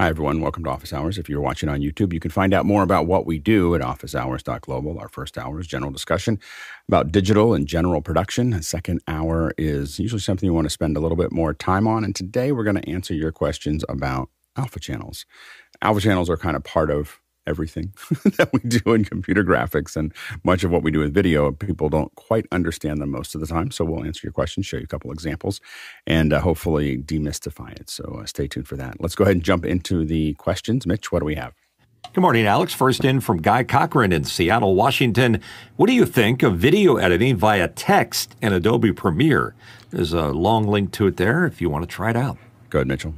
Hi, everyone. Welcome to Office Hours. If you're watching on YouTube, you can find out more about what we do at officehours.global. Our first hour is general discussion about digital and general production. The second hour is usually something you want to spend a little bit more time on. And today we're going to answer your questions about alpha channels. Alpha channels are kind of part of everything that we do in computer graphics and much of what we do with video. People don't quite understand them most of the time. So we'll answer your questions, show you a couple examples, and uh, hopefully demystify it. So uh, stay tuned for that. Let's go ahead and jump into the questions. Mitch, what do we have? Good morning, Alex. First in from Guy Cochran in Seattle, Washington. What do you think of video editing via text in Adobe Premiere? There's a long link to it there if you want to try it out. Go ahead, Mitchell.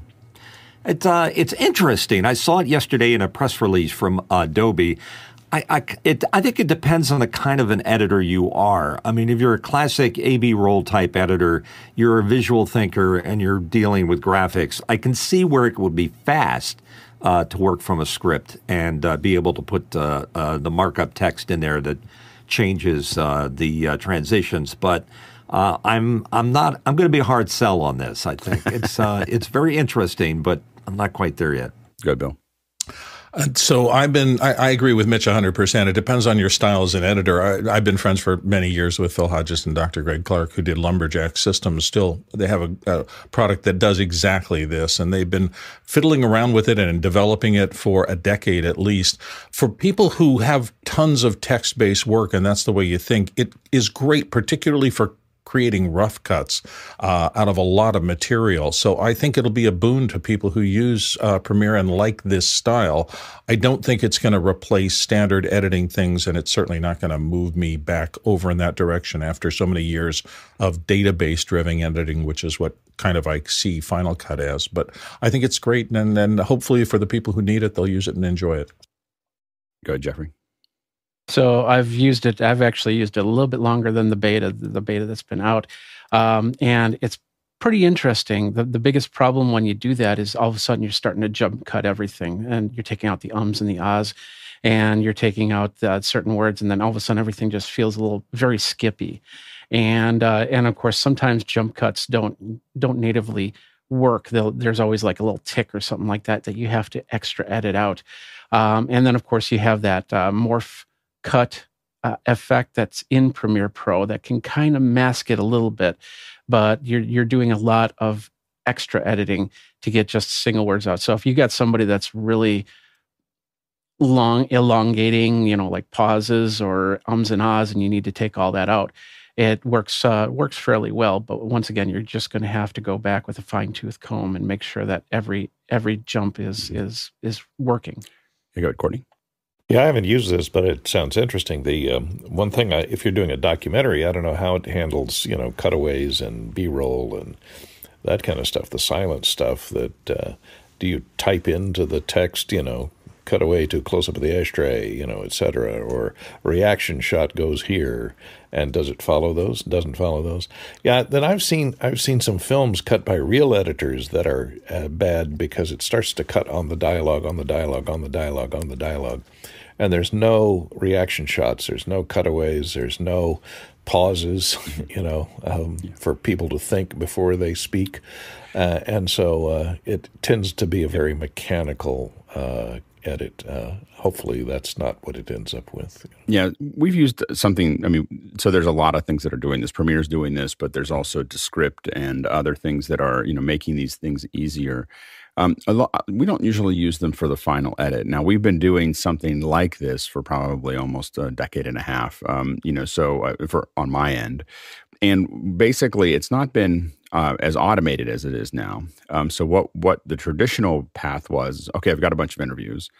It, uh, it's interesting. I saw it yesterday in a press release from Adobe. I, I, it, I think it depends on the kind of an editor you are. I mean, if you're a classic AB roll type editor, you're a visual thinker, and you're dealing with graphics, I can see where it would be fast uh, to work from a script and uh, be able to put uh, uh the markup text in there that changes uh, the uh, transitions. But I'm I'm not I'm going to be a hard sell on this. I think it's it's very interesting, but I'm not quite there yet. Good, Bill. Uh, so I've been, I, I, agree with Mitch 100%. It depends on your style as an editor. I, have been friends for many years with Phil Hodgetts and Dr. Greg Clarke, who did Lumberjack Systems. Still, they have a, a, product that does exactly this, and they've been fiddling around with it and developing it for a decade at least. For people who have tons of text based work, and that's the way you think, it is great, particularly for creating rough cuts uh, out of a lot of material. So I think it'll be a boon to people who use uh, Premiere and like this style. I don't think it's going to replace standard editing things, and it's certainly not going to move me back over in that direction after so many years of database driven editing, which is what kind of I see Final Cut as. But I think it's great, and then hopefully for the people who need it, they'll use it and enjoy it. Go ahead, Jeffrey. So I've used it. I've actually used it a little bit longer than the beta, the beta that's been out, um, and it's pretty interesting. The, the biggest problem when you do that is all of a sudden you're starting to jump cut everything, and you're taking out the ums and the ahs, and you're taking out uh, certain words, and then all of a sudden everything just feels a little very skippy, and uh, and of course sometimes jump cuts don't don't natively work. They'll, there's always like a little tick or something like that that you have to extra edit out, um, and then of course you have that uh, morph cut uh, effect that's in Premiere Pro that can kind of mask it a little bit, but you're you're doing a lot of extra editing to get just single words out. So if you got somebody that's really long elongating, you know, like pauses or ums and ahs, and you need to take all that out, it works uh, works fairly well. But once again, you're just going to have to go back with a fine tooth comb and make sure that every every jump is is is working. You got it, Courtney. Yeah, I haven't used this, but it sounds interesting. The um, one thing, I, if you're doing a documentary, I don't know how it handles, you know, cutaways and B-roll and that kind of stuff, the silent stuff. That uh, do you type into the text, you know, cutaway to close up of the ashtray, you know, etc., or reaction shot goes here, and does it follow those? Doesn't follow those? Yeah. Then I've seen I've seen some films cut by real editors that are uh, bad because it starts to cut on the dialogue, on the dialogue, on the dialogue, on the dialogue and there's no reaction shots, there's no cutaways, there's no pauses, you know, um, for people to think before they speak, uh, and so uh, it tends to be a very mechanical uh, edit. Uh, hopefully, that's not what it ends up with. Yeah, we've used something. I mean, so there's a lot of things that are doing this. Premiere's doing this, but there's also Descript and other things that are you know making these things easier. Um, lot, we don't usually use them for the final edit. Now we've been doing something like this for probably almost a decade and a half. Um, you know, so uh, for on my end, and basically it's not been uh, as automated as it is now. Um, so what what the traditional path was? Okay, I've got a bunch of interviews,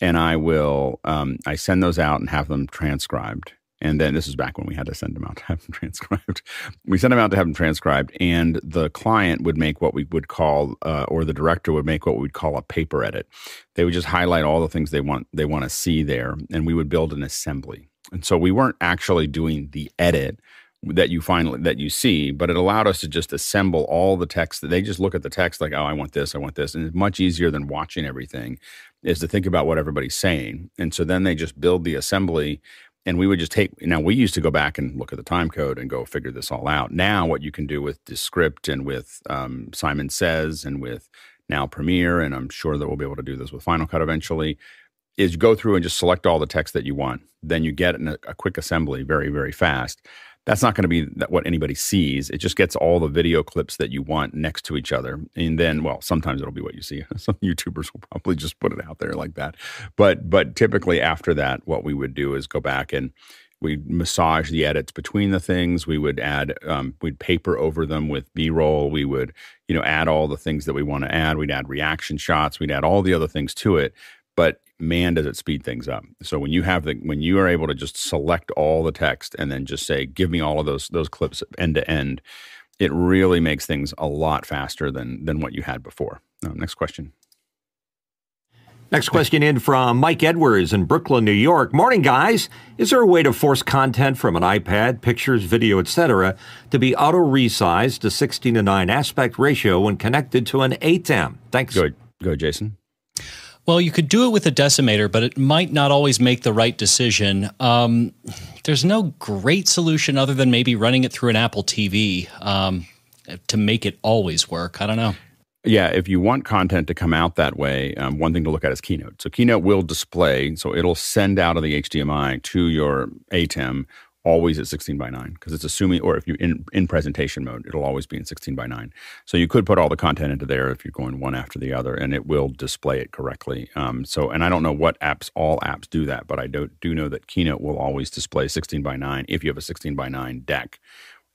and I will um, I send those out and have them transcribed. And then this is back when we had to send them out to have them transcribed. we sent them out to have them transcribed, and the client would make what we would call, uh, or the director would make what we'd call a paper edit. They would just highlight all the things they want they want to see there, and we would build an assembly. And so we weren't actually doing the edit that you finally that you see, but it allowed us to just assemble all the text. That they just look at the text like, oh, I want this, I want this, and it's much easier than watching everything. Is to think about what everybody's saying, and so then they just build the assembly and we would just take now we used to go back and look at the time code and go figure this all out now what you can do with descript and with um, simon says and with now Premiere, and I'm sure that we'll be able to do this with Final Cut eventually, is go through and just select all the text that you want. Then you get a, a quick assembly very, very fast. That's not going to be what anybody sees. It just gets all the video clips that you want next to each other. And then, well, sometimes it'll be what you see. Some YouTubers will probably just put it out there like that. But but typically after that, what we would do is go back and we massage the edits between the things. We would add, um, we'd paper over them with B roll. We would, you know, add all the things that we want to add. We'd add reaction shots. We'd add all the other things to it. But man, does it speed things up. So when you have the, when you are able to just select all the text and then just say, give me all of those those clips end to end, it really makes things a lot faster than than what you had before. Uh, next question. Next question in from Mike Edwards in Brooklyn, New York. Morning, guys. Is there a way to force content from an iPad, pictures, video, etc., to be auto resized to 16 to 9 aspect ratio when connected to an ATEM? Thanks. Go, go, Jason. Well, you could do it with a decimator, but it might not always make the right decision. Um, there's no great solution other than maybe running it through an Apple TV um, to make it always work. I don't know. Yeah, if you want content to come out that way, um, one thing to look at is Keynote. So Keynote will display, so it'll send out of the HDMI to your ATEM always at 16 by 9 because it's assuming or if you're in, in presentation mode it'll always be in 16 by 9 so you could put all the content into there if you're going one after the other and it will display it correctly. Um, so and i don't know what apps all apps do that but i do, do know that keynote will always display 16 by 9 if you have a 16 by 9 deck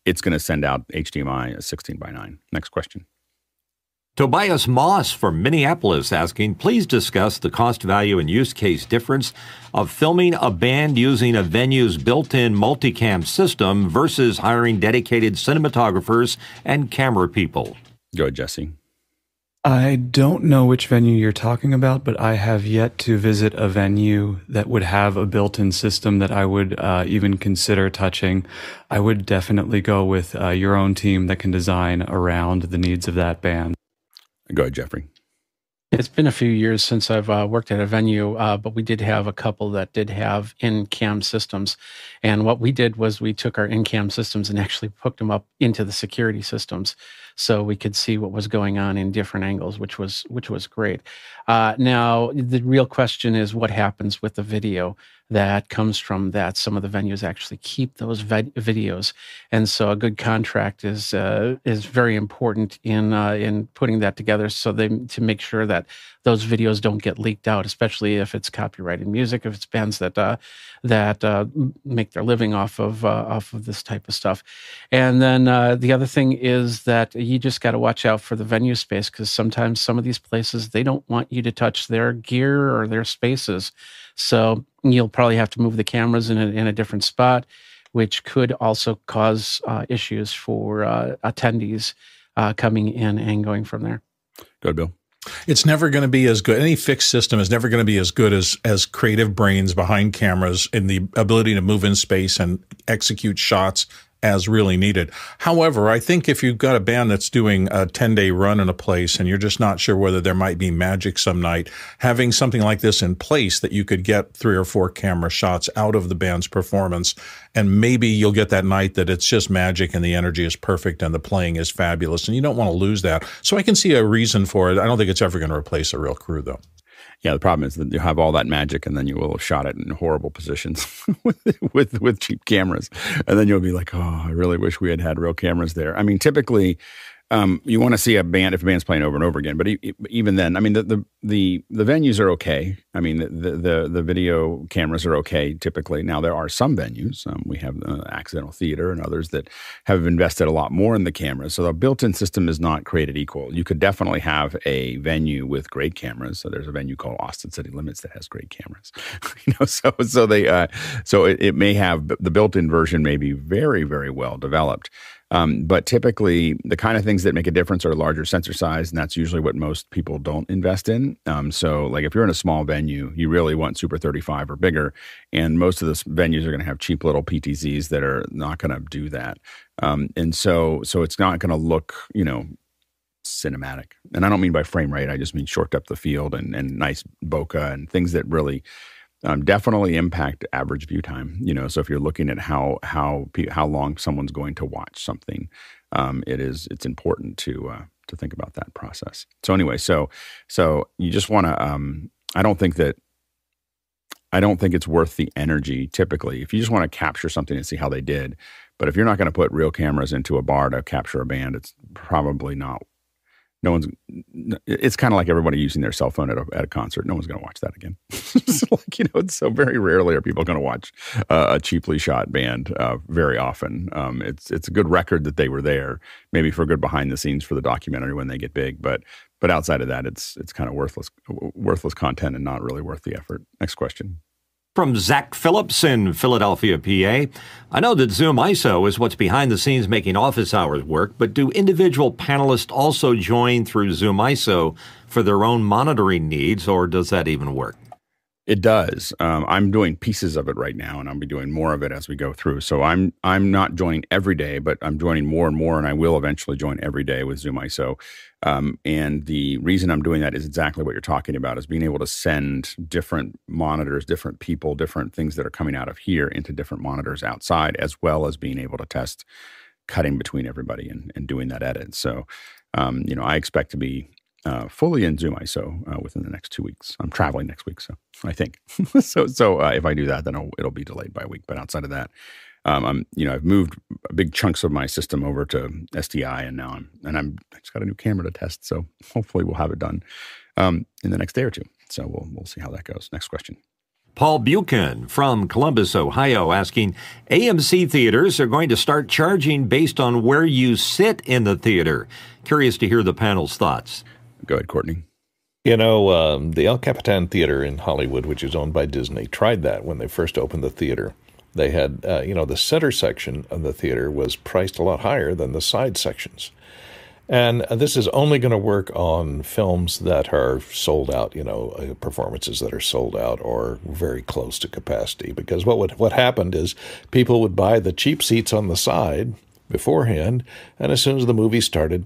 it's going to send out hdmi as 16 by 9 next question Tobias Moss from Minneapolis asking, please discuss the cost value and use case difference of filming a band using a venue's built in multicam system versus hiring dedicated cinematographers and camera people. Go ahead, Jesse. I don't know which venue you're talking about, but I have yet to visit a venue that would have a built in system that I would uh, even consider touching. I would definitely go with uh, your own team that can design around the needs of that band. Go ahead, Jeffrey. It's been a few years since I've uh, worked at a venue, uh, but we did have a couple that did have in cam systems. And what we did was we took our in cam systems and actually hooked them up into the security systems so we could see what was going on in different angles, which was which was great. Uh, now the real question is what happens with the video that comes from that. Some of the venues actually keep those vid- videos, and so a good contract is uh, is very important in uh, in putting that together. So they to make sure that those videos don't get leaked out, especially if it's copyrighted music, if it's bands that uh, that uh, make their living off of uh, off of this type of stuff. And then the other thing is that you just got to watch out for the venue space because sometimes some of these places they don't want you to touch their gear or their spaces. So you'll probably have to move the cameras in a, in a different spot, which could also cause uh, issues for uh, attendees uh, coming in and going from there. Good, Bill. It's never going to be as good. Any fixed system is never going to be as good as as creative brains behind cameras and the ability to move in space and execute shots as really needed. However, I think if you've got a band that's doing a 10 day run in a place and you're just not sure whether there might be magic some night, having something like this in place that you could get three or four camera shots out of the band's performance, and maybe you'll get that night that it's just magic and the energy is perfect and the playing is fabulous, and you don't want to lose that. So I can see a reason for it. I don't think it's ever going to replace a real crew, though. Yeah, the problem is that you have all that magic, and then you will have shot it in horrible positions with, with with cheap cameras, and then you'll be like, "Oh, I really wish we had had real cameras there." I mean, typically, um, you want to see a band if a band's playing over and over again. But even then, I mean, the, the the the venues are okay. I mean, the the the video cameras are okay typically. Now there are some venues. Um, we have uh, Accidental Theater and others that have invested a lot more in the cameras. So the built-in system is not created equal. You could definitely have a venue with great cameras. So there's a venue called Austin City Limits that has great cameras. you know, so so they uh, so it, it may have the built-in version may be very very well developed. Um, but typically, the kind of things that make a difference are larger sensor size, and that's usually what most people don't invest in. Um, so, like if you're in a small venue, you really want Super 35 or bigger, and most of the venues are going to have cheap little PTZs that are not going to do that. Um, and so, so it's not going to look, you know, cinematic. And I don't mean by frame rate; I just mean short depth of field and and nice bokeh and things that really um, definitely impact average view time. You know, so if you're looking at how how how long someone's going to watch something, um, it is it's important to uh, to think about that process. So anyway, so so you just want to. Um, I don't think that. I don't think it's worth the energy typically. If you just want to capture something and see how they did, but if you're not going to put real cameras into a bar to capture a band, it's probably not no one's it's kind of like everybody using their cell phone at a, at a concert. No one's going to watch that again. Like you know so very rarely are people going to watch uh, a cheaply shot band uh, very often. Um, it's it's a good record that they were there maybe for good behind the scenes for the documentary when they get big but but outside of that it's it's kind of worthless worthless content and not really worth the effort. Next question from Zach Phillips in Philadelphia, PA. I know that Zoom ISO is what's behind the scenes making office hours work, but do individual panelists also join through Zoom ISO for their own monitoring needs, or does that even work? It does. Um, I'm doing pieces of it right now, and I'll be doing more of it as we go through. So I'm I'm not joining every day, but I'm joining more and more, and I will eventually join every day with Zoom ISO. Um, and the reason I'm doing that is exactly what you're talking about: is being able to send different monitors, different people, different things that are coming out of here into different monitors outside, as well as being able to test cutting between everybody and, and doing that edit. So, um, you know, I expect to be uh, fully in Zoom ISO uh, within the next two weeks. I'm traveling next week, so I think so. So uh, if I do that, then it'll, it'll, be delayed by a week. But outside of that, um, I'm you know I've moved big chunks of my system over to SDI, and now I'm and I'm I just got a new camera to test. So hopefully we'll have it done um, in the next day or two. So we'll we'll see how that goes. Next question. Paul Buchan from Columbus, Ohio, asking AMC theaters are going to start charging based on where you sit in the theater. Curious to hear the panel's thoughts. Go ahead, Courtney. You know, um, the El Capitan Theater in Hollywood, which is owned by Disney, tried that when they first opened the theater. They had, uh, you know, the center section of the theater was priced a lot higher than the side sections. And this is only going to work on films that are sold out, you know, uh, performances that are sold out or very close to capacity. Because what would what happened is people would buy the cheap seats on the side beforehand, and as soon as the movie started,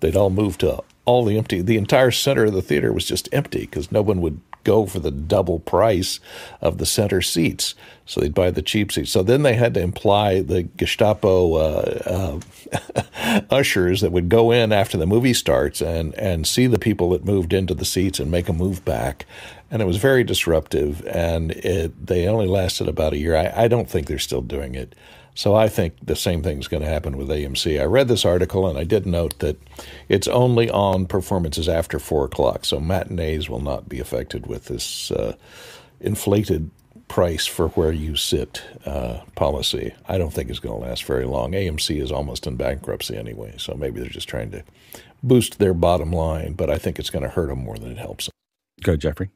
they'd all move to all the empty. The entire center of the theater was just empty because no one would go for the double price of the center seats. So they'd buy the cheap seats. So then they had to imply the Gestapo uh, uh, ushers that would go in after the movie starts and, and see the people that moved into the seats and make them move back. And it was very disruptive. And it, they only lasted about a year. I, I don't think they're still doing it. So I think the same thing is going to happen with AMC. I read this article and I did note that it's only on performances after four o'clock. So matinees will not be affected with this uh, inflated price for where you sit uh, policy. I don't think it's going to last very long. AMC is almost in bankruptcy anyway, so maybe they're just trying to boost their bottom line, but I think it's going to hurt them more than it helps them. Go, Jeffrey.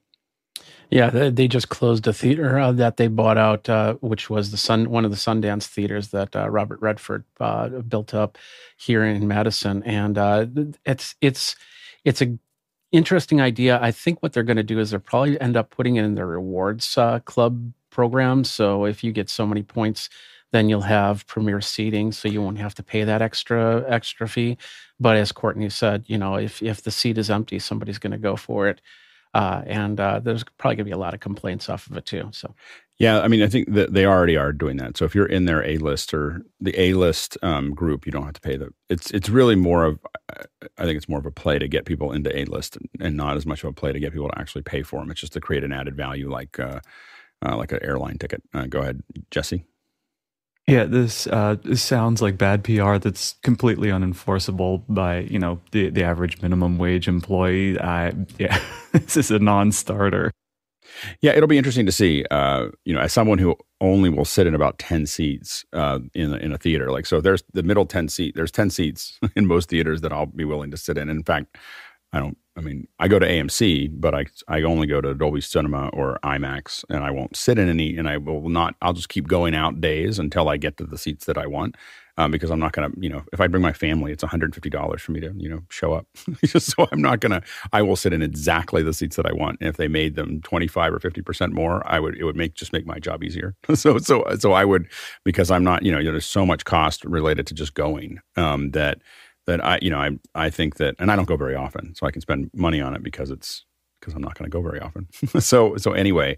Yeah, they just closed a theater uh, that they bought out, uh, which was the Sun, one of the Sundance theaters that uh, Robert Redford uh, built up here in Madison, and uh, it's it's it's a interesting idea. I think what they're going to do is they'll probably end up putting it in their rewards uh, club program. So if you get so many points, then you'll have premier seating, so you won't have to pay that extra extra fee. But as Courtney said, you know, if if the seat is empty, somebody's going to go for it. Uh, and uh, there's probably going to be a lot of complaints off of it too. So, yeah, I mean, I think that they already are doing that. So if you're in their A list or the A list um, group, you don't have to pay the. It's it's really more of, I think it's more of a play to get people into A list and not as much of a play to get people to actually pay for them. It's just to create an added value, like uh, uh like an airline ticket. Uh, go ahead, Jesse. Yeah, this uh, sounds like bad PR. That's completely unenforceable by you know the the average minimum wage employee. I yeah, this is a non-starter. Yeah, it'll be interesting to see. Uh, you know, as someone who only will sit in about ten seats uh, in in a theater, like so, there's the middle ten seat. There's ten seats in most theaters that I'll be willing to sit in. In fact, I don't. I mean, I go to AMC, but I I only go to Dolby Cinema or IMAX, and I won't sit in any. And I will not. I'll just keep going out days until I get to the seats that I want, um, because I'm not to. You know, if I bring my family, it's 150 dollars for me to you know show up. so I'm not to. I will sit in exactly the seats that I want. And if they made them 25 or 50 percent more, I would. It would make just make my job easier. so so so I would because I'm not. You know, there's so much cost related to just going um, that that I, you know, I, I think that, and I don't go very often, so I can spend money on it because it's because I'm not going to go very often. so, so anyway,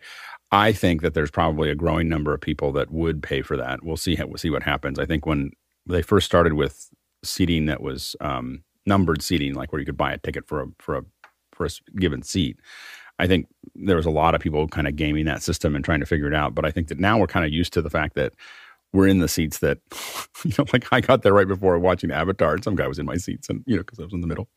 I think that there's probably a growing number of people that would pay for that. We'll see. How, We'll see what happens. I think when they first started with seating that was um, numbered seating, like where you could buy a ticket for a for a for a given seat. I think there was a lot of people kind of gaming that system and trying to figure it out. But I think that now we're kind of used to the fact that we're in the seats that, you know, like I got there right before watching Avatar, and some guy was in my seats, and you know, because I was in the middle,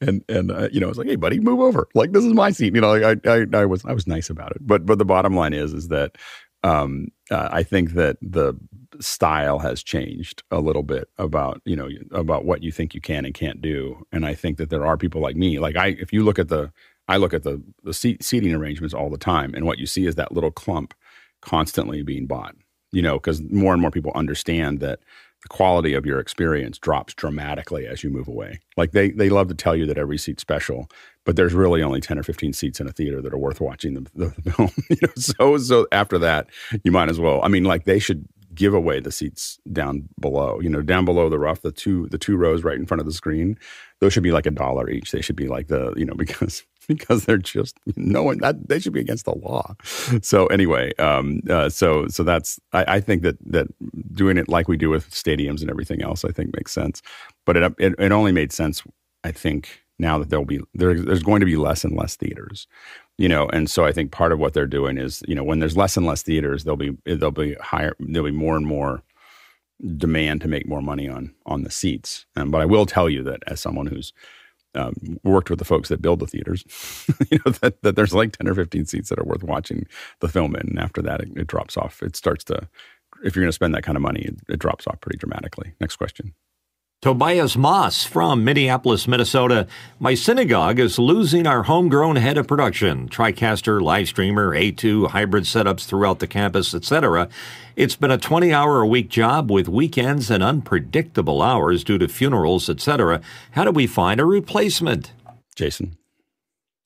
and and uh, you know, I was like, hey, buddy, move over, like this is my seat, you know, like, I, I I was I was nice about it, but but the bottom line is is that um, uh, I think that the style has changed a little bit about you know about what you think you can and can't do, and I think that there are people like me, like I, if you look at the I look at the the seat, seating arrangements all the time, and what you see is that little clump constantly being bought you know, because more and more people understand that the quality of your experience drops dramatically as you move away. Like they they love to tell you that every seat's special, but there's really only 10 or 15 seats in a theater that are worth watching the, the, the film. you know, so so after that, you might as well. I mean, like they should give away the seats down below. You know, down below the rough, the two the two rows right in front of the screen, those should be like a dollar each. They should be like the you know because because they're just no one that they should be against the law. So anyway, um, uh, so so that's I, I, think that that doing it like we do with stadiums and everything else, I think makes sense. But it it, it only made sense, I think, now that there'll be there, there's going to be less and less theaters, you know, and so I think part of what they're doing is you know when there's less and less theaters, there'll be there'll be higher there'll be more and more demand to make more money on on the seats. Um, but I will tell you that as someone who's um, worked with the folks that build the theaters, you know, that, that there's like 10 or 15 seats that are worth watching the film in. And after that, it, it drops off. It starts to, if you're going to spend that kind of money, it, it drops off pretty dramatically. Next question. Tobias Moss from Minneapolis, Minnesota. My synagogue is losing our homegrown head of production, TriCaster, Livestreamer, A2, hybrid setups throughout the campus, etc. It's been a 20 hour a week job with weekends and unpredictable hours due to funerals, etc. How do we find a replacement? Jason.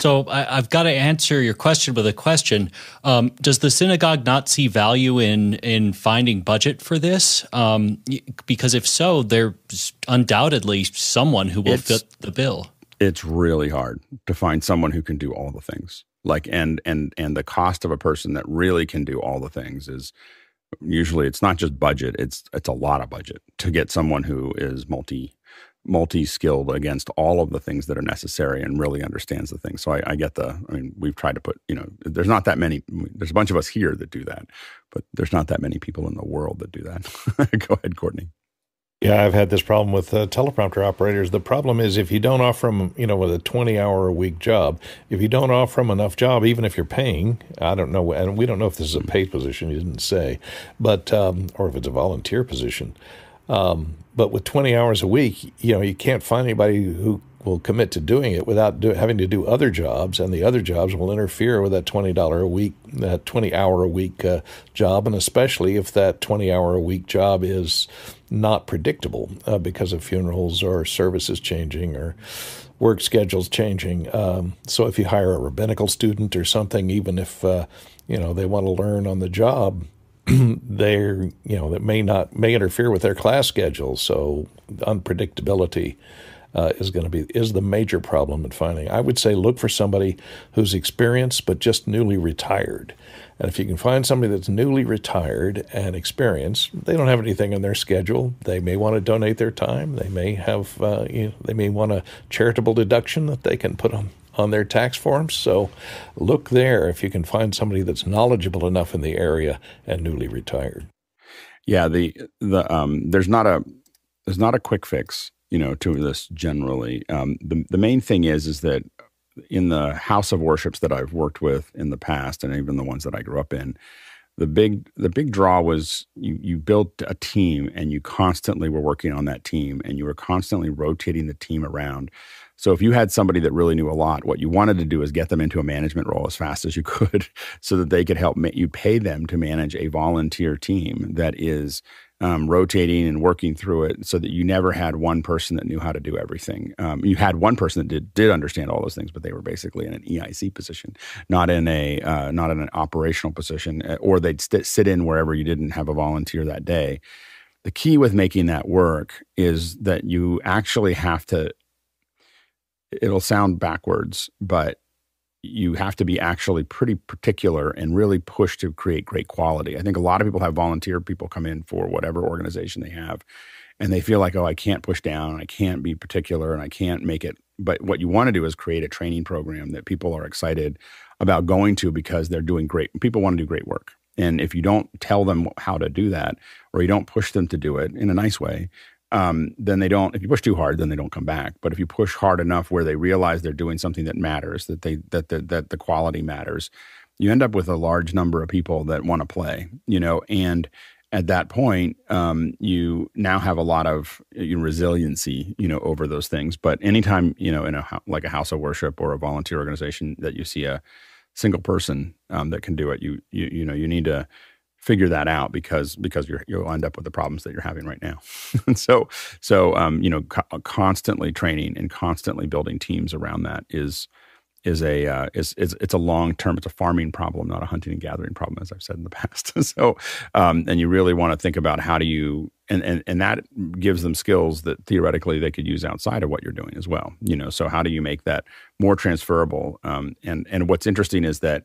So I, have got to answer your question with a question. Um, does the synagogue not see value in in finding budget for this? Um, because if so, there's undoubtedly someone who will it's, fit the bill. It's really hard to find someone who can do all the things. Like and and and the cost of a person that really can do all the things is usually it's not just budget. It's it's a lot of budget to get someone who is multi multi-skilled against all of the things that are necessary and really understands the things. So I, I, get the. I mean, we've tried to put. You know, there's not that many. There's a bunch of us here that do that, but there's not that many people in the world that do that. Go ahead, Courtney. Yeah, I've had this problem with uh, teleprompter operators. The problem is if you don't offer them, you know, with a 20 hour a week job, if you don't offer them enough job, even if you're paying, I don't know, and we don't know if this is a paid position, you didn't say, but, um, or if it's a volunteer position. Um, but with 20 hours a week, you know, you can't find anybody who will commit to doing it without do, having to do other jobs, and the other jobs will interfere with that twenty dollar a week, that twenty hour a week uh, job, and especially if that twenty hour a week job is not predictable uh, because of funerals or services changing or work schedules changing. Um, so if you hire a rabbinical student or something, even if uh, you know they want to learn on the job, they're you know that may not may interfere with their class schedule. So unpredictability uh, is going to be is the major problem in finding. I would say look for somebody who's experienced but just newly retired. And if you can find somebody that's newly retired and experienced, they don't have anything on their schedule. They may want to donate their time. They may have uh, you know, they may want a charitable deduction that they can put on on their tax forms. So look there if you can find somebody that's knowledgeable enough in the area and newly retired. Yeah, the the um, there's not a there's not a quick fix, you know, to this generally. Um, the the main thing is is that in the house of worships that I've worked with in the past, and even the ones that I grew up in, the big the big draw was you you built a team and you constantly were working on that team and you were constantly rotating the team around so if you had somebody that really knew a lot, what you wanted to do is get them into a management role as fast as you could so that they could help ma- you pay them to manage a volunteer team that is um, rotating and working through it so that you never had one person that knew how to do everything. Um, you had one person that did, did understand all those things, but they were basically in an EIC position, not in a uh, not in an operational position, uh, or they'd st- sit in wherever you didn't have a volunteer that day. The key with making that work is that you actually have to it'll sound backwards, but you have to be actually pretty particular and really push to create great quality. I think a lot of people have volunteer people come in for whatever organization they have. and they feel like, oh, I can't push down, I can't be particular, and I can't make it. But what you want to do is create a training program that people are excited about going to because they're doing great. People want to do great work. And if you don't tell them how to do that, or you don't push them to do it in a nice way, um, then they don't. If you push too hard, then they don't come back. But if you push hard enough where they realize they're doing something that matters, that they that that, that the quality matters, you end up with a large number of people that want to play. You know, and at that point, um, you now have a lot of you know, resiliency, you know, over those things. But anytime, you know, in a like a house of worship or a volunteer organization, that you see a single person um, that can do it, you you you know, you need to figure that out because because you will end up with the problems that you're having right now. and so so um, you know co- constantly training and constantly building teams around that is is a uh, is, is it's a long term it's a farming problem not a hunting and gathering problem as I've said in the past. so um, and you really want to think about how do you and, and and that gives them skills that theoretically they could use outside of what you're doing as well. You know, so how do you make that more transferable? Um, and and what's interesting is that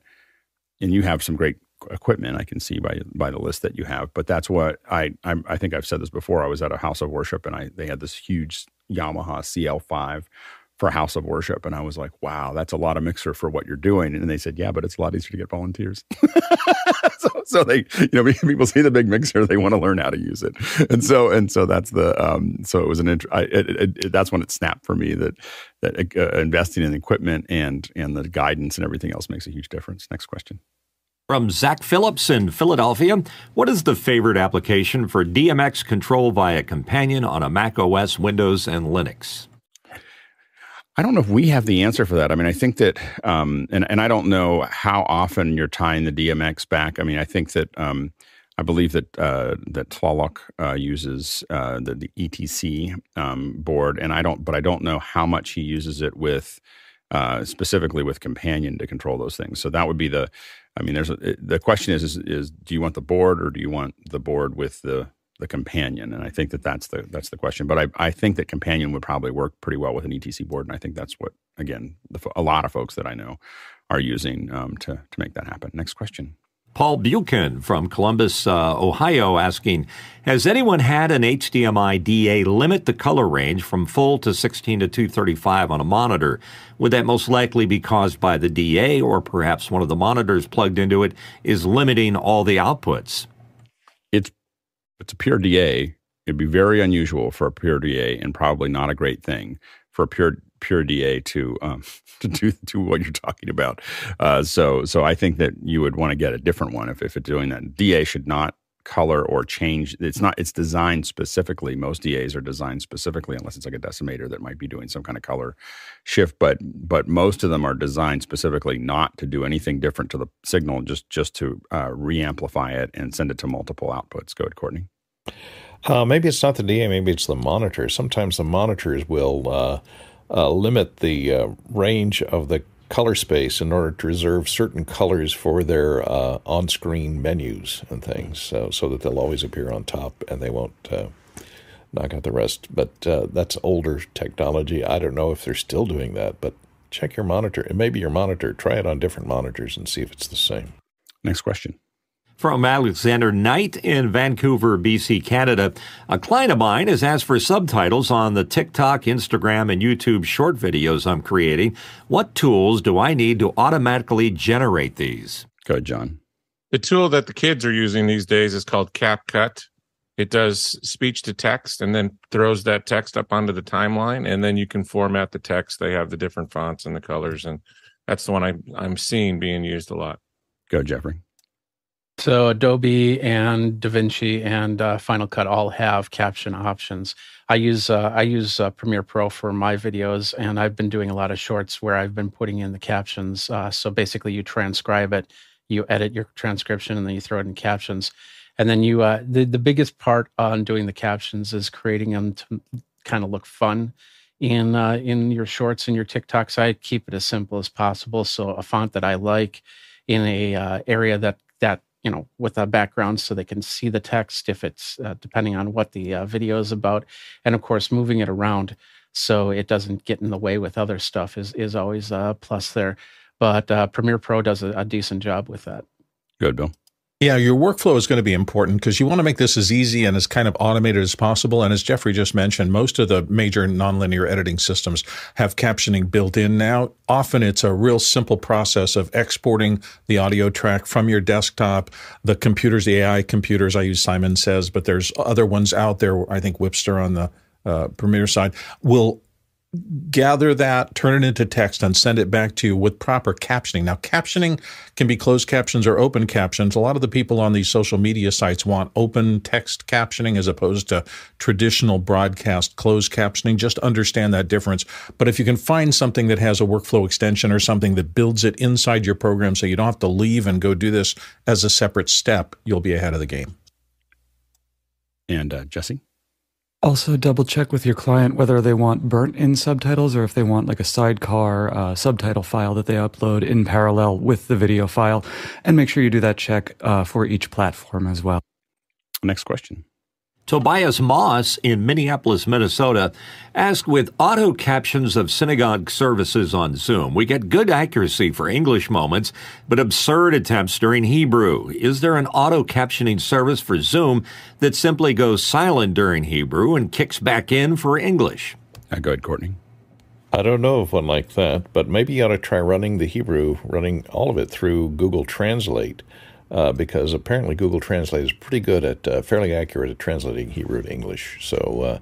and you have some great equipment I can see by by the list that you have. But that's what I I, I think I've said this before. I was at a house of worship and I they had this huge Yamaha CL5 for house of worship and i was like wow that's a lot of mixer for what you're doing and they said yeah but it's a lot easier to get volunteers so, so they you know people see the big mixer they want to learn how to use it and so and so that's the um so it was an int- I, it, it, it, that's when it snapped for me that that uh, investing in equipment and and the guidance and everything else makes a huge difference next question from Zach Phillips in Philadelphia, what is the favorite application for DMX control via companion on a Mac OS, Windows, and Linux? I don't know if we have the answer for that. I mean, I think that, um, and and I don't know how often you're tying the DMX back. I mean, I think that um, I believe that uh, that Tlaloc uh, uses uh, the, the, ETC um, board, and I don't, but I don't know how much he uses it with uh, specifically with Companion to control those things. So that would be the I mean, there's a, the question is, is, is do you want the board or do you want the board with the the companion? And I think that that's the that's the question. But I, I think that companion would probably work pretty well with an ETC board, and I think that's what again the, a lot of folks that I know are using um, to to make that happen. Next question. Paul Buchan from Columbus, uh, Ohio, asking Has anyone had an HDMI DA limit the color range from full to 16 to 235 on a monitor? Would that most likely be caused by the DA, or perhaps one of the monitors plugged into it is limiting all the outputs? It's, it's a pure DA. It'd be very unusual for a pure DA and probably not a great thing for pure pure DA to um, to do to what you're talking about. Uh, so so I think that you would want to get a different one if if it's doing that. DA should not color or change. It's not. It's designed specifically. Most DAs are designed specifically, unless it's like a decimator that might be doing some kind of color shift. But but most of them are designed specifically not to do anything different to the signal, just just to uh, reamplify it and send it to multiple outputs. Go ahead, Courtney. Uh, maybe it's not the DA, maybe it's the monitor. Sometimes the monitors will uh, uh, limit the uh, range of the color space in order to reserve certain colors for their uh, on-screen menus and things, so, so that they'll always appear on top and they won't uh, knock out the rest. But that's older technology. I don't know if they're still doing that, but check your monitor. It may be your monitor. Try it on different monitors and see if it's the same. Next question. From Alexander Knight in Vancouver, BC, Canada. A client of mine has asked for subtitles on the TikTok, Instagram, and YouTube short videos I'm creating. What tools do I need to automatically generate these? Go ahead, John. The tool that the kids are using these days is called CapCut. It does speech to text and then throws that text up onto the timeline, and then you can format the text. They have the different fonts and the colors, and that's the one I, I'm seeing being used a lot. Go, Jeffrey. So Adobe and DaVinci and uh, Final Cut all have caption options. I use uh, I use uh, Premiere Pro for my videos, and I've been doing a lot of shorts where I've been putting in the captions. Uh, so basically, you transcribe it, you edit your transcription, and then you throw it in captions. And then you uh, the the biggest part on doing the captions is creating them to kind of look fun in uh, in your shorts and your TikTok site. Keep it as simple as possible. So a font that I like in a area that that you know with a background so they can see the text if it's uh, depending on what the uh, video is about and of course moving it around so it doesn't get in the way with other stuff is is always a plus there but uh, premiere pro does a, a decent job with that. Good bill Yeah, your workflow is going to be important because you want to make this as easy and as kind of automated as possible. And as Jeffrey just mentioned, most of the major nonlinear editing systems have captioning built in now. Often it's a real simple process of exporting the audio track from your desktop. The computers, the AI computers, I use Simon Says, but there's other ones out there. I think Whipster on the uh, Premiere side will gather that, turn it into text, and send it back to you with proper captioning. Now, captioning can be closed captions or open captions. A lot of the people on these social media sites want open text captioning as opposed to traditional broadcast closed captioning. Just understand that difference. But if you can find something that has a workflow extension or something that builds it inside your program so you don't have to leave and go do this as a separate step, you'll be ahead of the game. And uh, Jesse? Also, double check with your client whether they want burnt in subtitles or if they want like a sidecar uh, subtitle file that they upload in parallel with the video file. And make sure you do that check uh, for each platform as well. Next question. Tobias Moss in Minneapolis, Minnesota, asked with auto captions of synagogue services on Zoom, we get good accuracy for English moments, but absurd attempts during Hebrew. Is there an auto captioning service for Zoom that simply goes silent during Hebrew and kicks back in for English? Uh, go ahead, Courtney. I don't know of one like that, but maybe you ought to try running the Hebrew, running all of it through Google Translate uh, because apparently Google Translate is pretty good at uh, fairly accurate at translating Hebrew to English. So uh,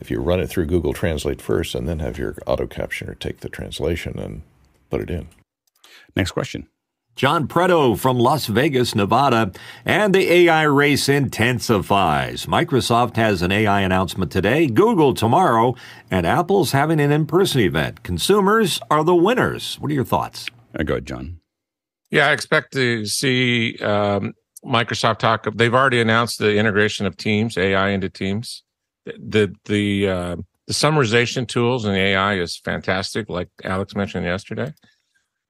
if you run it through Google Translate first and then have your auto captioner take the translation and put it in. Next question. John Preto from Las Vegas, Nevada, and the AI race intensifies. Microsoft has an AI announcement today, Google tomorrow, and Apple's having an in person event. Consumers are the winners. What are your thoughts? Uh, go ahead, John. Yeah, I expect to see um, Microsoft talk. They've already announced the integration of Teams, AI into Teams. The the uh, the summarization tools and AI is fantastic, like Alex mentioned yesterday.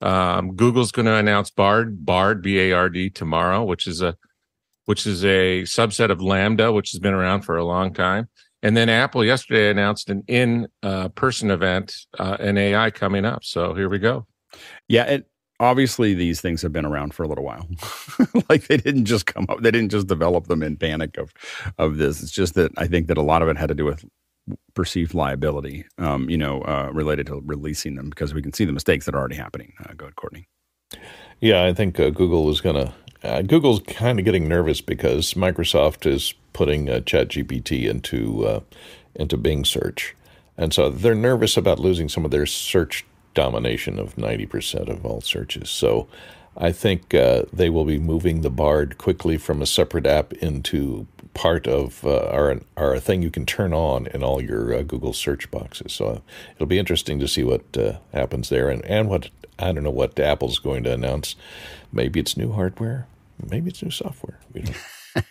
Um, Google's going to announce Bard, Bard, B A R D tomorrow, which is a which is a subset of LaMDA, which has been around for a long time. And then Apple yesterday announced an in uh, person event, uh, an AI coming up. So here we go. Yeah, it, obviously these things have been around for a little while. like they didn't just come up, they didn't just develop them in panic of of this. It's just that I think that a lot of it had to do with perceived liability, um, you know, uh, related to releasing them because we can see the mistakes that are already happening. Uh, go ahead, Courtney. Yeah, I think uh, Google is going to. Uh, Google's kind of getting nervous because Microsoft is putting uh, ChatGPT into uh, into Bing search, and so they're nervous about losing some of their search domination of 90% of all searches. So I think uh, they will be moving the Bard quickly from a separate app into part of uh, our, our thing you can turn on in all your uh, Google search boxes. So it'll be interesting to see what uh, happens there and, and what, I don't know what Apple's going to announce. Maybe it's new hardware, maybe it's new software.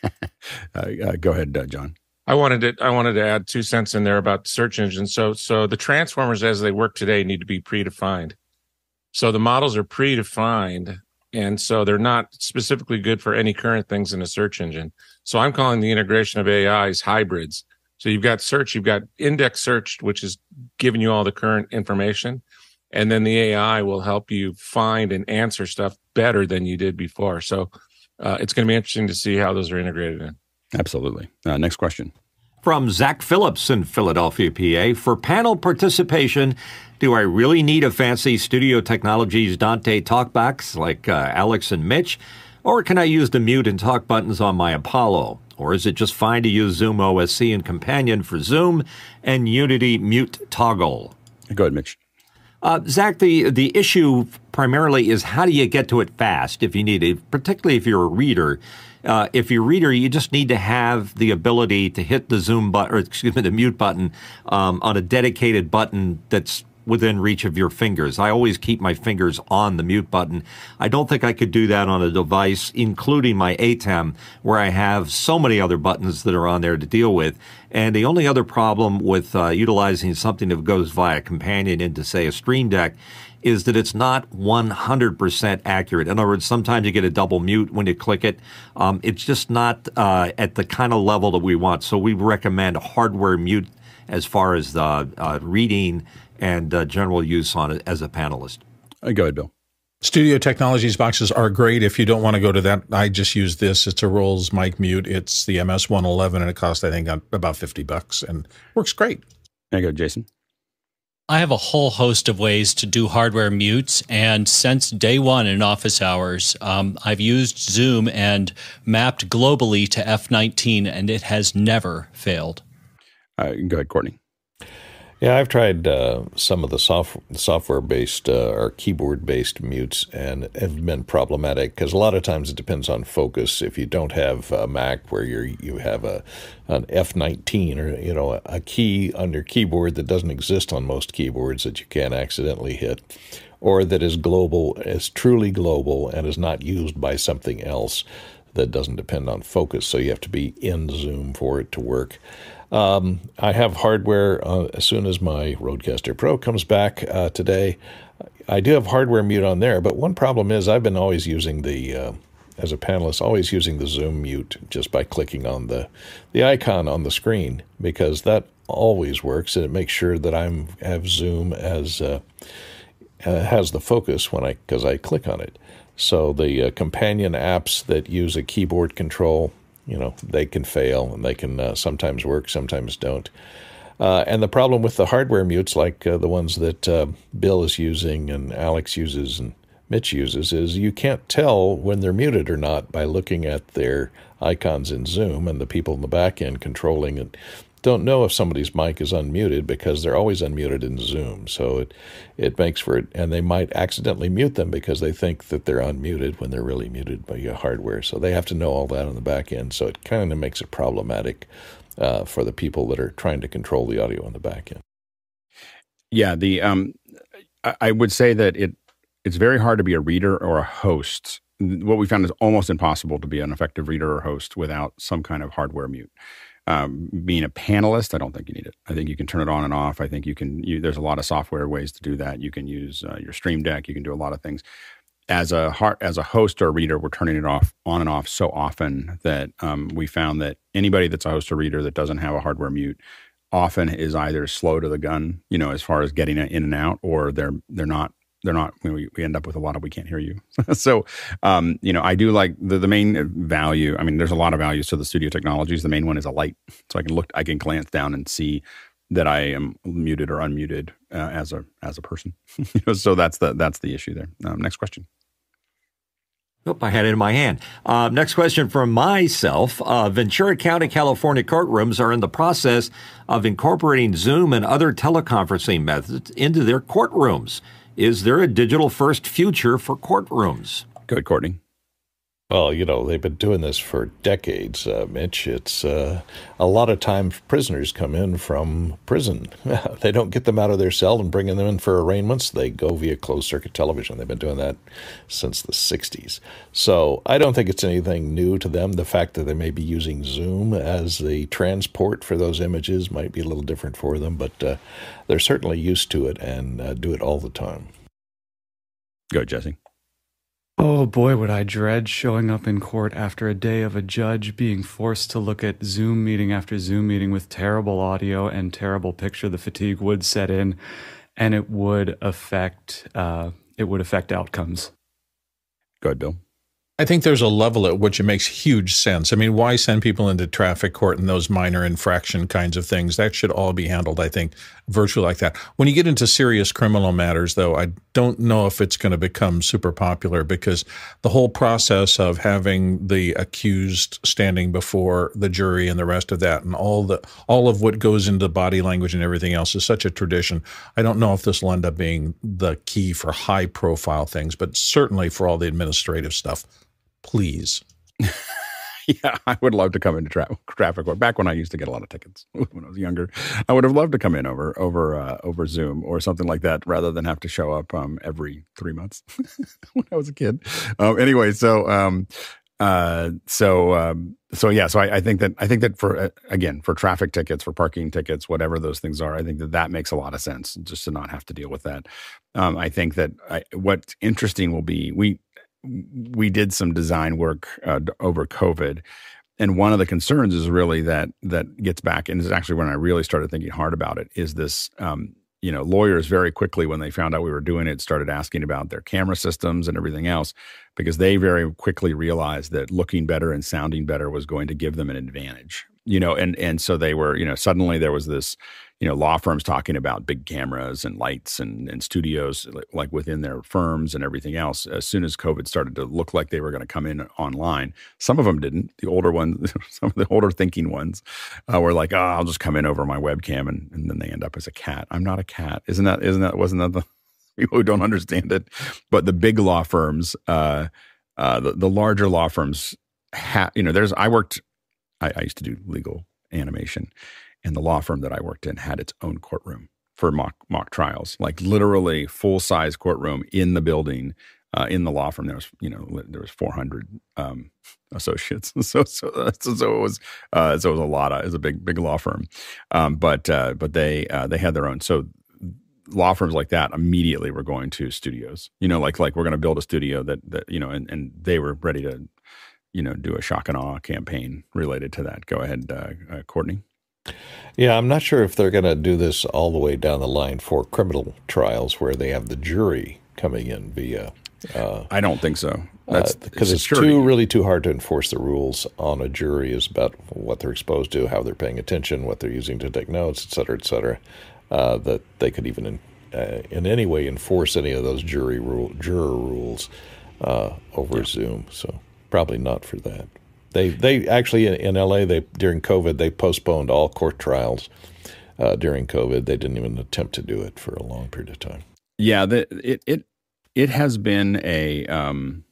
Uh, uh, go ahead, John. I wanted to I wanted to add two cents in there about search engines. So so the transformers as they work today need to be predefined. So the models are predefined and so they're not specifically good for any current things in a search engine. So I'm calling the integration of AIs hybrids. So you've got search, you've got index search, which is giving you all the current information. And then the AI will help you find and answer stuff better than you did before. So uh, it's going to be interesting to see how those are integrated in. Absolutely. Uh, next question. From Zach Phillips in Philadelphia, PA. For panel participation, do I really need a fancy Studio Technologies Dante talkbox like uh, Alex and Mitch? Or can I use the mute and talk buttons on my Apollo? Or is it just fine to use Zoom OSC and Companion for Zoom and Unity mute toggle? Go ahead, Mitch. Uh, Zach, the, the issue primarily is how do you get to it fast if you need it, particularly if you're a reader. Uh, if you're a reader, you just need to have the ability to hit the zoom button, or excuse me, the mute button um, on a dedicated button that's within reach of your fingers. I always keep my fingers on the mute button. I don't think I could do that on a device, including my ATEM, where I have so many other buttons that are on there to deal with. And the only other problem with uh, utilizing something that goes via companion into, say, a Stream Deck is that it's not 100% accurate. In other words, sometimes you get a double mute when you click it. Um, it's just not uh, at the kind of level that we want. So we recommend hardware mute as far as the uh, reading and uh, general use on it as a panelist. Uh, go ahead, Bill. Studio Technologies boxes are great. If you don't want to go to that, I just use this. It's a Rolls mic mute. It's the MS111 and it costs, I think, about 50 bucks and works great. There you go, Jason. I have a whole host of ways to do hardware mutes. And since day one in office hours, um, I've used Zoom and mapped globally to F19, and it has never failed. Uh, go ahead, Courtney. Yeah, I've tried uh, some of the soft, software-based uh, or keyboard-based mutes, and have been problematic because a lot of times it depends on focus. If you don't have a Mac where you you have a an F19 or you know a key on your keyboard that doesn't exist on most keyboards that you can't accidentally hit, or that is global, is truly global, and is not used by something else that doesn't depend on focus. So you have to be in Zoom for it to work. Um, I have hardware uh, as soon as my RODECaster Pro comes back uh, today. I do have hardware mute on there, but one problem is I've been always using the, uh, as a panelist, always using the Zoom mute just by clicking on the, the icon on the screen because that always works and it makes sure that I'm have Zoom as uh, uh, has the focus when I because I click on it. So the uh, companion apps that use a keyboard control you know they can fail and they can uh, sometimes work, sometimes don't. Uh, and the problem with the hardware mutes, like uh, the ones that uh, Bill is using and Alex uses and Mitch uses, is you can't tell when they're muted or not by looking at their icons in Zoom and the people in the back end controlling it don't know if somebody's mic is unmuted because they're always unmuted in Zoom. So it it makes for it, and they might accidentally mute them because they think that they're unmuted when they're really muted by your hardware. So they have to know all that on the back end. So it kind of makes it problematic uh, for the people that are trying to control the audio on the back end. Yeah, the um, I, would say that it it's very hard to be a reader or a host. What we found is almost impossible to be an effective reader or host without some kind of hardware mute. Um, being a panelist, I don't think you need it. I think you can turn it on and off. I think you can. You, there's a lot of software ways to do that. You can use uh, your Stream Deck. You can do a lot of things. As a heart, as a host or reader, we're turning it off on and off so often that um, we found that anybody that's a host or reader that doesn't have a hardware mute often is either slow to the gun, you know, as far as getting it in and out, or they're they're not they're not we, we end up with a lot of we can't hear you so um, you know i do like the, the main value i mean there's a lot of values to the studio technologies the main one is a light so i can look i can glance down and see that i am muted or unmuted uh, as a as a person so that's the that's the issue there um, next question Nope, I had it in my hand. Uh, next question from myself. Uh, Ventura County, California courtrooms are in the process of incorporating Zoom and other teleconferencing methods into their courtrooms. Is there a digital first future for courtrooms? Good, Courtney. Well, you know, they've been doing this for decades, uh, Mitch. It's uh, a lot of time prisoners come in from prison. they don't get them out of their cell and bring them in for arraignments. They go via closed circuit television. They've been doing that since the 60s. So I don't think it's anything new to them. The fact that they may be using Zoom as the transport for those images might be a little different for them, but uh, they're certainly used to it and uh, do it all the time. Go, Jesse. Oh boy, would I dread showing up in court after a day of a judge being forced to look at Zoom meeting after Zoom meeting with terrible audio and terrible picture. The fatigue would set in, and it would affect uh, it would affect outcomes. Go ahead, Bill. I think there's a level at which it makes huge sense. I mean, why send people into traffic court and those minor infraction kinds of things? That should all be handled, I think, virtually like that. When you get into serious criminal matters, though, I don't know if it's going to become super popular because the whole process of having the accused standing before the jury and the rest of that and all the all of what goes into body language and everything else is such a tradition. I don't know if this will end up being the key for high profile things, but certainly for all the administrative stuff please. yeah, I would love to come into tra- traffic court. Back when I used to get a lot of tickets when I was younger, I would have loved to come in over over uh, over Zoom or something like that, rather than have to show up um, every three months when I was a kid. Um, anyway, so um, uh, so um, so yeah, so I, I, think that I think that for uh, again for traffic tickets, for parking tickets, whatever those things are, I think that that makes a lot of sense just to not have to deal with that. Um, I think that I, what's interesting will be we we did some design work uh, over COVID, and one of the concerns is really that that gets back, and is actually when I really started thinking hard about it. Is this um, you know, lawyers very quickly when they found out we were doing it started asking about their camera systems and everything else because they very quickly realized that looking better and sounding better was going to give them an advantage. You know, and and so they were, you know, suddenly there was this, you know, law firms talking about big cameras and lights and, and studios like within their firms and everything else. As soon as COVID started to look like they were going to come in online, some of them didn't. The older ones, some of the older thinking ones, uh, were like, "Oh, I'll just come in over my webcam," and, and then they end up as a cat. I'm not a cat, isn't that? Isn't that? Wasn't that the people who don't understand it? But the big law firms, uh, uh, the the larger law firms, ha- you know, there's I worked I, I used to do legal animation, and the law firm that I worked in had its own courtroom for mock mock trials, like literally full size courtroom in the building. Uh, in the law firm, there was you know there was 400 um, associates, so so so, it was uh, so it was a lot of it was a big big law firm, um, but uh, but they uh, they had their own. So law firms like that immediately were going to studios. You know, like like we're going to build a studio that that you know, and and they were ready to you know, do a shock and awe campaign related to that. Go ahead, uh, uh, Courtney. Yeah, I'm not sure if they're going to do this all the way down the line for criminal trials where they have the jury coming in via. Uh, I don't think so. That's because uh, it's too really too hard to enforce the rules on a jury. Is about what they're exposed to, how they're paying attention, what they're using to take notes, et cetera, et cetera. Uh, that they could even in, uh, in any way enforce any of those jury rule juror rules uh, over yeah. Zoom. So probably not for that. They they actually in, L.A. they during COVID they postponed all court trials uh, during COVID. They didn't even attempt to do it for a long period of time. Yeah, the, it it it has been a um,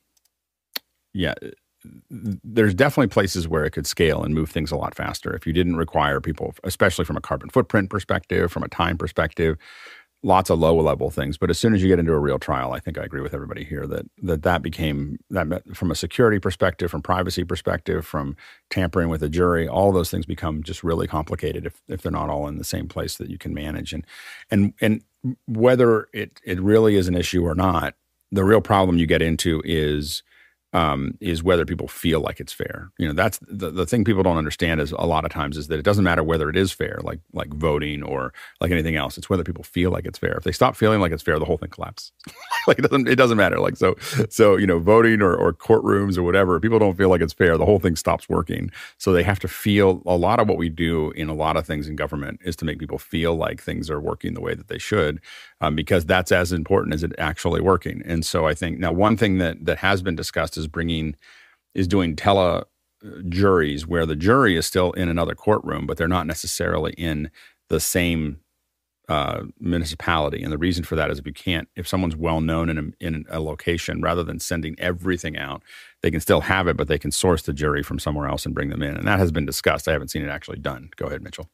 yeah. There's definitely places where it could scale and move things a lot faster if you didn't require people, especially from a carbon footprint perspective, from a time perspective, lots of low level things but as soon as you get into a real trial i think i agree with everybody here that that that became that from a security perspective from privacy perspective from tampering with a jury all those things become just really complicated if, if they're not all in the same place that you can manage. And and and whether it it really is an issue or not the real problem you get into is um, is whether people feel like it's fair. You know, that's the, the thing people don't understand is a lot of times is that it doesn't matter whether it is fair, like like voting or like anything else. It's whether people feel like it's fair. If they stop feeling like it's fair, the whole thing collapses. like it doesn't it doesn't matter. Like so so you know, voting or, or courtrooms or whatever, people don't feel like it's fair, the whole thing stops working. So they have to feel a lot of what we do in a lot of things in government is to make people feel like things are working the way that they should, um, because that's as important as it actually working. And so I think now one thing that that has been discussed is bringing is doing tele uh, juries where the jury is still in another courtroom, but they're not necessarily in the same uh, municipality. And the reason for that is if you can't, if someone's well known in a, in a location, rather than sending everything out, they can still have it, but they can source the jury from somewhere else and bring them in. And that has been discussed. I haven't seen it actually done. Go ahead, Mitchell.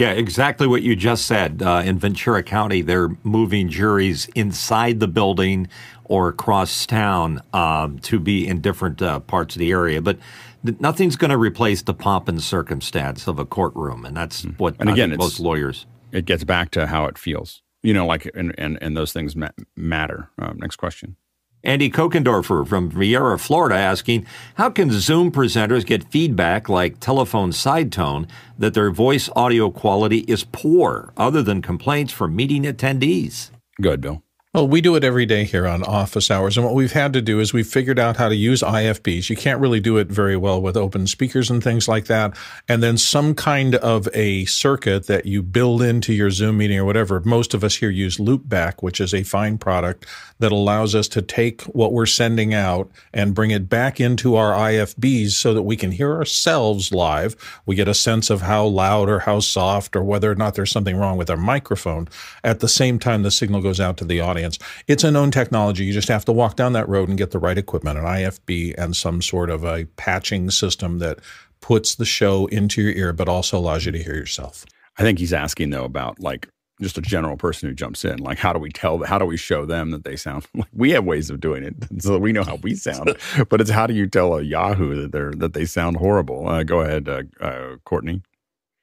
Yeah, exactly what you just said. Uh, in Ventura County, they're moving juries inside the building or across town um, to be in different uh, parts of the area. But th- nothing's going to replace the pomp and circumstance of a courtroom, and that's mm. what and again, most lawyers. It gets back to how it feels, you know, like and and, and those things ma- matter. Um, next question. Andy Kokendorfer from Viera, Florida, asking How can Zoom presenters get feedback like telephone side tone that their voice audio quality is poor, other than complaints from meeting attendees? Good, Bill. Well, we do it every day here on office hours. And what we've had to do is we've figured out how to use IFBs. You can't really do it very well with open speakers and things like that. And then some kind of a circuit that you build into your Zoom meeting or whatever. Most of us here use Loopback, which is a fine product that allows us to take what we're sending out and bring it back into our IFBs so that we can hear ourselves live. We get a sense of how loud or how soft or whether or not there's something wrong with our microphone. At the same time, the signal goes out to the audience audience. It's a known technology. You just have to walk down that road and get the right equipment, an IFB and some sort of a patching system that puts the show into your ear, but also allows you to hear yourself. I think he's asking though about like just a general person who jumps in. Like, how do we tell? How do we show them that they sound? Like, we have ways of doing it, so we know how we sound. but it's how do you tell a Yahoo that they're that they sound horrible? Uh, go ahead, uh, uh, Courtney.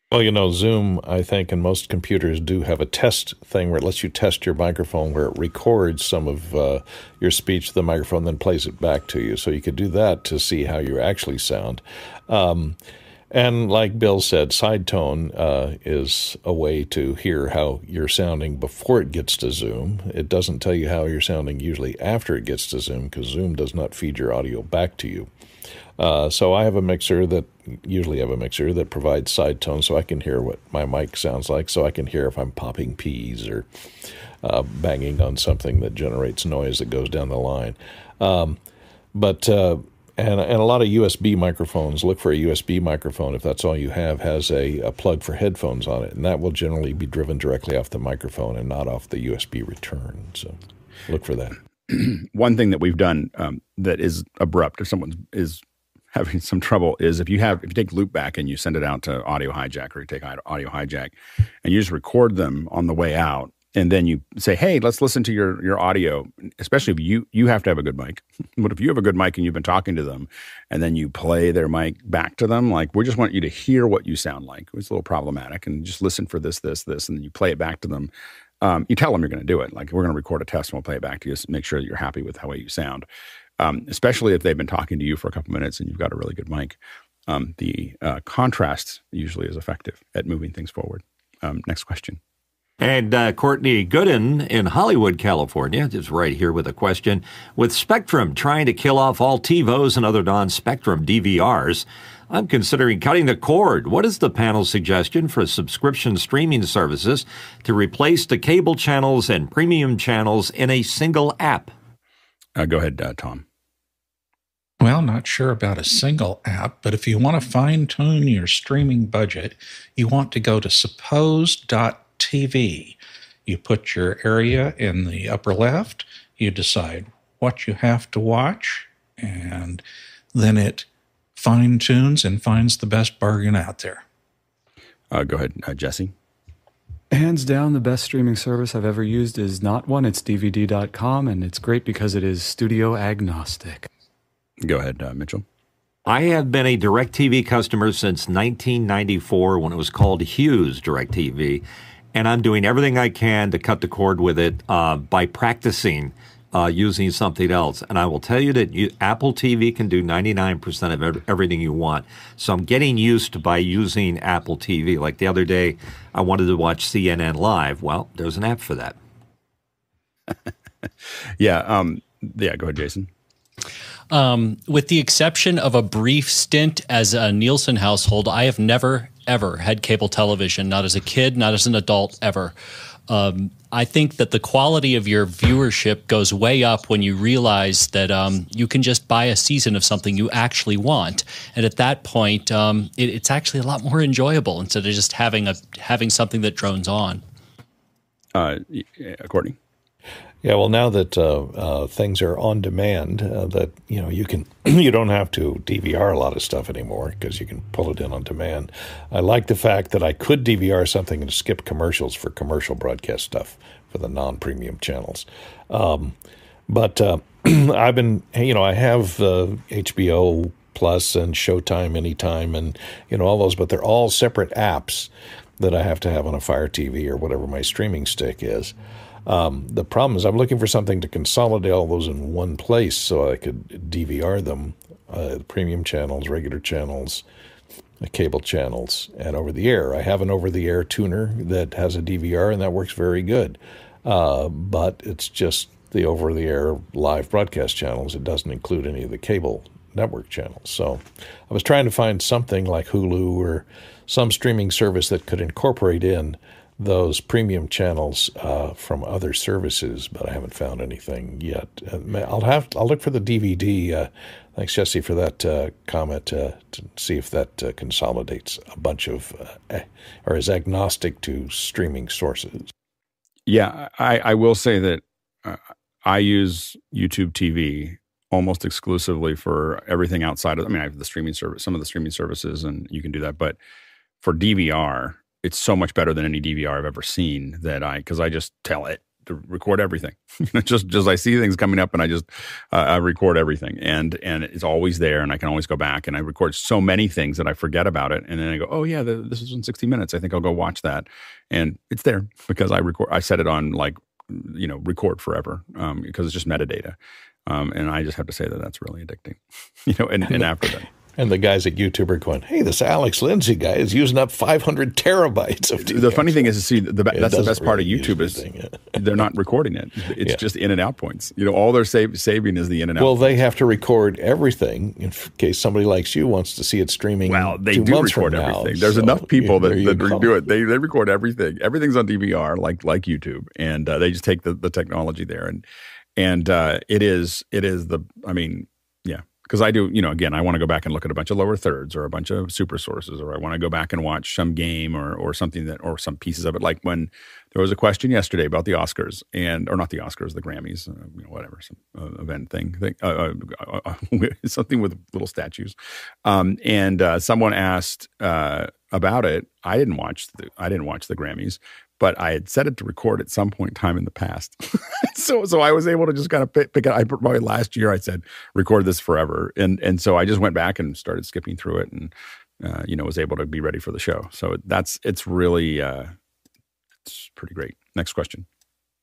Well, you know, Zoom, I think, and most computers do have a test thing where it lets you test your microphone, where it records some of uh, your speech to the microphone, then plays it back to you. So you could do that to see how you actually sound. Um, And like Bill said, side tone uh, is a way to hear how you're sounding before it gets to Zoom. It doesn't tell you how you're sounding usually after it gets to Zoom because Zoom does not feed your audio back to you. Uh, so I have a mixer that usually have a mixer that provides side tone so I can hear what my mic sounds like, so I can hear if I'm popping peas or uh, banging on something that generates noise that goes down the line. Um, but uh, and and a lot of USB microphones look for a USB microphone if that's all you have has a, a plug for headphones on it, and that will generally be driven directly off the microphone and not off the USB return. So look for that. One thing that we've done um, that is abrupt if someone is having some trouble is if you have if you take loopback and you send it out to audio hijack or you take audio hijack and you just record them on the way out and then you say hey let's listen to your your audio especially if you you have to have a good mic. But if you have a good mic and you've been talking to them and then you play their mic back to them like we just want you to hear what you sound like. It's a little problematic and just listen for this this this and then you play it back to them. Um, you tell them you're going to do it. Like we're going to record a test and we'll play it back to you. So make sure that you're happy with how you sound um, especially if they've been talking to you for a couple minutes and you've got a really good mic. Um, the uh, contrast usually is effective at moving things forward. Um, next question. And uh, Courtney Gooden in Hollywood, California, is right here with a question. With Spectrum trying to kill off all TiVos and other non Spectrum DVRs, I'm considering cutting the cord. What is the panel's suggestion for subscription streaming services to replace the cable channels and premium channels in a single app? Uh, go ahead, uh, Tom. Well, not sure about a single app, but if you want to fine tune your streaming budget, you want to go to suppose.tv. You put your area in the upper left, you decide what you have to watch, and then it fine tunes and finds the best bargain out there. Uh, go ahead, uh, Jesse. Hands down, the best streaming service I've ever used is not one. It's DVD.com, and it's great because it is studio agnostic. Go ahead, uh, Mitchell. I have been a DirecTV customer since 1994 when it was called Hughes DirecTV, and I'm doing everything I can to cut the cord with it uh, by practicing uh, using something else. And I will tell you that you, Apple TV can do 99% of everything you want. So I'm getting used to by using Apple TV. Like the other day, I wanted to watch CNN Live. Well, there's an app for that. yeah. Um, yeah. Go ahead, Jason. Um, with the exception of a brief stint as a Nielsen household, I have never, ever had cable television, not as a kid, not as an adult, ever. Um, I think that the quality of your viewership goes way up when you realize that um, you can just buy a season of something you actually want, and at that point, um, it, it's actually a lot more enjoyable instead of just having a having something that drones on. Uh, Courtney. Yeah, well, now that uh, uh, things are on demand, uh, that you know you can you don't have to DVR a lot of stuff anymore because you can pull it in on demand. I like the fact that I could DVR something and skip commercials for commercial broadcast stuff for the non-premium channels. Um, but uh, I've been, you know, I have HBO uh, Plus and Showtime Anytime and you know all those, but they're all separate apps that I have to have on a Fire TV or whatever my streaming stick is. Um, the problem is I'm looking for something to consolidate all those in one place so I could DVR them, uh, premium channels, regular channels, cable channels, and over the air. I have an over the air tuner that has a DVR and that works very good. Uh, but it's just the over the air live broadcast channels. It doesn't include any of the cable network channels. So I was trying to find something like Hulu or some streaming service that could incorporate in those premium channels uh, from other services, but I haven't found anything yet. Uh, I'll have I'll look for the DVD. Uh, thanks, Jesse, for that uh, comment uh, to see if that consolidates a bunch of eh, or is agnostic to streaming sources. Yeah, I, I will say that I use YouTube TV almost exclusively for everything outside of. I mean, I have the streaming service, some of the streaming services, and you can do that, but for DVR it's so much better than any DVR I've ever seen that I because I just tell it to record everything. just just I see things coming up and I just uh, I record everything. And and it's always there and I can always go back and I record so many things that I forget about it. And then I go oh yeah the, this is in 60 minutes. I think I'll go watch that. And it's there because I record I set it on like you know record forever um, because it's just metadata. Um, and I just have to say that that's really addicting you know and, and after that And the guys at YouTube are going, "Hey, this Alex Lindsay guy is using up 500 terabytes of." The funny thing is to see the, that's the best part of YouTube is they're not recording it. It's Yeah. just in and out points. You know, all they're save, saving is the in and out. Well, they have to record everything in case somebody likes you wants to see it streaming. Well, they do record now. everything. There's So, enough people that, that do it. They they record everything. Everything's on DVR, like like YouTube, and uh, they just take the, the technology there, and and uh, it is it is the. I mean, yeah, because I do. You know, again, I want to go back and look at a bunch of lower thirds or a bunch of super sources, or I want to go back and watch some game or or something that or some pieces of it. Like when there was a question yesterday about the Oscars and or not the Oscars, the Grammys, uh, you know, whatever, some uh, event thing, thing uh, uh, uh, something with little statues. Um, and uh, someone asked uh, about it. I didn't watch the I didn't watch the Grammys, but I had set it to record at some point in time in the past. so so I was able to just kind of pick, pick it. I probably last year I said record this forever, and and so I just went back and started skipping through it, and uh, you know was able to be ready for the show. So that's it's really uh, it's pretty great. Next question.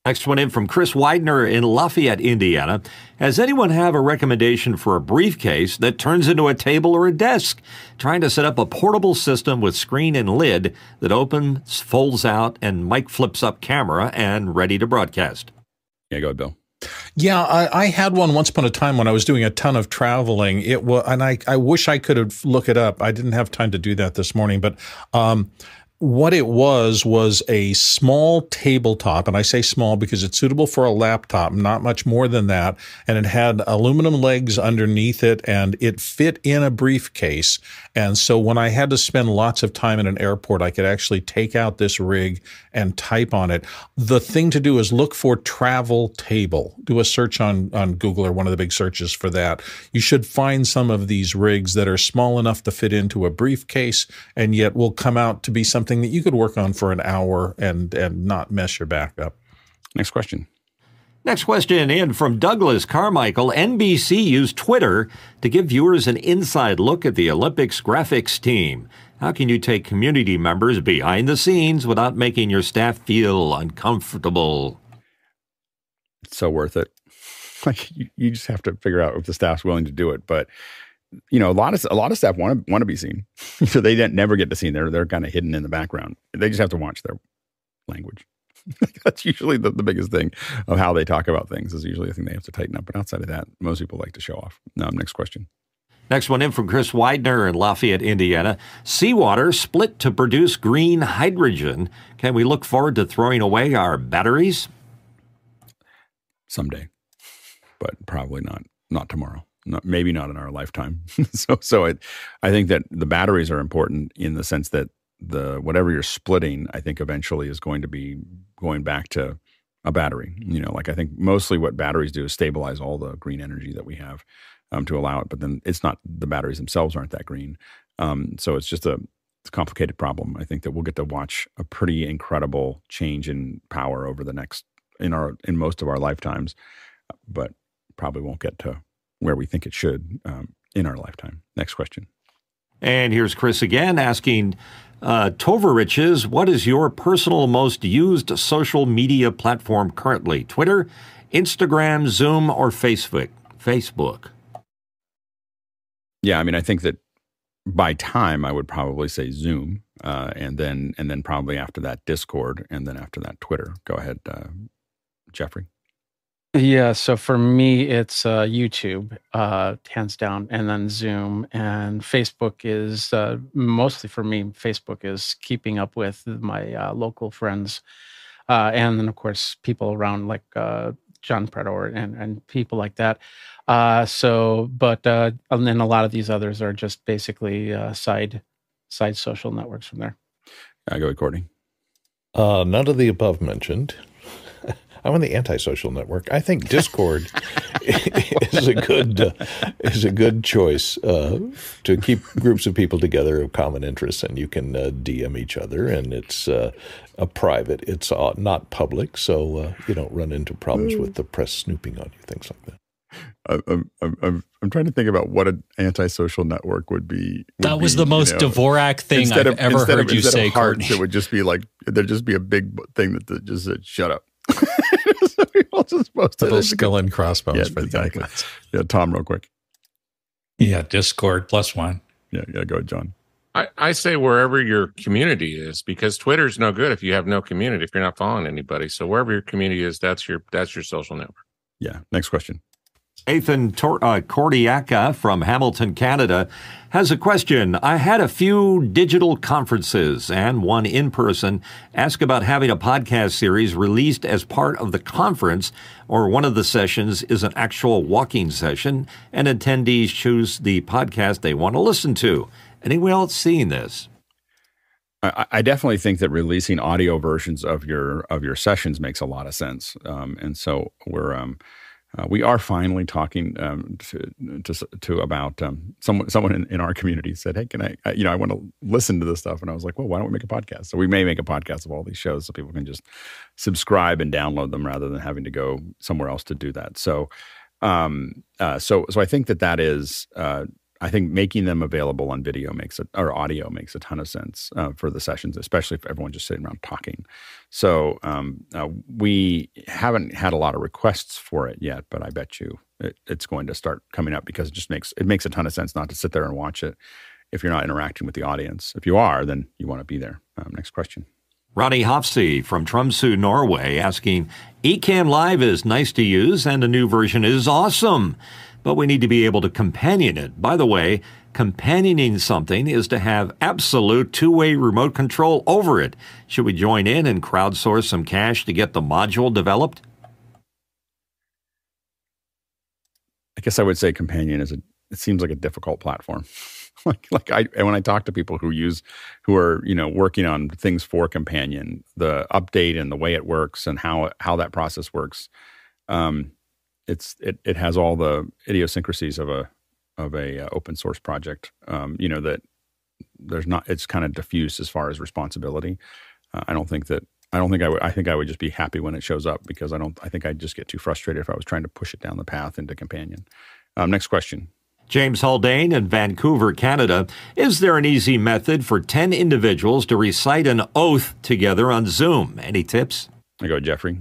Next one in from Chris Widener in Lafayette, Indiana. Has anyone have a recommendation for a briefcase that turns into a table or a desk? Trying to set up a portable system with screen and lid that opens, folds out, and mic flips up camera and ready to broadcast. Yeah, go ahead, Bill. Yeah, I, I had one once upon a time when I was doing a ton of traveling. It was, and I, I wish I could have look it up. I didn't have time to do that this morning, but um, what it was was a small tabletop, and I say small because it's suitable for a laptop, not much more than that. And it had aluminum legs underneath it, and it fit in a briefcase. And so when I had to spend lots of time in an airport, I could actually take out this rig and type on it. The thing to do is look for travel table. Do a search on, on Google or one of the big searches for that. You should find some of these rigs that are small enough to fit into a briefcase and yet will come out to be something that you could work on for an hour and, and not mess your back up. Next question. Next question in from Douglas Carmichael. NBC used Twitter to give viewers an inside look at the Olympics graphics team. How can you take community members behind the scenes without making your staff feel uncomfortable? It's so worth it. Like you, you just have to figure out if the staff's willing to do it. But you know, a lot of a lot of staff want to want to be seen, so they never get to see. They're they're kind of hidden in the background. They just have to watch their language. That's usually the, the biggest thing of how they talk about things. Is usually the thing they have to tighten up. But outside of that, most people like to show off. Um, next question. Next one in from Chris Widener in Lafayette, Indiana. Seawater split to produce green hydrogen. Can we look forward to throwing away our batteries? someday, but probably not not tomorrow. Not, maybe not in our lifetime. so so I I think that the batteries are important in the sense that the whatever you're splitting, I think eventually is going to be going back to a battery. You know, like I think mostly what batteries do is stabilize all the green energy that we have um, to allow it. But then it's not the batteries themselves aren't that green. Um, so it's just a it's a complicated problem. I think that we'll get to watch a pretty incredible change in power over the next in our in most of our lifetimes, but probably won't get to where we think it should um, in our lifetime. Next question. And here's Chris again asking uh, Tovariches, what is your personal most used social media platform currently? Twitter, Instagram, Zoom, or Facebook? Facebook. Yeah, I mean, I think that by time I would probably say Zoom, uh, and then and then probably after that Discord, and then after that Twitter. Go ahead, uh, Jeffrey. Yeah, so for me, it's uh, YouTube, uh, hands down, and then Zoom. And Facebook is uh, mostly for me, Facebook is keeping up with my uh, local friends. Uh, and then, of course, people around like uh, John Predor and, and people like that. Uh, so, but, uh, and then a lot of these others are just basically uh, side, side social networks from there. I go with Courtney. Uh, none of the above mentioned. I'm on the antisocial network. I think Discord is a good uh, is a good choice uh, to keep groups of people together of common interests, and you can uh, DM each other, and it's uh, a private. It's uh, not public, so uh, you don't run into problems with the press snooping on you, things like that. I'm, I'm, I'm, I'm trying to think about what an antisocial network would be. would That was be, the you most know. Dvorak thing Instead I've of- ever instead heard of- you say, of hearts, Courtney. It would just be like there'd just be a big thing that that just said "shut up." So people just posted Little it. skull and crossbones Yeah, for the exactly. icons. Yeah, Tom, real quick. Yeah, Discord plus one. Yeah, yeah. Go ahead, John. I, I say wherever your community is because Twitter's no good if you have no community if you're not following anybody. So wherever your community is, that's your that's your social network. Yeah. Next question. Ethan Tor- uh, Cordiaca from Hamilton, Canada, has a question. I had a few digital conferences and one in person ask about having a podcast series released as part of the conference, or one of the sessions is an actual walking session, and attendees choose the podcast they want to listen to. Anyone else seeing this? I, I definitely think that releasing audio versions of your of your sessions makes a lot of sense, um, and so we're. Um, uh, we are finally talking um, to, to, to about um, someone someone in, in, our community said, "Hey, can I, I you know I want to listen to this stuff?" And I was like, "Well, why don't we make a podcast?" So we may make a podcast of all these shows so people can just subscribe and download them rather than having to go somewhere else to do that. So, um, uh, so so I think that that is uh, I think making them available on video makes it or audio makes a ton of sense uh, for the sessions, especially if everyone's just sitting around talking. So um, uh, we haven't had a lot of requests for it yet, but I bet you it, it's going to start coming up because it just makes it makes a ton of sense not to sit there and watch it if you're not interacting with the audience. If you are, then you want to be there. Um, next question. Ronnie Hofsey from Tromsø, Norway, asking, Ecamm Live is nice to use and a new version is awesome but we need to be able to companion it. By the way, companioning something is to have absolute two way remote control over it. Should we join in and crowdsource some cash to get the module developed? I guess I would say companion is a it seems like a difficult platform. like like I and when I talk to people who use who are, you know, working on things for companion, the update and the way it works and how how that process works. Um, it's it it has all the idiosyncrasies of a of a uh, open source project. Um, you know that there's not it's kind of diffuse as far as responsibility. Uh, I don't think that I don't think I would I think I would just be happy when it shows up because I don't I think I'd just get too frustrated if I was trying to push it down the path into companion. Um, next question. James Haldane in Vancouver, Canada. Is there an easy method for 10 individuals to recite an oath together on Zoom? Any tips? I go, Jeffrey.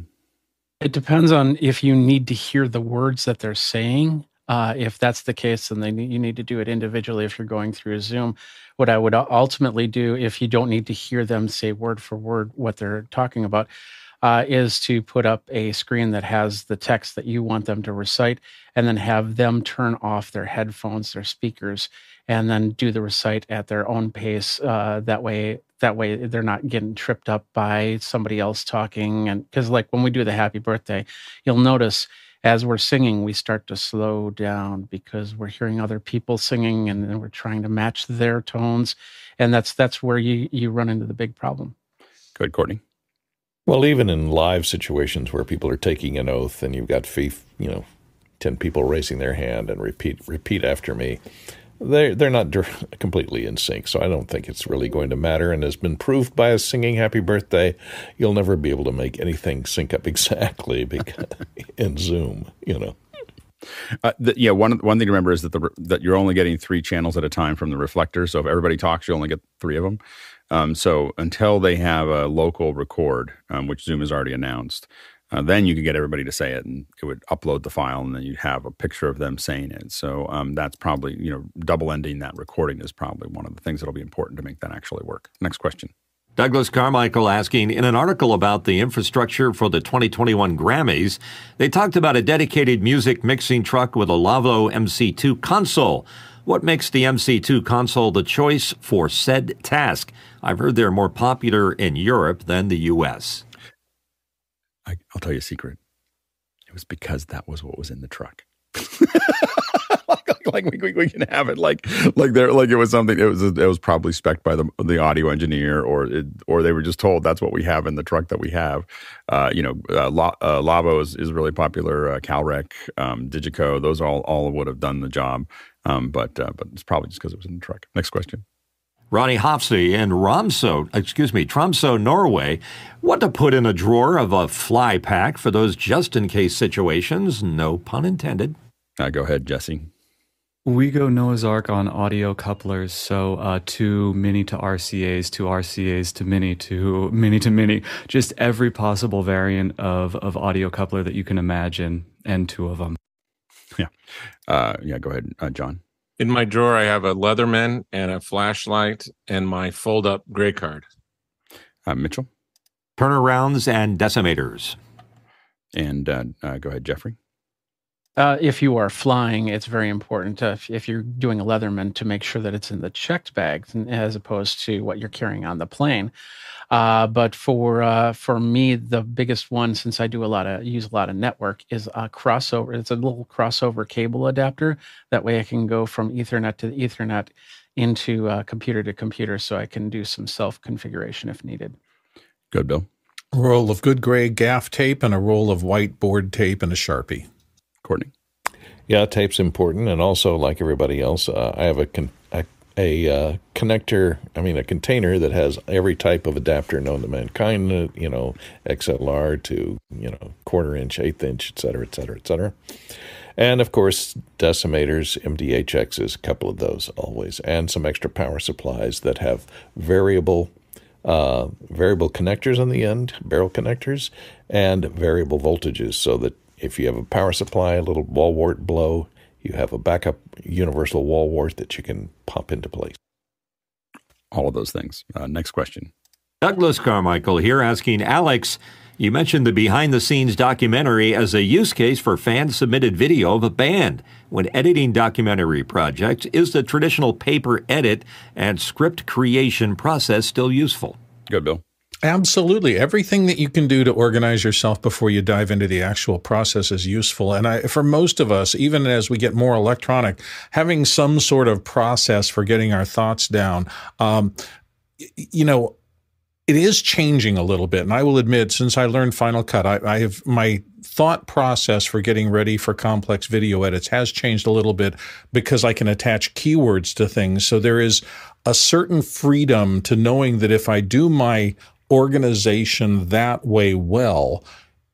It depends on if you need to hear the words that they're saying. Uh, if that's the case, then they, you need to do it individually if you're going through a Zoom. What I would ultimately do, if you don't need to hear them say word for word what they're talking about, uh, is to put up a screen that has the text that you want them to recite and then have them turn off their headphones, their speakers, and then do the recite at their own pace. Uh, that way, that way they're not getting tripped up by somebody else talking and because like when we do the happy birthday you'll notice as we're singing we start to slow down because we're hearing other people singing and then we're trying to match their tones and that's that's where you you run into the big problem. Good courtney. Well even in live situations where people are taking an oath and you've got you know 10 people raising their hand and repeat repeat after me they're they're not completely in sync, so I don't think it's really going to matter. And has been proved by us singing "Happy Birthday," you'll never be able to make anything sync up exactly because in Zoom, you know. Uh, the, yeah, one one thing to remember is that the that you're only getting three channels at a time from the reflector. So if everybody talks, you only get three of them. Um, so until they have a local record, um, which Zoom has already announced, uh, then you could get everybody to say it, and it would upload the file, and then you'd have a picture of them saying it. So um, that's probably you know double ending that recording is probably one of the things that'll be important to make that actually work. Next question. Douglas Carmichael asking in an article about the infrastructure for the 2021 Grammys, they talked about a dedicated music mixing truck with a Lawo MC2 console. What makes the MC2 console the choice for said task? I've heard they're more popular in Europe than the US. I, will tell you a secret. It was because that was what was in the truck. like, like we, we, we, can have it. Like like there like it was something it was it was probably spec by the the audio engineer or it, or they were just told that's what we have in the truck that we have. Uh, you know uh, La, uh, Lawo is, is really popular uh, Calrec um, Digico those all all would have done the job. Um, but uh, but it's probably just because it was in the truck. Next question Ronnie Hofsey in Romso, excuse me, Tromso, Norway. What to put in a drawer of a fly pack for those just in case situations? No pun intended. Uh, go ahead, Jesse. We go Noah's Ark on audio couplers, so uh, two mini to RCAs, two RCAs to mini to mini to mini, just every possible variant of, of audio coupler that you can imagine, and two of them. Yeah, uh, yeah. Go ahead, uh, John In my drawer, I have a Leatherman and a flashlight and my fold up gray card. Uh, Mitchell Turnarounds and decimators. and uh, uh, go ahead, Jeffrey. Uh, if you are flying, it's very important to, if, if you're doing a Leatherman to make sure that it's in the checked bag as opposed to what you're carrying on the plane. Uh, but for uh, for me, the biggest one, since I do a lot of use a lot of network, is a crossover. It's a little crossover cable adapter. That way, I can go from Ethernet to Ethernet into uh, computer to computer, so I can do some self configuration if needed. Good, Bill. A roll of good gray gaff tape and a roll of white board tape and a sharpie. Courtney. Yeah, tape's important, and also like everybody else, uh, I have a con- a, uh, connector. I mean, a container that has every type of adapter known to mankind. uh, You know, XLR to you know quarter inch, eighth inch, et cetera, et cetera, et cetera. And of course, decimators, MDHXs, a couple of those always, and some extra power supplies that have variable uh, variable connectors on the end, barrel connectors, and variable voltages, so that if you have a power supply, a little wall wart blow, you have a backup universal wall wart that you can pop into place. All of those things. Uh, next question. Douglas Carmichael here asking Alex, you mentioned the behind the scenes documentary as a use case for fan submitted video of a band. When editing documentary projects, is the traditional paper edit and script creation process still useful? Good, Bill. Absolutely. Everything that you can do to organize yourself before you dive into the actual process is useful. And I, for most of us, even as we get more electronic, having some sort of process for getting our thoughts down, um, you know, it is changing a little bit. And I will admit, since I learned Final Cut, I, I have my thought process for getting ready for complex video edits has changed a little bit because I can attach keywords to things. So there is a certain freedom to knowing that if I do my organization that way well,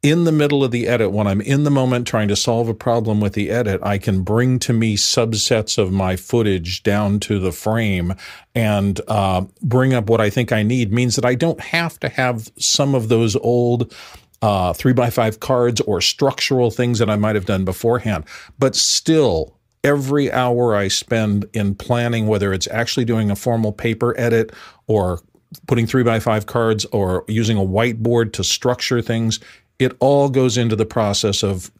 in the middle of the edit, when I'm in the moment trying to solve a problem with the edit, I can bring to me subsets of my footage down to the frame and uh, bring up what I think I need. Means that I don't have to have some of those old uh, three by five cards or structural things that I might have done beforehand. But still, every hour I spend in planning, whether it's actually doing a formal paper edit or putting three by five cards or using a whiteboard to structure things, it all goes into the process of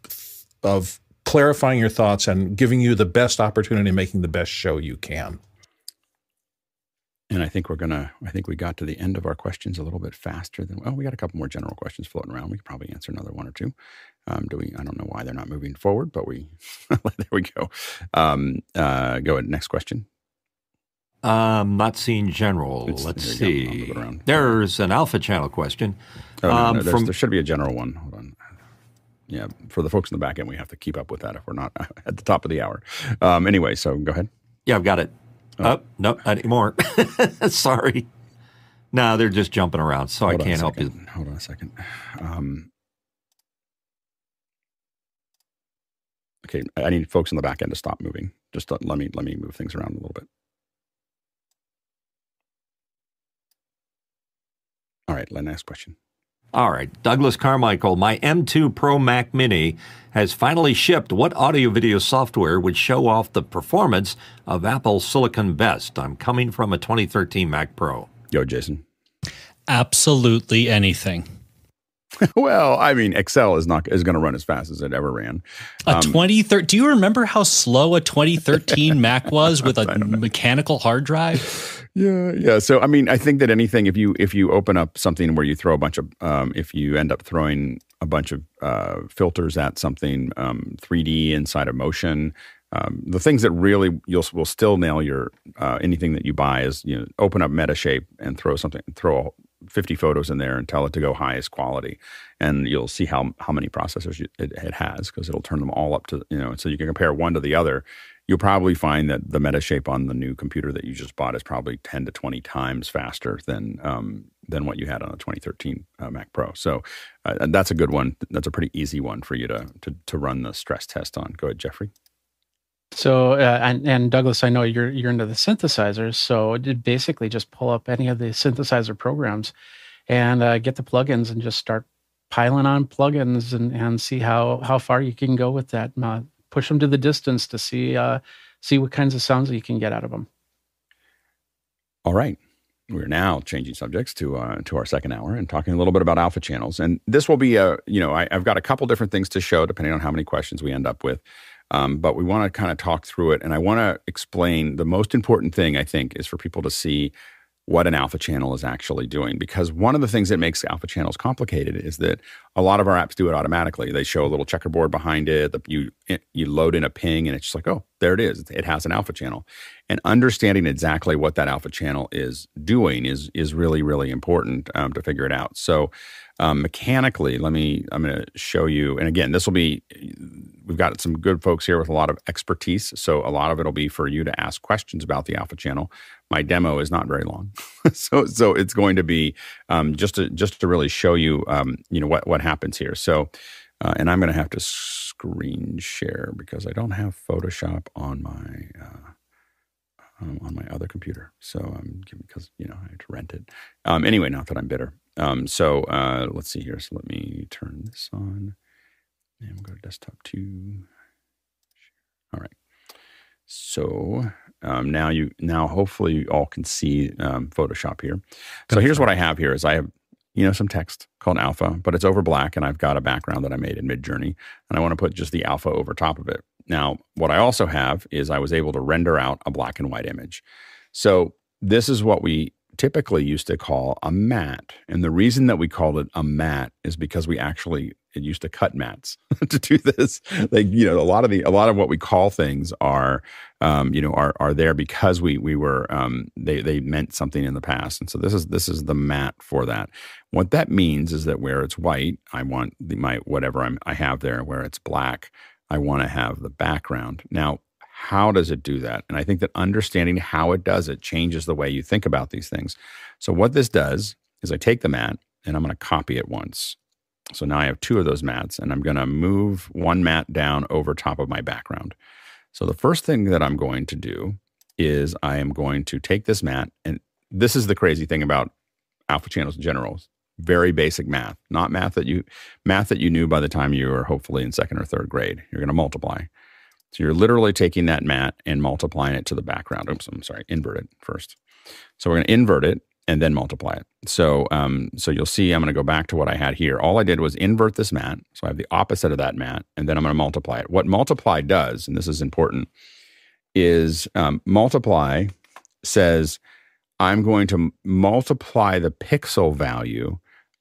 of clarifying your thoughts and giving you the best opportunity, making the best show you can. And I think we're gonna. I think we got to the end of our questions a little bit faster than. Well, we got a couple more general questions floating around. We could probably answer another one or two. Um, do we? I don't know why they're not moving forward, but we. there we go. Um, uh, go ahead. Next question. Um, not seeing general. It's- Let's go. See. There's an alpha channel question. Oh, no, Um, no, from- there should be a general one. Hold on. Yeah, for the folks in the back end, we have to keep up with that if we're not at the top of the hour. Um, anyway, so go ahead. Yeah, I've got it. Oh, no, not anymore. Sorry. No, they're just jumping around, so Hold I can't help you. Hold on a second. Um, okay, I need folks in the back end to stop moving. Just let me let me move things around a little bit. All right, next question. All right, Douglas Carmichael, my M2 Pro Mac Mini has finally shipped. What audio video software would show off the performance of Apple Silicon Best? I'm coming from a 2013 Mac Pro. Yo, Jason. Absolutely anything. well, I mean, Excel is not is going to run as fast as it ever ran. A Um, 2013. Do you remember how slow a 2013 Mac was with a mechanical hard drive? Yeah, yeah. So I mean, I think that anything if you if you open up something where you throw a bunch of um, if you end up throwing a bunch of uh, filters at something um, 3D inside of Motion, um, the things that really you'll will still nail your uh, anything that you buy is you know open up Metashape and throw something throw 50 photos in there and tell it to go highest quality, and you'll see how how many processors you, it, it has because it'll turn them all up to you know so you can compare one to the other you'll probably find that the Metashape on the new computer that you just bought is probably 10 to 20 times faster than um, than what you had on a 2013 uh, Mac Pro. So uh, that's a good one. That's a pretty easy one for you to, to to run the stress test on. Go ahead, Jeffrey. So, uh, and, and Douglas, I know you're you're into the synthesizers, so basically just pull up any of the synthesizer programs and uh, get the plugins and just start piling on plugins and, and see how how far you can go with that. Push them to the distance to see uh, see what kinds of sounds you can get out of them. All right. We're now changing subjects to uh, to our second hour and talking a little bit about alpha channels. And this will be a you know I, have got a couple different things to show depending on how many questions we end up with. Um, but we want to kind of talk through it, and I want to explain the most important thing I think is for people to see what an alpha channel is actually doing. Because one of the things that makes alpha channels complicated is that a lot of our apps do it automatically. They show a little checkerboard behind it. The, you you load in a ping, and it's just like, oh, there it is. It has an alpha channel, and understanding exactly what that alpha channel is doing is is really really important um, to figure it out. So um, mechanically, let me, I'm going to show you. And again, this will be, we've got some good folks here with a lot of expertise. So a lot of it will be for you to ask questions about the Alpha channel. My demo is not very long. so, so it's going to be um, just to, just to really show you, um, you know, what, what happens here. So, uh, and I'm going to have to screen share because I don't have Photoshop on my, uh, um, on my other computer. So um, because you know I had to rent it. Um, anyway, not that I'm bitter. Um, so uh, let's see here. So let me turn this on, and we'll go to desktop two. All right. So um, now you now hopefully you all can see um, Photoshop here. So here's what I have here: is I have you know some text called alpha, but it's over black, and I've got a background that I made in Midjourney, and I want to put just the alpha over top of it. Now, what I also have is I was able to render out a black and white image. So this is what we typically used to call a mat. And the reason that we called it a mat is because we actually it used to cut mats to do this. Like, you know, a lot of the a lot of what we call things are um, you know, are are there because we we were um they they meant something in the past. And so this is this is the mat for that. What that means is that where it's white, I want the my whatever I'm I have there, where it's black, I want to have the background. Now, how does it do that? And I think that understanding how it does it changes the way you think about these things. So, what this does is I take the mat and I'm going to copy it once. So now I have two of those mats and I'm going to move one mat down over top of my background. So the first thing that I'm going to do is I am going to take this mat and this is the crazy thing about alpha channels in general very basic math, not math that you math that you knew by the time you were hopefully in second or third grade. You're going to multiply. So you're literally taking that mat and multiplying it to the background. Oops, I'm sorry, invert it first. So we're going to invert it and then multiply it. So um, so you'll see I'm going to go back to what I had here. All I did was invert this mat. So I have the opposite of that mat, and then I'm going to multiply it. What multiply does, and this is important, is um, multiply says I'm going to multiply the pixel value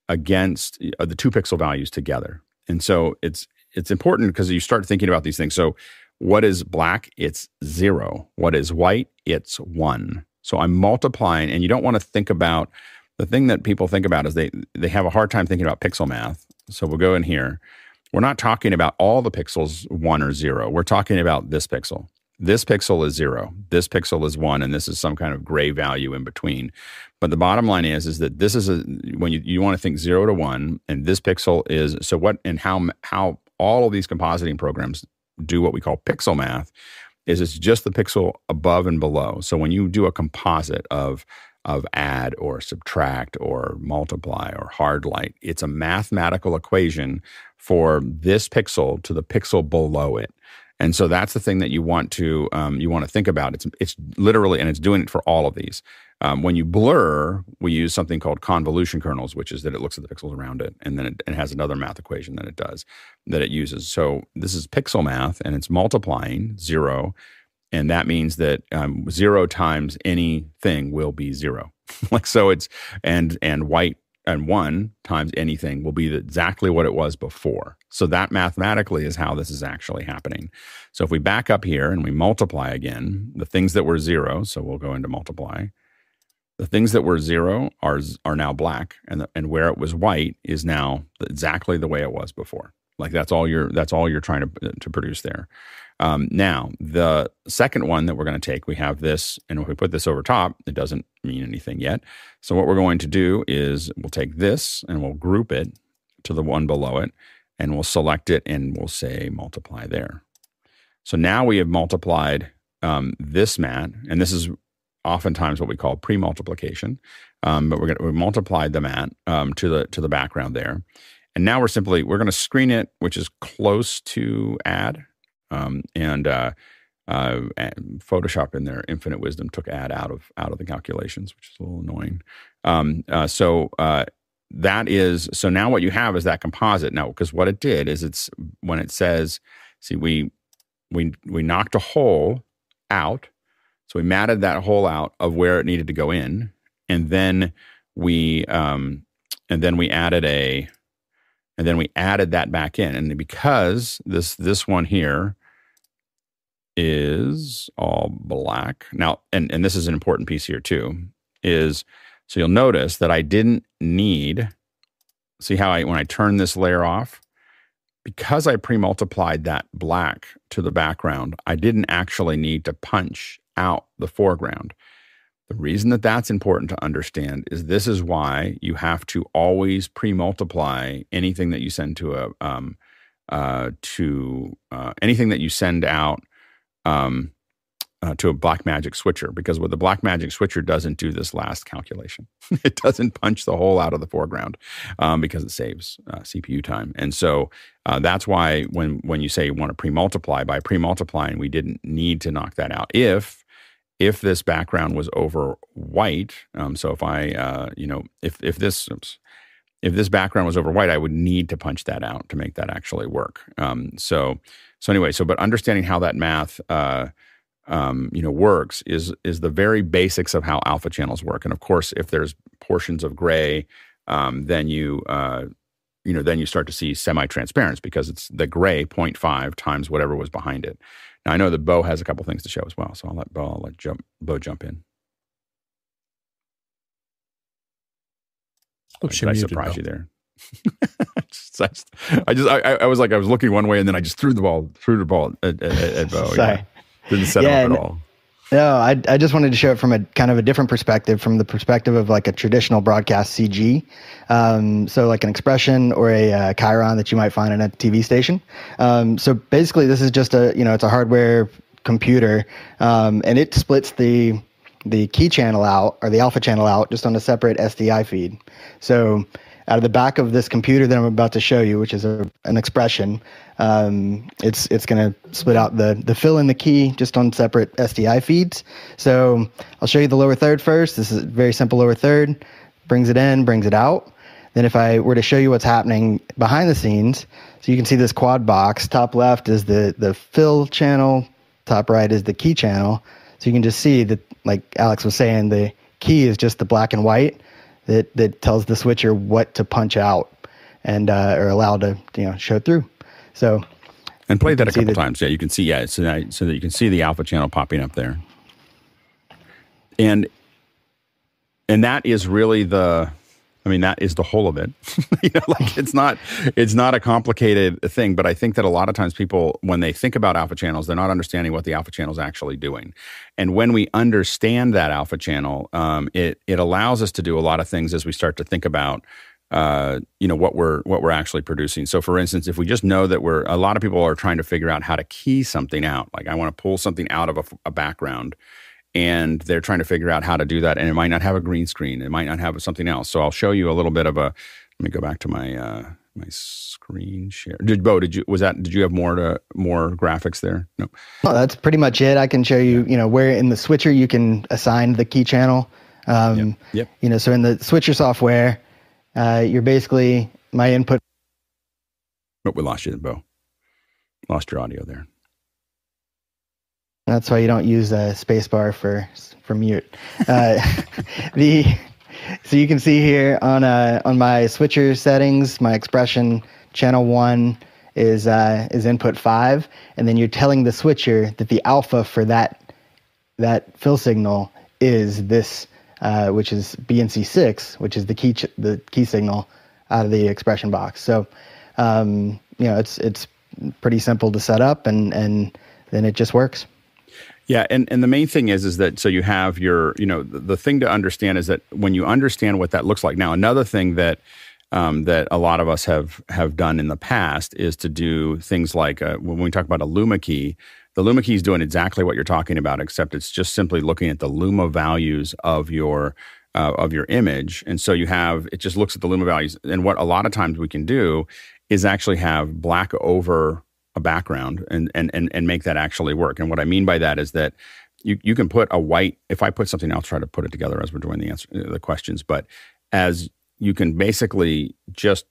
against uh, the two pixel values together. And so it's it's important because you start thinking about these things. So what is black? It's zero. What is white? It's one. So I'm multiplying, and you don't want to think about the thing that people think about is they they have a hard time thinking about pixel math. So we'll go in here. We're not talking about all the pixels one or zero. We're talking about this pixel this pixel is zero, this pixel is one, and this is some kind of gray value in between. But the bottom line is, is that this is a when you, you want to think zero to one, and this pixel is so what and how how all of these compositing programs do what we call pixel math is it's just the pixel above and below. So when you do a composite of of add or subtract or multiply or hard light, it's a mathematical equation for this pixel to the pixel below it. And so that's the thing that you want to um, you want to think about. It's it's literally and it's doing it for all of these. Um, when you blur, we use something called convolution kernels, which is that it looks at the pixels around it, and then it, it has another math equation that it does that it uses. So this is pixel math, and it's multiplying zero, and that means that um, zero times anything will be zero. like so, it's and and white and one times anything will be exactly what it was before. So that mathematically is how this is actually happening. So if we back up here and we multiply again, the things that were zero, so we'll go into multiply. The things that were zero are are now black, and the, and where it was white is now exactly the way it was before. Like that's all you're that's all you're trying to to produce there. Um, now, the second one that we're going to take, we have this, and if we put this over top, it doesn't mean anything yet. So, what we're going to do is we'll take this and we'll group it to the one below it, and we'll select it and we'll say multiply there. So now we have multiplied um, this mat, and this is oftentimes what we call pre-multiplication. Um, but we're going to we multiplied the mat um, to the to the background there, and now we're simply we're going to screen it, which is close to add, um, and uh, uh, Photoshop in their infinite wisdom took add out of out of the calculations, which is a little annoying. Um, uh, so uh, that is so now what you have is that composite now because what it did is it's when it says see we we we knocked a hole out so we matted that hole out of where it needed to go in and then we um and then we added a and then we added that back in and because this this one here is all black now and and this is an important piece here too is so you'll notice that I didn't need, see how I, when I turn this layer off, because I pre-multiplied that black to the background, I didn't actually need to punch out the foreground. The reason that that's important to understand is this is why you have to always pre-multiply anything that you send to a um, uh, to uh, anything that you send out um, uh, to a Blackmagic switcher because what the Blackmagic switcher doesn't do this last calculation. it doesn't punch the hole out of the foreground um, because it saves uh, CPU time. And so uh, that's why when when you say you want to pre-multiply, by pre-multiplying, we didn't need to knock that out. If if this background was over white, um, so if I uh, you know if if this oops, if this background was over white, I would need to punch that out to make that actually work. Um, so so anyway, so but understanding how that math uh, um, you know works is is the very basics of how alpha channels work. And of course, if there's portions of gray, um, then you uh, you know then you start to see semi-transparency because it's the gray 0.5 times whatever was behind it. Now I know that Bo has a couple things to show as well, so I'll let Bo I'll let jump, Bo jump in. Oops, Did I surprise you there? I just I, just I was like I was looking one way and then I just threw the ball threw the ball at, at, at Bo. Sorry. Yeah. Didn't set yeah, him up at all. No, I, I just wanted to show it from a kind of a different perspective, from the perspective of like a traditional broadcast CG. Um, so like an Xpression or a uh, chyron that you might find in a TV station. Um, so basically, this is just a you know it's a hardware computer, um, and it splits the the key channel out or the alpha channel out just on a separate SDI feed. So out of the back of this computer that I'm about to show you, which is a, an Xpression, um, it's it's going to split out the the fill and the key just on separate SDI feeds. So I'll show you the lower third first. This is very simple lower third. Brings it in, brings it out. Then if I were to show you what's happening behind the scenes, so you can see this quad box. Top left is the the fill channel. Top right is the key channel. So you can just see that, like Alex was saying, the key is just the black and white that that tells the switcher what to punch out and uh, or allow to you know show through. So and play that a couple times. Yeah, you can see yeah, so that, so that you can see the alpha channel popping up there, and and that is really the I mean, that is the whole of it. you know, like it's not it's not a complicated thing, but I think that a lot of times people, when they think about alpha channels, they're not understanding what the alpha channel is actually doing. And when we understand that alpha channel, um, it it allows us to do a lot of things as we start to think about uh, you know what we're what we're actually producing. So, for instance, if we just know that we're a lot of people are trying to figure out how to key something out, like I want to pull something out of a, a background and they're trying to figure out how to do that and it might not have a green screen it might not have something else. So i'll show you a little bit of a let me go back to my uh my screen share. Did bo did you was that did you have more to more graphics there? No well that's pretty much it. I can show you you know where in the switcher you can assign the key channel. Um yep, yep. you know so in the switcher software uh you're basically my input but we lost you bo. Lost your audio there that's why you don't use a spacebar for for mute. Uh, the so you can see here on uh, on my switcher settings, my Xpression channel one is uh, is input five, and then you're telling the switcher that the alpha for that that fill signal is this, uh, which is BNC six, which is the key ch- the key signal out of the Xpression box. So um, you know it's it's pretty simple to set up, and and then it just works. Yeah, and, and the main thing is is that so you have your you know the, the thing to understand is that when you understand what that looks like now another thing that um, that a lot of us have have done in the past is to do things like uh, when we talk about a Luma key, the Luma key is doing exactly what you're talking about, except it's just simply looking at the Luma values of your uh, of your image, and so you have it just looks at the Luma values. And what a lot of times we can do is actually have black over a background and, and, and, and make that actually work. And what I mean by that is that you, you can put a white, if I put something, I'll try to put it together as we're doing the answer, the questions, but as you can basically just,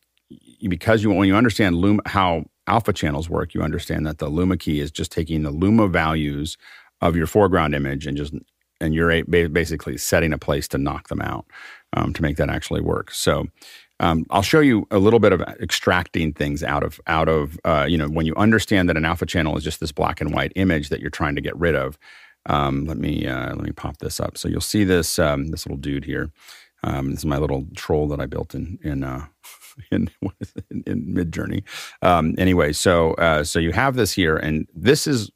because you, when you understand Luma, how alpha channels work, you understand that the Luma key is just taking the Luma values of your foreground image and just, and you're basically setting a place to knock them out um, to make that actually work. So um, I'll show you a little bit of extracting things out of out of uh, you know when you understand that an alpha channel is just this black and white image that you're trying to get rid of. Um, let me uh, let me pop this up so you'll see this um, this little dude here. Um, this is my little troll that I built in in uh, in, in, in Midjourney. Um, anyway, so uh, so you have this here, and this is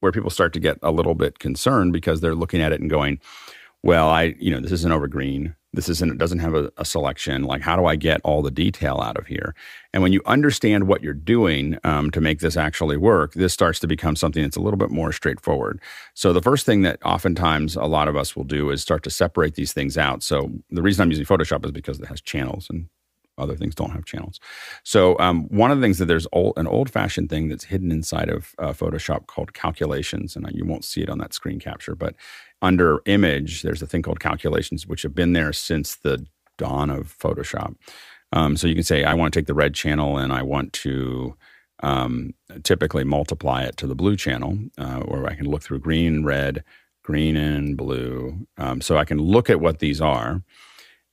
where people start to get a little bit concerned because they're looking at it and going, "Well, I you know this isn't over green." this isn't it doesn't have a, a, selection. Like how do i get all the detail out of here? And when you understand what you're doing um, to make this actually work this starts to become something that's a little bit more straightforward. So the first thing that oftentimes a lot of us will do is start to separate these things out. So the reason i'm using photoshop is because it has channels and other things don't have channels. So um, one of the things that there's old, an old-fashioned thing that's hidden inside of uh, Photoshop called calculations, and you won't see it on that screen capture, but under image, there's a thing called calculations, which have been there since the dawn of Photoshop. Um, so you can say, I want to take the red channel and I want to um, typically multiply it to the blue channel, uh, or I can look through green, red, green, and blue. Um, so I can look at what these are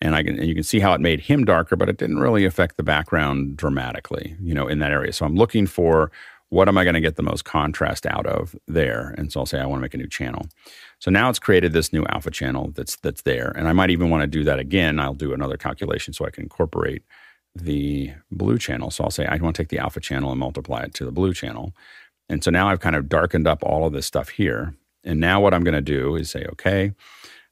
and I can and you can see how it made him darker, but it didn't really affect the background dramatically, you know, in that area. So I'm looking for what am I going to get the most contrast out of there, and so I'll say I want to make a new channel. So now it's created this new alpha channel that's that's there, and I might even want to do that again. I'll do another calculation so I can incorporate the blue channel. So I'll say I want to take the alpha channel and multiply it to the blue channel, and so now I've kind of darkened up all of this stuff here. And now what I'm going to do is say, okay, I'm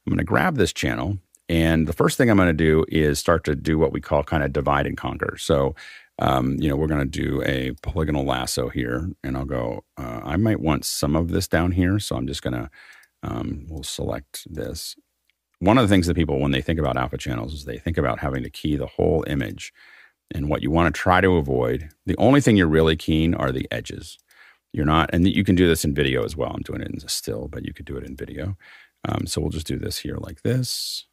going to grab this channel and the first thing I'm going to do is start to do what we call kind of divide and conquer. So, um, you know, we're going to do a polygonal lasso here, and I'll go, uh, I might want some of this down here. So I'm just going to, um, we'll select this. One of the things that people, when they think about alpha channels, is they think about having to key the whole image. And what you want to try to avoid, the only thing you're really keen are the edges. You're not, and you can do this in video as well. I'm doing it in still, but you could do it in video. Um, so we'll just do this here like this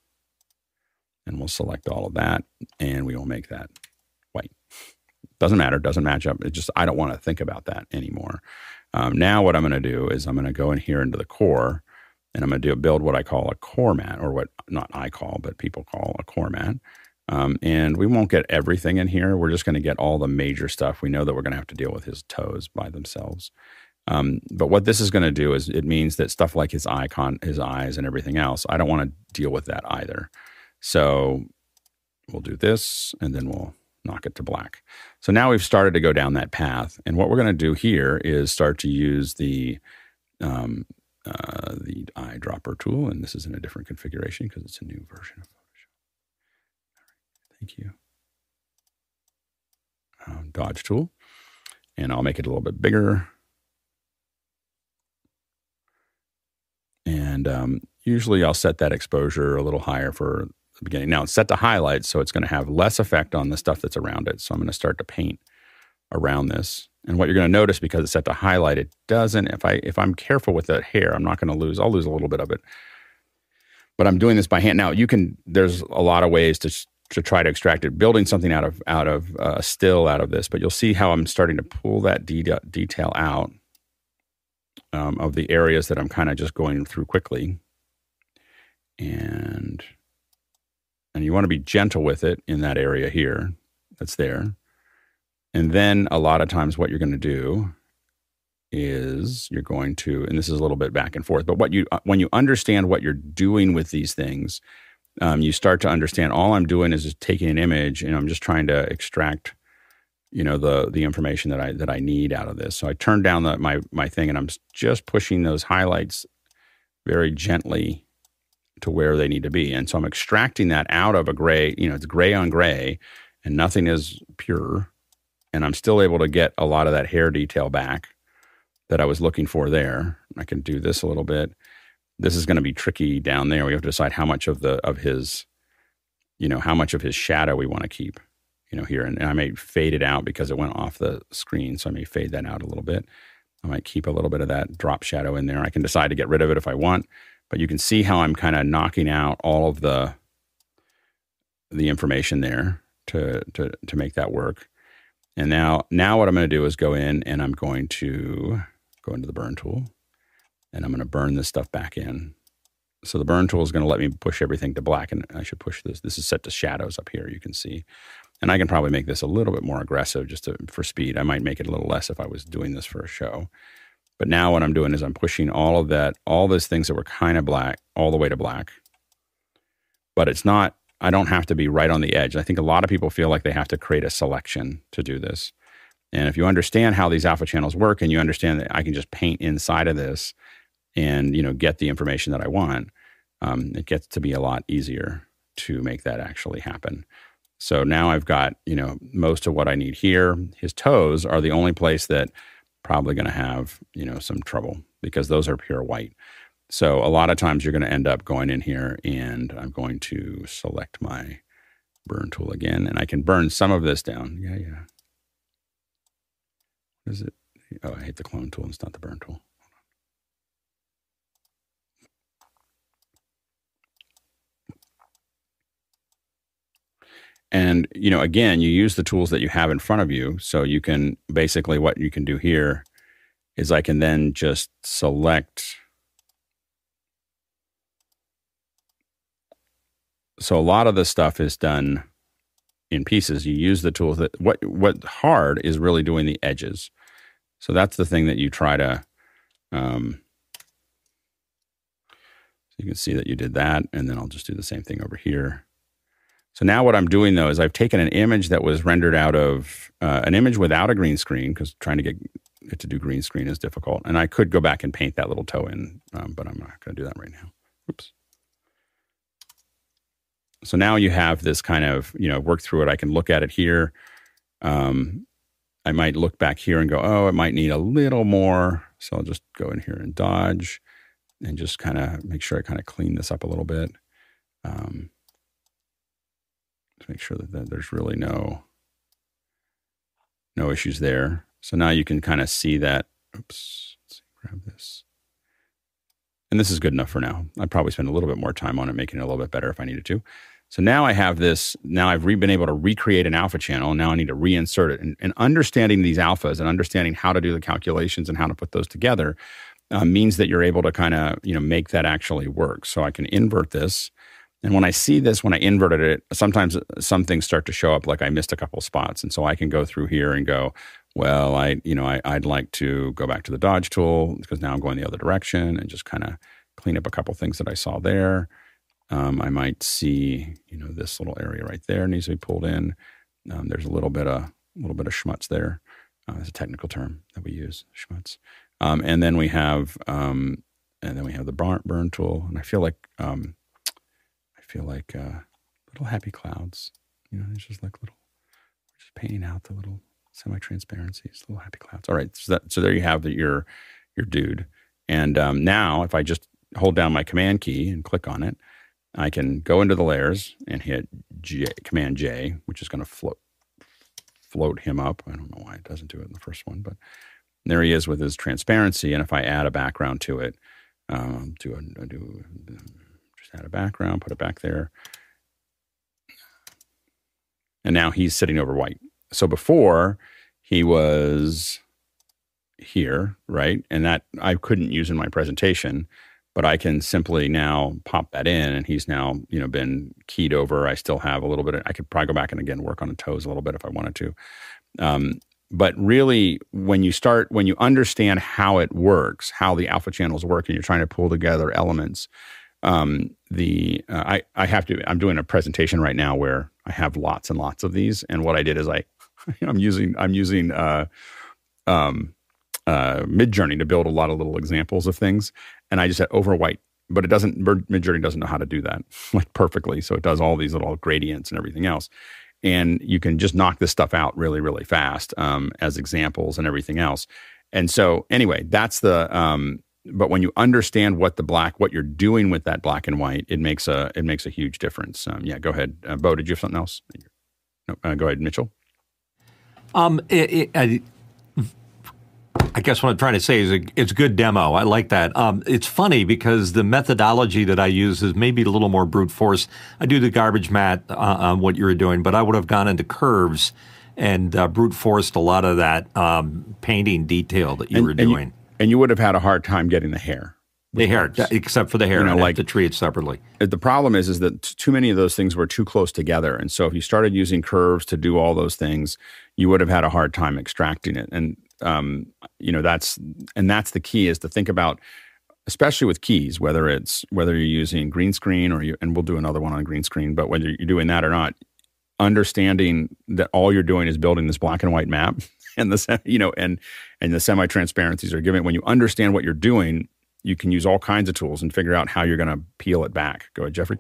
and we'll select all of that and we will make that white. Doesn't matter, doesn't match up. It just, I don't want to think about that anymore. Um, now, what I'm going to do is I'm going to go in here into the core and I'm going to do build what I call a core mat, or what not I call, but people call a core mat. Um, and we won't get everything in here. We're just going to get all the major stuff. We know that we're going to have to deal with his toes by themselves. Um, but what this is going to do is it means that stuff like his icon, his eyes, and everything else, I don't want to deal with that either. So we'll do this and then we'll knock it to black. So now we've started to go down that path. And what we're going to do here is start to use the um, uh, the eyedropper tool. And this is in a different configuration because it's a new version of Photoshop. Thank you. Um, dodge tool. And I'll make it a little bit bigger. And um, usually I'll set that exposure a little higher for the beginning. Now it's set to highlight, so it's going to have less effect on the stuff that's around it. So I'm going to start to paint around this. And what you're going to notice because it's set to highlight, it doesn't. If I if I'm careful with the hair, I'm not going to lose. I'll lose a little bit of it, but I'm doing this by hand. Now you can. There's a lot of ways to to try to extract it. Building something out of out of uh, still out of this, but you'll see how I'm starting to pull that de- detail out um, of the areas that I'm kind of just going through quickly, and and you want to be gentle with it in that area here that's there. And then a lot of times, what you're going to do is you're going to, and this is a little bit back and forth, but what you, uh, when you understand what you're doing with these things, um, you start to understand all I'm doing is just taking an image and I'm just trying to extract, you know, the the information that I that I need out of this. So I turn down the, my my thing and I'm just pushing those highlights very gently to where they need to be. And so I'm extracting that out of a gray, you know, it's gray on gray and nothing is pure. And I'm still able to get a lot of that hair detail back that I was looking for there. I can do this a little bit. This is going to be tricky down there. We have to decide how much of the of his, you know, how much of his shadow we want to keep. you know, here, and, and I may fade it out because it went off the screen, so I may fade that out a little bit. I might keep a little bit of that drop shadow in there. I can decide to get rid of it if I want, but you can see how I'm kind of knocking out all of the the information there to to to make that work. And now now what I'm going to do is go in and I'm going to go into the burn tool and I'm going to burn this stuff back in. So the burn tool is going to let me push everything to black and I should push this. This is set to shadows up here, you can see. And I can probably make this a little bit more aggressive just to, for speed. I might make it a little less if I was doing this for a show. But now what I'm doing is I'm pushing all of that, all those things that were kind of black, all the way to black. But it's not I don't have to be right on the edge. I think a lot of people feel like they have to create a selection to do this. And if you understand how these alpha channels work and you understand that I can just paint inside of this and you know get the information that I want, um, it gets to be a lot easier to make that actually happen. So now I've got you know most of what I need here. His toes are the only place that probably going to have you know some trouble because those are pure white. So a lot of times you're going to end up going in here and I'm going to select my burn tool again and I can burn some of this down. Yeah, yeah. Is it? Oh, I hate the clone tool. It's not the burn tool. And, you know, again, you use the tools that you have in front of you. So you can basically what you can do here is I can then just select so a lot of the stuff is done in pieces. You use the tools that what what hard is really doing the edges. So that's the thing that you try to. Um, so you can see that you did that, and then I'll just do the same thing over here. So now what I'm doing though is I've taken an image that was rendered out of uh, an image without a green screen because trying to get it to do green screen is difficult. And I could go back and paint that little toe in, um, but I'm not going to do that right now. Oops. So now you have this kind of, you know, work through it. I can look at it here. Um, I might look back here and go, oh, it might need a little more. So I'll just go in here and dodge and just kind of make sure I kind of clean this up a little bit. Um, to make sure that, there's really no no issues there. So now you can kind of see that. Oops, let's see, grab this. And this is good enough for now. I'd probably spend a little bit more time on it, making it a little bit better if I needed to. So now I have this, now I've re- been able to recreate an alpha channel. And now I need to reinsert it. And, and, understanding these alphas and understanding how to do the calculations and how to put those together uh, means that you're able to kind of, you know, make that actually work. So I can invert this. And when I see this, when I inverted it, sometimes some things start to show up like I missed a couple spots. And so I can go through here and go, well, I, you know, I, I'd like to go back to the dodge tool because now I'm going the other direction and just kind of clean up a couple things that I saw there. Um, I might see, you know, this little area right there needs to be pulled in. Um, there's a little bit of a little bit of schmutz there. Uh, it's a technical term that we use, schmutz. Um, and then we have, um, and then we have the burn, burn tool. And I feel like, um, feel like uh, little happy clouds. You know, it's just like little, just painting out the little semi-transparencies, little happy clouds. All right, so that, so there you have the, your your dude. And um, now, if I just hold down my command key and click on it, I can go into the layers and hit J, Command J, which is going to float float him up. I don't know why it doesn't do it in the first one, but there he is with his transparency. And if I add a background to it, um, do a, do add a background, put it back there, and now he's sitting over white. So before he was here, right, and that I couldn't use in my presentation but I can simply now pop that in and he's now, you know, been keyed over. I still have a little bit of, I could probably go back and again work on the toes a little bit if I wanted to. Um, but really, when you start, when you understand how it works, how the alpha channels work, and you're trying to pull together elements, um, the uh, I I have to. I'm doing a presentation right now where I have lots and lots of these, and what I did is I I'm using I'm using uh, um, uh, Midjourney to build a lot of little examples of things, and I just had over white, but it doesn't. Midjourney doesn't know how to do that like perfectly, so it does all these little gradients and everything else, and you can just knock this stuff out really, really fast um, as examples and everything else. And so, anyway, that's the. Um, but when you understand what the black, what you're doing with that black and white, it makes a it makes a huge difference. Um, yeah, go ahead, uh, Bo. Did you have something else? No, uh, go ahead, Mitchell. Um, it, it, I, I guess what I'm trying to say is a, it's a good demo. I like that. Um, it's funny because the methodology that I use is maybe a little more brute force. I do the garbage mat uh, on what you were doing, but I would have gone into curves and uh, brute forced a lot of that um, painting detail that you and, were doing. And you would have had a hard time getting the hair. The hair, except for the hair, you know, like to treat it separately. The problem is, is that too many of those things were too close together, and so if you started using curves to do all those things, you would have had a hard time extracting it. And um, you know that's and that's the key is to think about, especially with keys, whether it's whether you're using green screen or you, and we'll do another one on green screen, but whether you're doing that or not, understanding that all you're doing is building this black and white map and the you know and and the semi transparencies are given. When you understand what you're doing you can use all kinds of tools and figure out how you're going to peel it back. Go ahead jeffrey.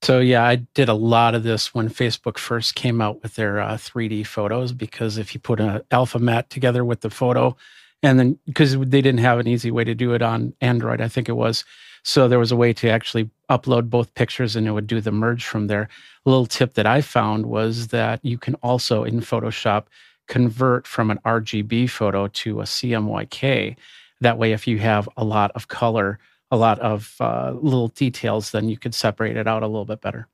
So yeah i did a lot of this when facebook first came out with their uh, 3d photos because if you put an alpha mat together with the photo and then because they didn't have an easy way to do it on android i think it was. So there was a way to actually upload both pictures and it would do the merge from there. A little tip that i found was that you can also in photoshop convert from an RGB photo to a CMYK. That way, if you have a lot of color, a lot of uh, little details, then you could separate it out a little bit better.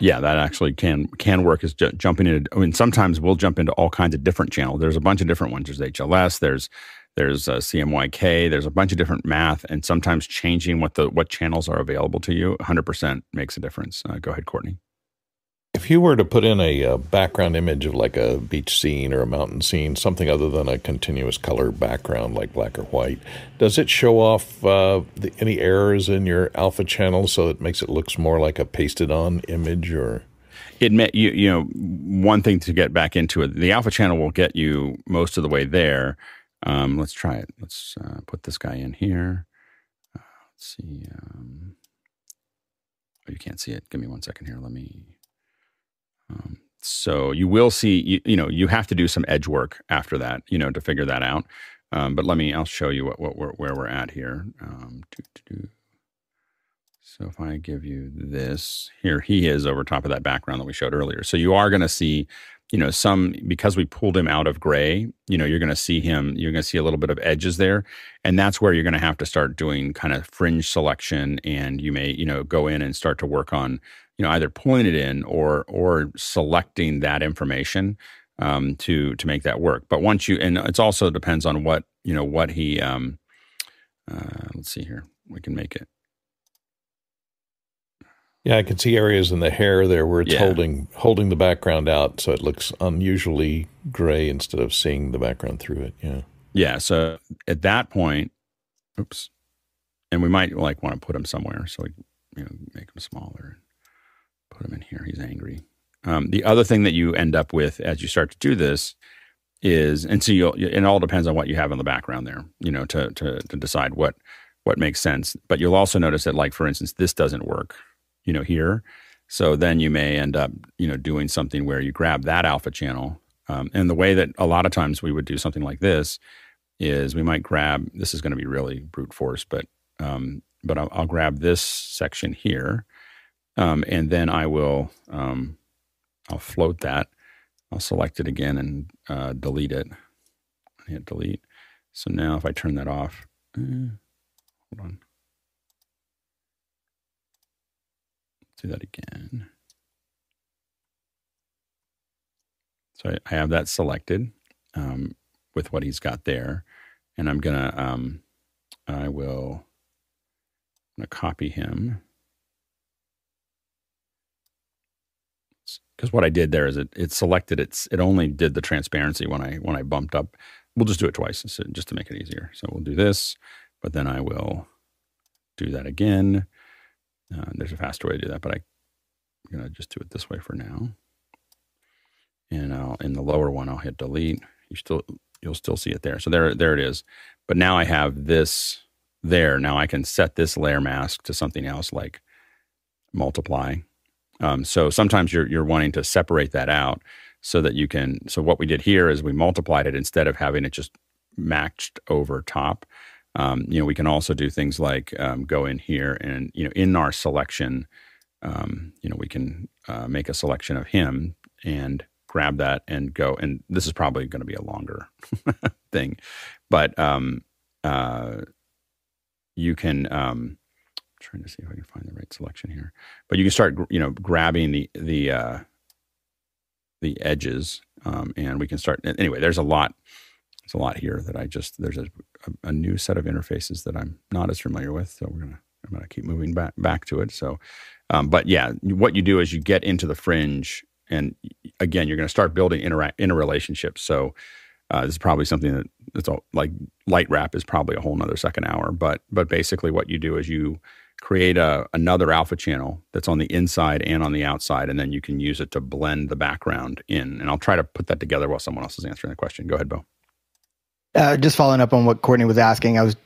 Yeah, that actually can can work. Is ju- jumping into. I mean, sometimes we'll jump into all kinds of different channels. There's a bunch of different ones. There's HLS. There's there's uh, CMYK. There's a bunch of different math, and sometimes changing what the what channels are available to you 100% makes a difference. Uh, go ahead, Courtney. If you were to put in a, a, uh, background image of like a beach scene or a mountain scene, something other than a continuous color background like black or white, does it show off uh, the, any errors in your alpha channel so it makes it looks more like a pasted on image or? It may, you, you know one thing to get back into it. The alpha channel will get you most of the way there. Um, let's try it. Let's uh, put this guy in here. Uh, let's see. Um, oh, you can't see it. Give me one second here. Let me. Um, so you will see, you, you, know, you have to do some edge work after that, you know, to figure that out. Um, but let me, I'll show you what, what we're, where we're at here. Um, so if I give you this here, he is over top of that background that we showed earlier. So you are going to see, you know, some because we pulled him out of gray. You know, you're going to see him. You're going to see a little bit of edges there, and that's where you're going to have to start doing kind of fringe selection. And you may, you know, go in and start to work on you know either pulling it in or or selecting that information um, to to make that work. But once you and it also depends on what you know what he. Um, uh, let's see here. We can make it. Yeah, I can see areas in the hair there where it's yeah. holding holding the background out, so it looks unusually gray instead of seeing the background through it. Yeah. Yeah. So at that point, oops, and we might like want to put them somewhere, so we you know make them smaller. Put him in here. He's angry. Um, the other thing that you end up with as you start to do this is, and so you it all depends on what you have in the background there, you know, to to to decide what what makes sense. But you'll also notice that, like for instance, this doesn't work, you know, here. So then you may end up, you know, doing something where you grab that alpha channel, um, and the way that a lot of times we would do something like this is we might grab. This is going to be really brute force, but um, but I'll, I'll grab this section here um, and then I will, um, I'll float that. I'll select it again and uh, delete it. Hit delete. So now if I turn that off, uh, hold on. Do that again. So I, I have that selected um, with what he's got there. And I'm going to, um, I will I'm gonna copy him. Because what I did there is it it selected it's it only did the transparency when I when I bumped up. We'll just do it twice just to make it easier. So we'll do this, but then I will do that again. Uh, there's a faster way to do that, but I, I'm gonna just do it this way for now. And I'll in the lower one I'll hit delete. You still you'll still see it there. So there there it is. But now I have this there. Now I can set this layer mask to something else like multiply um, so sometimes you're you're wanting to separate that out so that you can. So what we did here is we multiplied it instead of having it just matched over top. Um, you know, we can also do things like um, go in here and you know in our selection um, you know, we can uh, make a selection of him and grab that and go. And this is probably going to be a longer thing, but um, uh, you can. Trying to see if I can find the right selection here, but you can start, you know, grabbing the the uh, the edges, um, and we can start. Anyway, there's a lot. There's a lot here that I just there's a, a, a new set of interfaces that I'm not as familiar with, so we're gonna I'm gonna keep moving back back to it. So, um, but yeah, what you do is you get into the fringe, and again, you're to start building inter interrelationships. So, uh, this is probably something that it's all, like light wrap is probably a whole nother second hour. But but basically, what you do is you create a another alpha channel that's on the inside and on the outside, and then you can use it to blend the background in. And I'll try to put that together while someone else is answering the question. Go ahead, Bo. Uh, just following up on what Courtney was asking, I was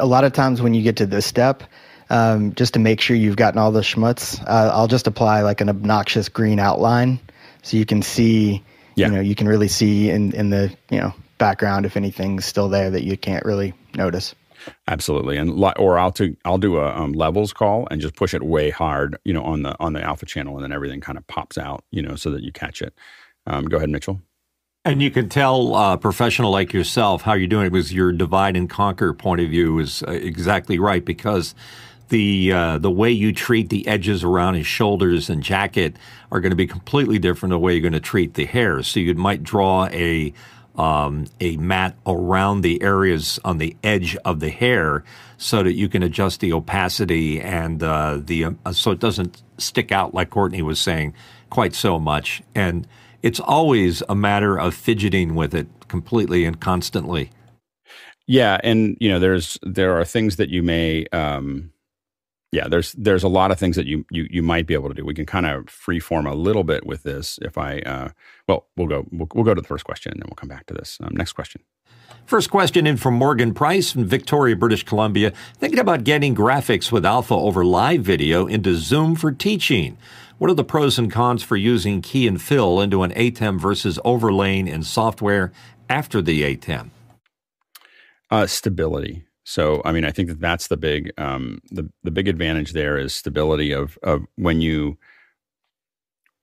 a lot of times when you get to this step, um, just to make sure you've gotten all the schmutz, uh, I'll just apply like an obnoxious green outline, so you can see, yeah. you know, you can really see in in the you know background if anything's still there that you can't really notice. Absolutely, and or I'll to, I'll do a um, levels call and just push it way hard, you know, on the on the alpha channel, and then everything kind of pops out, you know, so that you catch it. Um, go ahead, Mitchell. And you can tell a uh, professional like yourself how you're doing it was your divide and conquer point of view is uh, exactly right because the uh, the way you treat the edges around his shoulders and jacket are going to be completely different the way you're going to treat the hair. So you might draw a um, a mat around the areas on the edge of the hair so that you can adjust the opacity and uh, the uh, so it doesn't stick out like Courtney was saying quite so much and it's always a matter of fidgeting with it completely and constantly. Yeah, and you know, there's there are things that you may, um, yeah, there's there's a lot of things that you you you might be able to do. We can kind of freeform a little bit with this. If I, uh, well, we'll go we'll, we'll go to the first question and then we'll come back to this. Um, next question. First question in from Morgan Price from Victoria, British Columbia. Thinking about getting graphics with Alpha over live video into Zoom for teaching. What are the pros and cons for using key and fill into an ATEM versus overlaying in software after the ATEM? Uh, stability. So, I mean, I think that that's the big um, the the big advantage there is stability of of when you.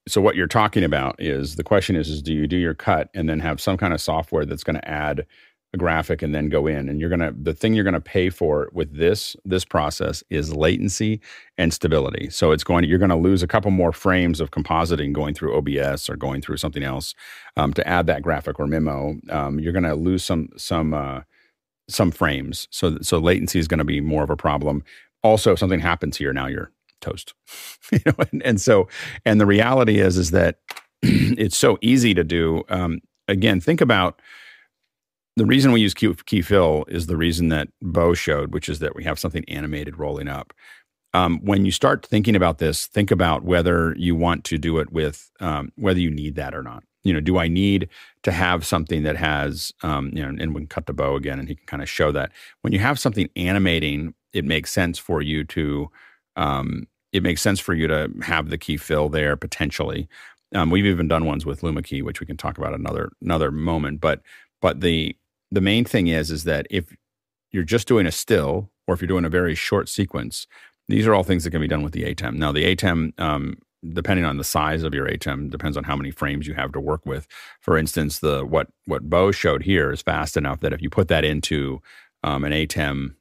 So, what you're talking about is the question is: is do you do your cut and then have some kind of software that's going to add a graphic and then go in? And you're going to the thing you're going to pay for with this this process is latency and stability. So it's going to you're going to lose a couple more frames of compositing going through obs or going through something else um, to add that graphic or memo. Um, you're going to lose some some uh, some frames. So so latency is going to be more of a problem. Also if something happens here now you're toast you know and, and so and the reality is is that it's so easy to do um, again think about the reason we use key, key fill is the reason that Bo showed, which is that we have something animated rolling up. Um, when you start thinking about this, think about whether you want to do it with um, whether you need that or not. You know, do I need to have something that has, um, you know, and we can cut the Bo again, and he can kind of show that when you have something animating, it makes sense for you to, um, it makes sense for you to have the key fill there potentially. Um, we've even done ones with LumaKey, which we can talk about another another moment. But but the the main thing is is that if you're just doing a still or if you're doing a very short sequence, these are all things that can be done with the ATEM. Now, the ATEM, um, depending on the size of your ATEM, depends on how many frames you have to work with. For instance, the what what Bo showed here is fast enough that if you put that into um, an ATEM,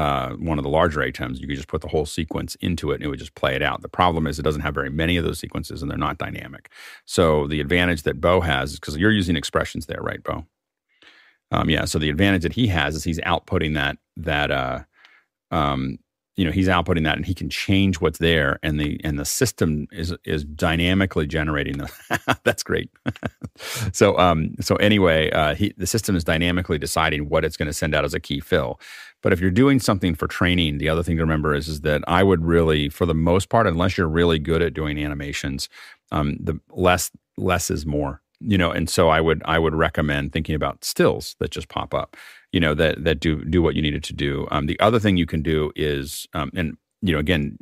uh, one of the larger ATEMs, you could just put the whole sequence into it and it would just play it out. The problem is it doesn't have very many of those sequences and they're not dynamic. So the advantage that Bo has is because you're using Xpressions there, right, Bo? Um, yeah. So the advantage that he has is he's outputting that that uh, um, you know he's outputting that and he can change what's there and the and the system is is dynamically generating the that's great so um so anyway uh he the system is dynamically deciding what it's going to send out as a key fill but if you're doing something for training the other thing to remember is is that i would really for the most part unless you're really good at doing animations um the less less is more you know? And so i would i would recommend thinking about stills that just pop up you know that that do do what you needed to do. Um, the other thing you can do is um, and you know again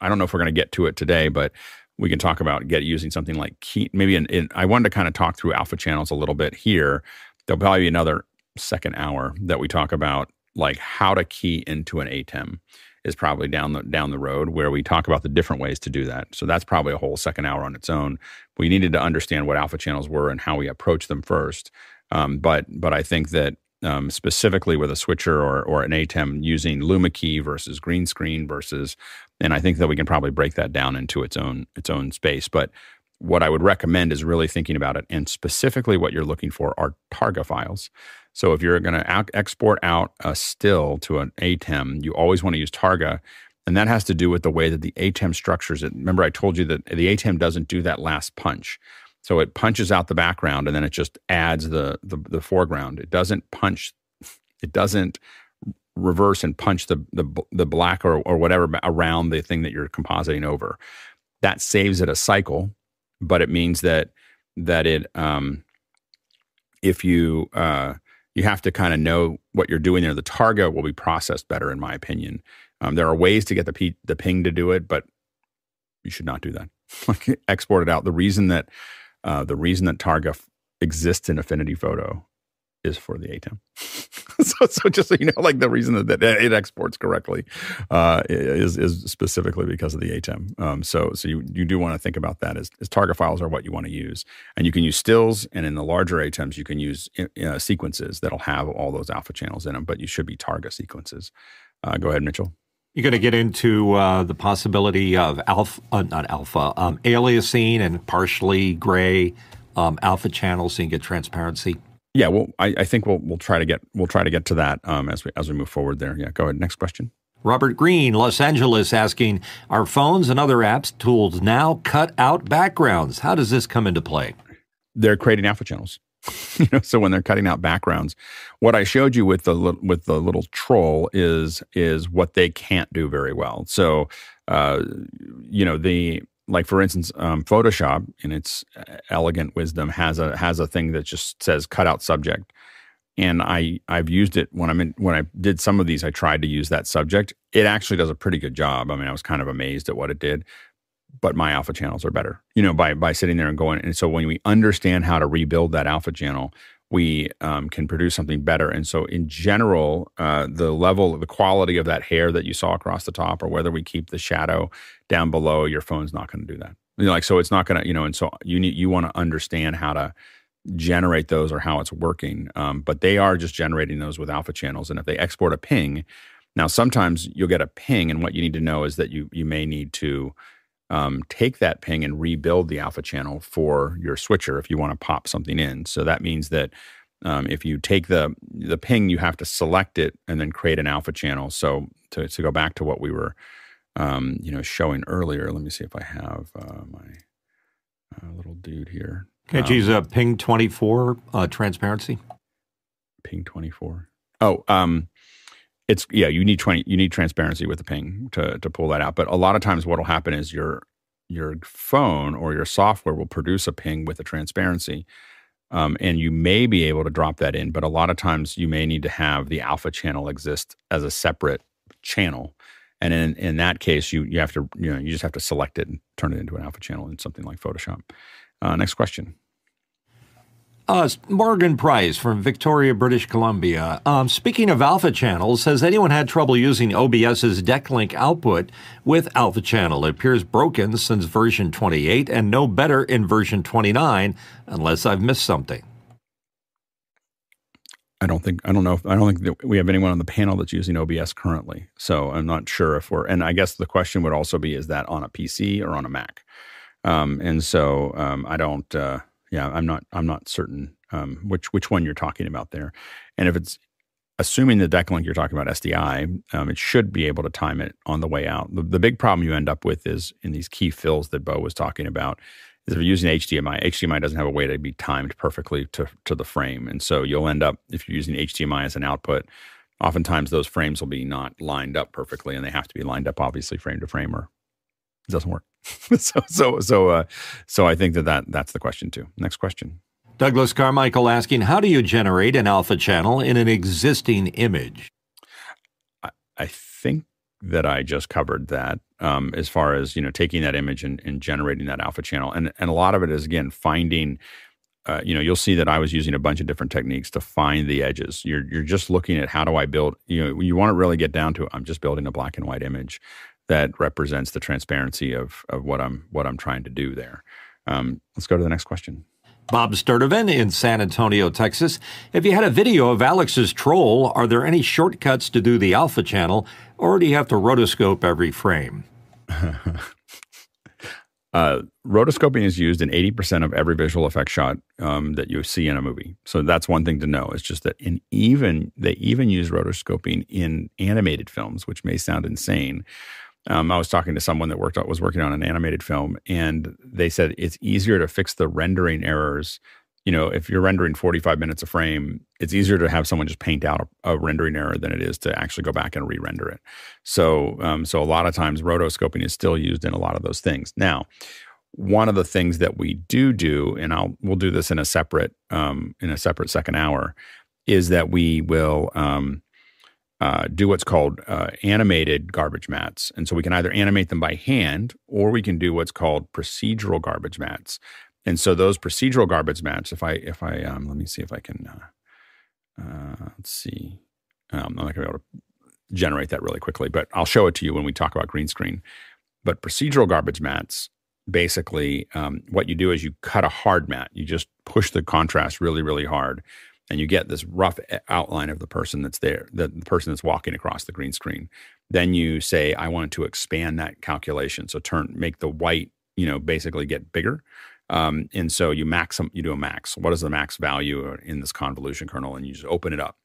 i don't know if we're going to get to it today but we can talk about get using something like key maybe in, in i wanted to kind of talk through alpha channels a little bit here. There'll probably be another second hour that we talk about like how to key into an atem is probably down the down the road where we talk about the different ways to do that. So that's probably a whole second hour on its own. We needed to understand what alpha channels were and how we approach them first. Um, but but I think that um, specifically with a switcher or or an ATEM using LumaKey versus green screen versus, and I think that we can probably break that down into its own its own space. But what I would recommend is really thinking about it, and specifically what you're looking for are Targa files. So if you're going to export out a still to an ATEM, you always want to use Targa. And that has to do with the way that the ATEM structures it. Remember, I told you that the ATEM doesn't do that last punch. So it punches out the background and then it just adds the, the, the foreground. It doesn't punch, it doesn't reverse and punch the, the, the black or, or whatever around the thing that you're compositing over. That saves it a cycle, but it means that that it um, if you uh, you have to kind of know what you're doing there. The Targa will be processed better, in my opinion. Um, there are ways to get the P, the ping to do it, but you should not do that. Like Export it out. The reason that uh, the reason that Targa f- exists in Affinity Photo is for the ATEM. so, so just so you know, like the reason that, that it exports correctly uh, is is specifically because of the ATEM. Um, so so you you do want to think about that as, Targa files are what you want to use, and you can use stills, and in the larger ATEMs you can use uh, sequences that'll have all those alpha channels in them, but you should be Targa sequences. Uh, go ahead, Mitchell. You're going to get into uh, the possibility of alpha, uh, not alpha, um, aliasing and partially gray um, alpha channels so you get transparency. Yeah, well, I, I, think we'll we'll try to get we'll try to get to that um, as we as we move forward there. Yeah, go ahead. Next question. Robert Green, Los Angeles, asking: Are phones and other apps tools now cut out backgrounds? How does this come into play? They're creating alpha channels. you know, so when they're cutting out backgrounds, what I showed you with the with the little troll is is what they can't do very well. So, uh, you know, the like for instance, um, Photoshop in its uh, elegant wisdom has a has a thing that just says cut out subject, and I I've used it when I'm in when I did some of these. I tried to use that subject. It actually does a pretty good job. I mean, I was kind of amazed at what it did, but my alpha channels are better. You know, by by sitting there and going. And so when we understand how to rebuild that alpha channel, we um, can produce something better. And so, in general, uh, the level, the quality of that hair that you saw across the top, or whether we keep the shadow down below, your phone's not going to do that. You know, like so, it's not going to. You know, and so you need you want to understand how to generate those or how it's working. Um, but they are just generating those with alpha channels, and if they export a ping, now sometimes you'll get a ping, and what you need to know is that you you may need to um, take that ping and rebuild the alpha channel for your switcher if you want to pop something in. So that means that um, if you take the the ping, you have to select it and then create an alpha channel. So to, to go back to what we were, um, you know, showing earlier. Let me see if I have uh, my uh, little dude here. Can't you use a ping twenty four uh, transparency? Ping twenty four. Oh, um, it's yeah you need 20 you need transparency with the ping to to pull that out. But a lot of times what will happen is your your phone or your software will produce a ping with a transparency um, and you may be able to drop that in but a lot of times you may need to have the alpha channel exist as a separate channel. And in in that case you you have to you know you just have to select it and turn it into an alpha channel in something like photoshop. Uh, next question uh, Morgan Price from Victoria, British Columbia. Um, speaking of alpha channels, has anyone had trouble using OBS's Decklink output with alpha channel? It appears broken since version 28 and no better in version 29, unless I've missed something. I don't think I don't know if I don't think that we have anyone on the panel that's using OBS currently. So I'm not sure if we're and I guess the question would also be is that on a PC or on a Mac? Um, and so um, I don't uh, yeah, I'm not I'm not certain um, which which one you're talking about there. And if it's assuming the DeckLink you're talking about SDI, um, it should be able to time it on the way out. The, the, big problem you end up with is in these key fills that Bo was talking about. Is if you're using HDMI, HDMI doesn't have a way to be timed perfectly to to the frame, and so you'll end up if you're using HDMI as an output. Oftentimes, those frames will be not lined up perfectly, and they have to be lined up, obviously, frame to frame, or it doesn't work. so so so uh, so I think that, that that's the question too. Next question. Douglas Carmichael asking, how do you generate an alpha channel in an existing image? I, I think that I just covered that um, as far as you know taking that image and, and, generating that alpha channel, and and a lot of it is again finding uh, you know, you'll see that I was using a bunch of different techniques to find the edges. You're you're just looking at how do I build. You know, you want to really get down to I'm just building a black and white image that represents the transparency of of what I'm what I'm trying to do there. Um, let's go to the next question. Bob Sturdivant in San Antonio, Texas. If you had a video of Alex's troll, are there any shortcuts to do the alpha channel, or do you have to rotoscope every frame? uh, rotoscoping is used in 80% of every visual effect shot um, that you see in a movie. So that's one thing to know. It's just that in even they even use rotoscoping in animated films, which may sound insane. Um, I was talking to someone that worked was working on an animated film, and they said it's easier to fix the rendering errors. You know, if you're rendering 45 minutes a frame, it's easier to have someone just paint out a, a rendering error than it is to actually go back and re-render it. So, um, so a lot of times, rotoscoping is still used in a lot of those things. Now, one of the things that we do do, and I'll we'll do this in a separate um, in a separate second hour, is that we will um, uh, do what's called uh, animated garbage mattes. And so we can either animate them by hand or we can do what's called procedural garbage mattes. And so those procedural garbage mattes, if I, if I, um, let me see if I can, uh, uh let's see. Um, I'm not going to be able to generate that really quickly, but I'll show it to you when we talk about green screen. But procedural garbage mattes, basically, um, what you do is you cut a hard matte. You just push the contrast really, really hard and you get this rough outline of the person that's there, the, the, person that's walking across the green screen. Then you say, I want to expand that calculation. So turn, make the white, you know, basically get bigger. Um, and so you max you do a max. What is the max value in this convolution kernel? And you just open it up.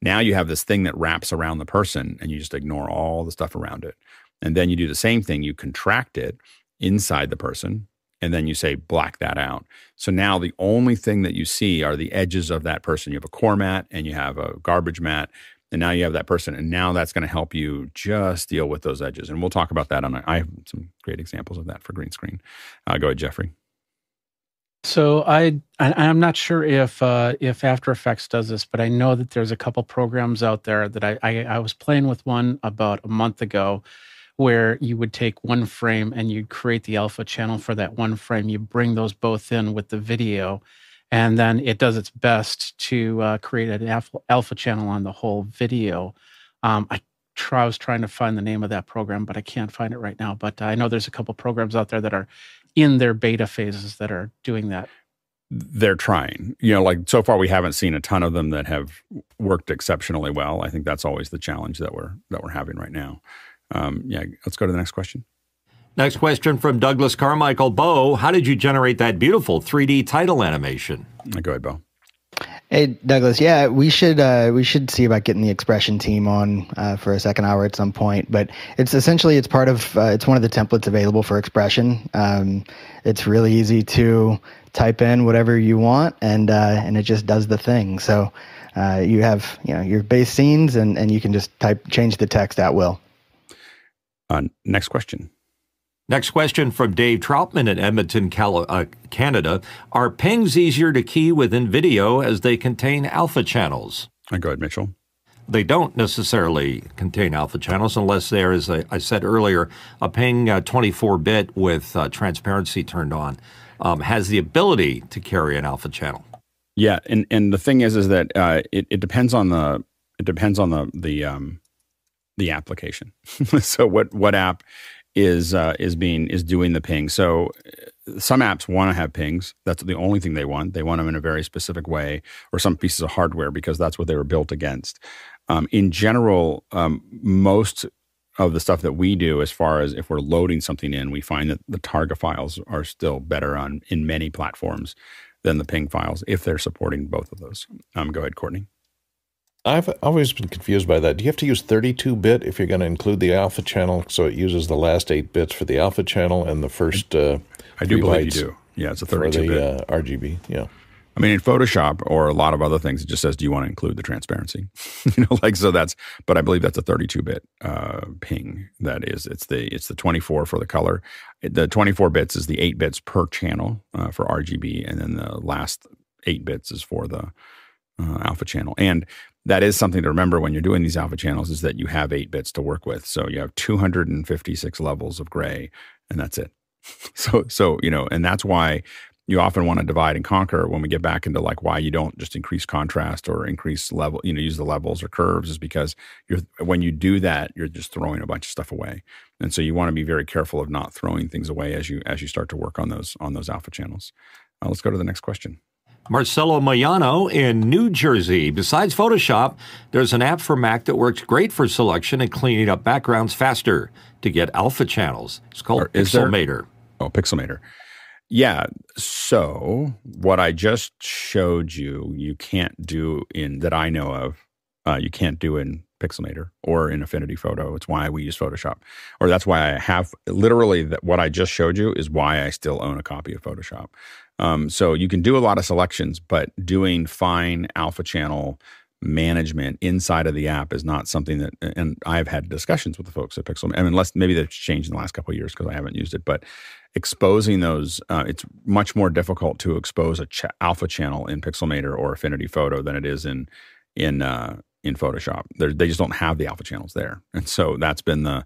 Now you have this thing that wraps around the person and you just ignore all the stuff around it. And then you do the same thing. You contract it inside the person and then you say black that out. So now the only thing that you see are the edges of that person. You have a core matte and you have a garbage matte, and now you have that person, and now that's going to help you just deal with those edges. And we'll talk about that on. A, I have some great examples of that for green screen. Uh, go ahead, Jeffrey. So I, I am not sure if uh, if After Effects does this, but I know that there's a couple programs out there that I, I I was playing with one about a month ago where you would take one frame and you'd create the alpha channel for that one frame. You bring those both in with the video, and then it does its best to uh, create an alpha, alpha, channel on the whole video. Um, I, try, I was trying to find the name of that program, but I can't find it right now. But I know there's a couple programs out there that are in their beta phases that are doing that they're trying. You know, like so far we haven't seen a ton of them that have worked exceptionally well. I think that's always the challenge that we're that we're having right now. Um, yeah, let's go to the next question. Next question from Douglas Carmichael. Bo, how did you generate that beautiful 3D title animation? Go ahead, Bo. Hey Douglas, yeah, we should uh, we should see about getting the Xpression team on uh, for a second hour at some point. But it's essentially it's part of uh, it's one of the templates available for Xpression. Um, it's really easy to type in whatever you want, and uh, and it just does the thing. So uh, you have you know your base scenes, and and you can just type change the text at will. Uh, next question. Next question from Dave Troutman at Edmonton, uh, Canada. Are pings easier to key within video as they contain alpha channels? Uh, go ahead, Mitchell. They don't necessarily contain alpha channels unless there is, a, I said earlier, a ping uh, 24 bit with uh, transparency turned on um, has the ability to carry an alpha channel. Yeah, and, and the thing is, is that uh, it, it depends on the it depends on the the um, the application. so what what app is uh, is being is doing the ping? So uh, some apps want to have pings. That's the only thing they want. They want them in a very specific way, or some pieces of hardware because that's what they were built against. Um, in general, um, most of the stuff that we do, as far as if we're loading something in, we find that the Targa files are still better on in many platforms than the ping files if they're supporting both of those. Um, go ahead, Courtney. I've always been confused by that. Do you have to use 32 bit if you're going to include the alpha channel? So it uses the last eight bits for the alpha channel and the first. Uh, I do believe you do. Yeah, it's a 32 for the, bit. Uh, RGB. Yeah. I mean, in Photoshop or a lot of other things, it just says, "Do you want to include the transparency?" you know, like so. That's, but I believe that's a 32-bit uh, ping. That is, it's the it's the 24 for the color. The 24 bits is the eight bits per channel uh, for RGB, and then the last eight bits is for the uh, alpha channel. And that is something to remember when you're doing these alpha channels is that you have eight bits to work with. So you have 256 levels of gray, and that's it. So, so you know, and that's why you often want to divide and conquer when we get back into like why you don't just increase contrast or increase level, you know, use the levels or curves is because you're when you do that, you're just throwing a bunch of stuff away. And so you want to be very careful of not throwing things away as you as you start to work on those on those alpha channels. Uh, let's go to the next question. Marcelo Mayano in New Jersey. Besides Photoshop, there's an app for Mac that works great for selection and cleaning up backgrounds faster to get alpha channels. It's called Pixelmator. Oh, Pixelmator. Yeah. So what I just showed you, you can't do in that I know of. Uh, you can't do in Pixelmator or in Affinity Photo. It's why we use Photoshop, or that's why I have literally that. What I just showed you is why I still own a copy of Photoshop. Um, so you can do a lot of selections, but doing fine alpha channel management inside of the app is not something that and i've had discussions with the folks at pixel I mean, unless maybe they've changed in the last couple of years because i haven't used it but exposing those uh, it's much more difficult to expose a ch- alpha channel in pixelmator or affinity photo than it is in in uh, in photoshop. They're, they just don't have the alpha channels there. And so that's been the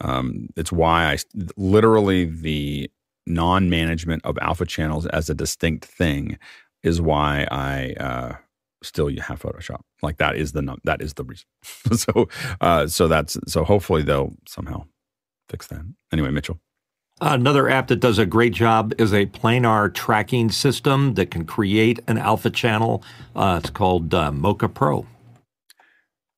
um, it's why i literally the non-management of alpha channels as a distinct thing is why i uh, still have Photoshop. Like that is the that is the reason. so uh, so that's so hopefully they'll somehow fix that. Anyway, Mitchell. Another app that does a great job is a planar tracking system that can create an alpha channel. Uh, it's called uh, Mocha Pro.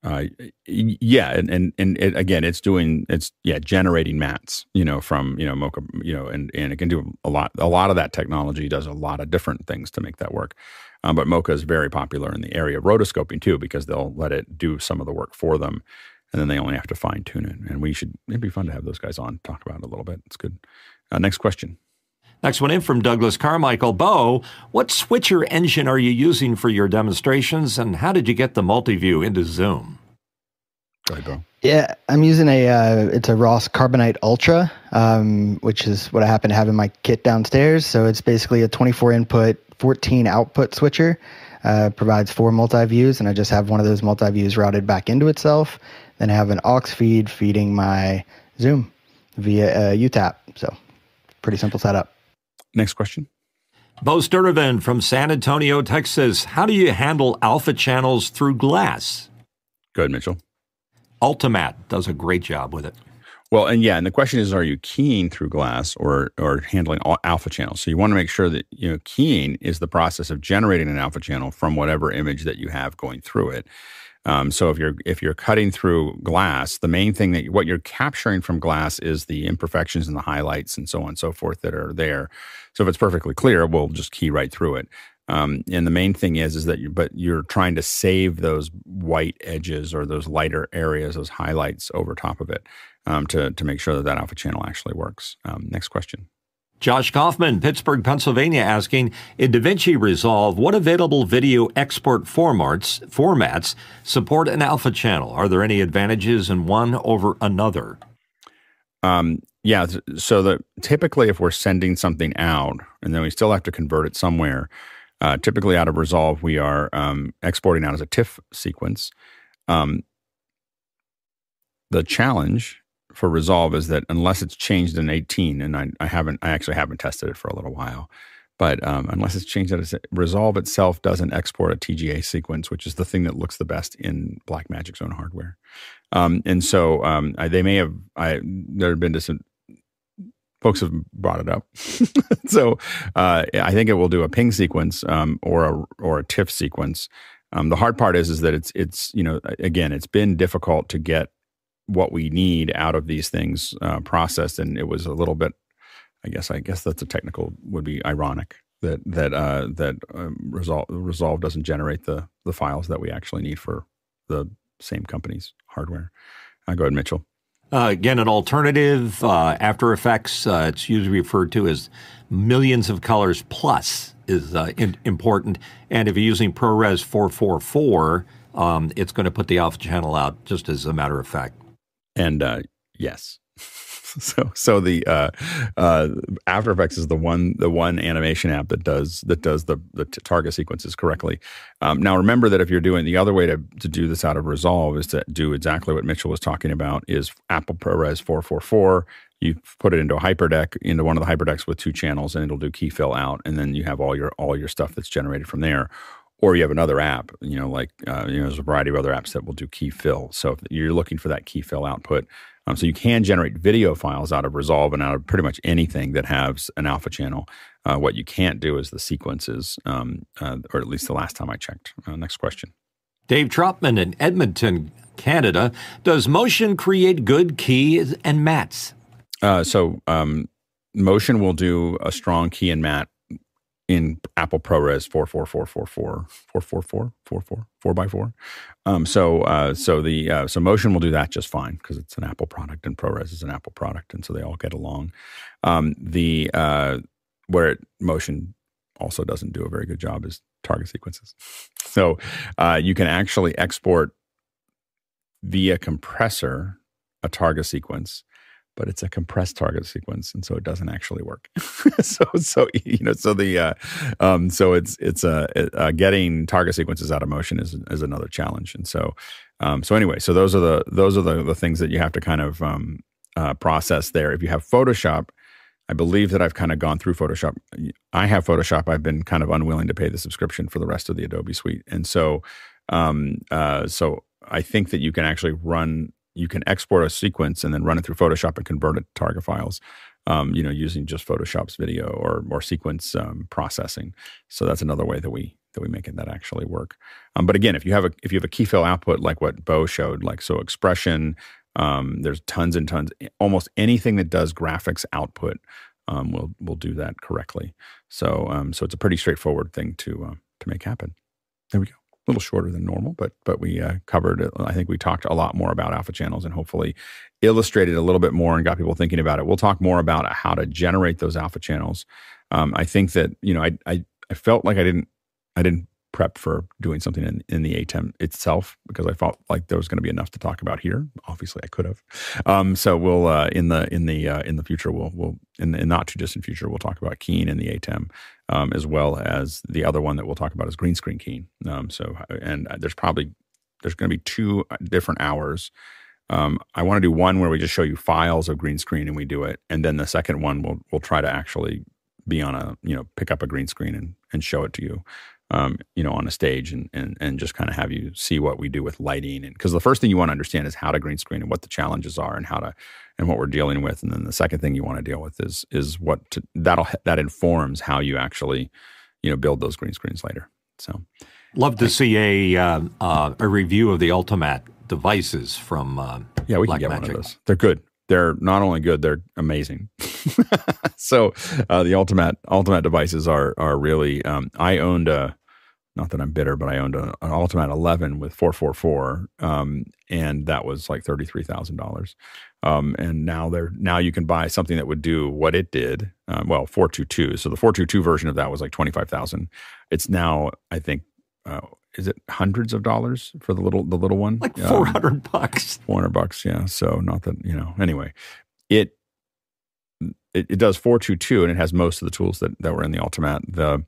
Uh, yeah, and and and it, again, it's doing it's yeah generating mattes, you know, from you know Mocha, you know, and and it can do a lot. A lot of that technology does a lot of different things to make that work. Um, but Mocha is very popular in the area of rotoscoping too, because they'll let it do some of the work for them, and then they only have to fine tune it. And we should it'd be fun to have those guys on talk about it a little bit. It's good. Uh, next question. Next one in from Douglas Carmichael. Bo, what switcher engine are you using for your demonstrations, and how did you get the multi-view into Zoom? Go ahead, Bo. Yeah, I'm using a uh, it's a Ross Carbonite Ultra, um, which is what I happen to have in my kit downstairs. So it's basically a 24 input, 14 output switcher. Uh, provides four multi views, and I just have one of those multi views routed back into itself. Then I have an aux feed feeding my Zoom via uh, UTAP. So pretty simple setup. Next question. Bo Sturtevant from San Antonio, Texas. How do you handle alpha channels through glass? Go ahead, Mitchell. Ultimatte does a great job with it. Well, and yeah, and the question is, are you keying through glass or or handling alpha channels? So you want to make sure that you know keying is the process of generating an alpha channel from whatever image that you have going through it. Um, so if you're if you're cutting through glass, the main thing that what you're capturing from glass is the imperfections and the highlights and so on and so forth that are there. So if it's perfectly clear, we'll just key right through it. Um, and the main thing is is that you but you're trying to save those white edges or those lighter areas, those highlights over top of it um, to to make sure that that alpha channel actually works. Um, next question. Josh Kaufman, Pittsburgh, Pennsylvania, asking in DaVinci Resolve, what available video export formats formats support an alpha channel? Are there any advantages in one over another? Um, yeah, so the typically if we're sending something out and then we still have to convert it somewhere, uh, typically out of Resolve we are um, exporting out as a TIFF sequence. Um, the challenge for Resolve is that unless it's changed in 18, and I, I haven't, I actually haven't tested it for a little while, but um, unless it's changed, that Resolve itself doesn't export a TGA sequence, which is the thing that looks the best in Blackmagic's own hardware. Um, and so um, I, they may have, I there have been some folks have brought it up. so uh, I think it will do a ping sequence um, or a or a TIFF sequence. Um, the hard part is is that it's it's you know again it's been difficult to get what we need out of these things uh, processed, and it was a little bit. I guess I guess that's a technical would be ironic that that uh, that um, Resolve Resolve doesn't generate the the files that we actually need for the same company's hardware. Uh, go ahead, Mitchell. Uh, again, an alternative uh, After Effects. Uh, it's usually referred to as millions of colors plus is uh, in, important. And if you're using ProRes 444, um, it's going to put the alpha channel out just as a matter of fact. And uh, yes. so so the uh, uh, After Effects is the one the one animation app that does that does the the t- Targa sequences correctly. Um, now remember that if you're doing the other way to to do this out of Resolve is to do exactly what Mitchell was talking about is Apple ProRes 444 you put it into a hyperdeck into one of the hyperdecks with two channels and it'll do key fill out and then you have all your all your stuff that's generated from there. Or you have another app you know like uh, you know there's a variety of other apps that will do key fill. So if you're looking for that key fill output um, so you can generate video files out of resolve and out of pretty much anything that has an alpha channel uh, what you can't do is the sequences um, uh, or at least the last time i checked uh, next question Dave Trotman in Edmonton, Canada. Does motion create good keys and mattes? Uh, so um, Motion will do a strong key and matte in Apple ProRes 44444 444 44 4 by 4 um, so uh, so the uh, so motion will do that just fine because it's an apple product and ProRes is an apple product and so they all get along um, the uh, where it, motion also doesn't do a very good job is Targa sequences so uh, you can actually export via compressor a Targa sequence but it's a compressed Targa sequence, and so it doesn't actually work. so, so you know, so the uh, um, so it's it's uh, uh, getting Targa sequences out of motion is is another challenge, and so um, so anyway, so those are the those are the the things that you have to kind of um, uh, process there. If you have Photoshop, I believe that I've kind of gone through Photoshop. I have Photoshop. I've been kind of unwilling to pay the subscription for the rest of the Adobe suite, and so um, uh, so I think that you can actually run you can export a sequence and then run it through Photoshop and convert it to Targa files. Um, you know, using just Photoshop's video or or sequence um, processing. So that's another way that we that we make it that actually work. Um, but again, if you have a if you have a key fill output like what Bo showed, like so Xpression, um, there's tons and tons. Almost anything that does graphics output um, will will do that correctly. So um, so it's a pretty straightforward thing to uh, to make happen. There we go a little shorter than normal, but but we uh, covered. I think we talked a lot more about alpha channels and hopefully illustrated a little bit more and got people thinking about it. We'll talk more about how to generate those alpha channels. Um, I think that you know I, I I felt like I didn't I didn't prep for doing something in, in the ATEM itself because I felt like there was going to be enough to talk about here. Obviously, I could have. Um, so we'll uh, in the in the uh, in the future we'll we'll in the not too distant future we'll talk about keying and the ATEM um, as well as the other one that we'll talk about is green screen keying. Um, so and there's probably there's going to be two different hours. Um, I want to do one where we just show you files of green screen and we do it, and then the second one we'll we'll try to actually be on a you know pick up a green screen and and show it to you um, you know, on a stage and and and just kind of have you see what we do with lighting. And because the first thing you want to understand is how to green screen and what the challenges are and how to and what we're dealing with. And then the second thing you want to deal with is is what to, that'll that informs how you actually you know build those green screens later. So, love to see a uh, uh, a review of the Ultimatte devices from uh, yeah, we Black can get Magic. one of those. They're good. They're not only good, they're amazing. so uh, the ultimate Ultimatte devices are are really. Um, I owned a not that I'm bitter, but I owned a, an Ultimatte 11 with 444, um, and that was like thirty three thousand um, dollars. And now there, now you can buy something that would do what it did. Um, well, 422. So the 422 version of that was like twenty five thousand. It's now, I think, uh, is it hundreds of dollars for the little the little one? Like four hundred bucks. Four hundred bucks. Yeah. So not that you know. Anyway, it it, it does 422 and it has most of the tools that, that were in the Ultimatte. The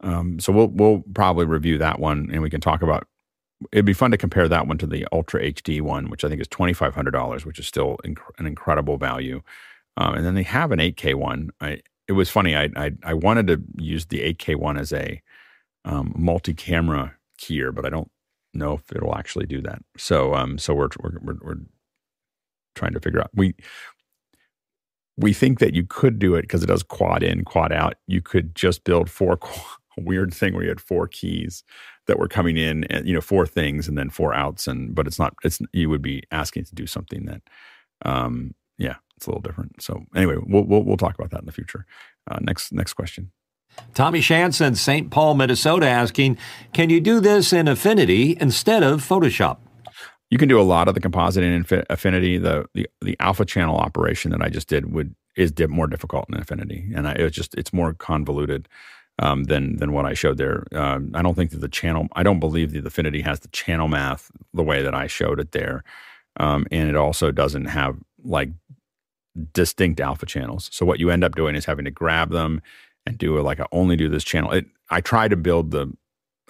um, so we'll we'll probably review that one and we can talk about. It'd be fun to compare that one to the Ultra HD one, which I think is twenty five hundred dollars, which is still inc- an incredible value. Um, and then they have an eight K one. I it was funny. I, I I wanted to use the eight K one as a um, multi camera keyer, but I don't know if it'll actually do that. So um so we're we're we're, we're trying to figure out we we think that you could do it because it does quad in quad out. You could just build four weird thing where you had four keys that were coming in and you know four things and then four outs and but it's not it's you would be asking to do something that um yeah it's a little different so anyway we'll we'll, we'll talk about that in the future uh, next next question Tommy Shanson, St. Paul, Minnesota, asking, can you do this in Affinity instead of Photoshop? you can do a lot of the composite in affinity the, the the alpha channel operation that i just did would is more difficult in affinity and I, it's just it's more convoluted um, than than what I showed there. Um, I don't think that the channel. I don't believe that Affinity has the channel math the way that I showed it there, um, and it also doesn't have like distinct alpha channels. So what you end up doing is having to grab them and do a, like I only do this channel. It, I tried to build the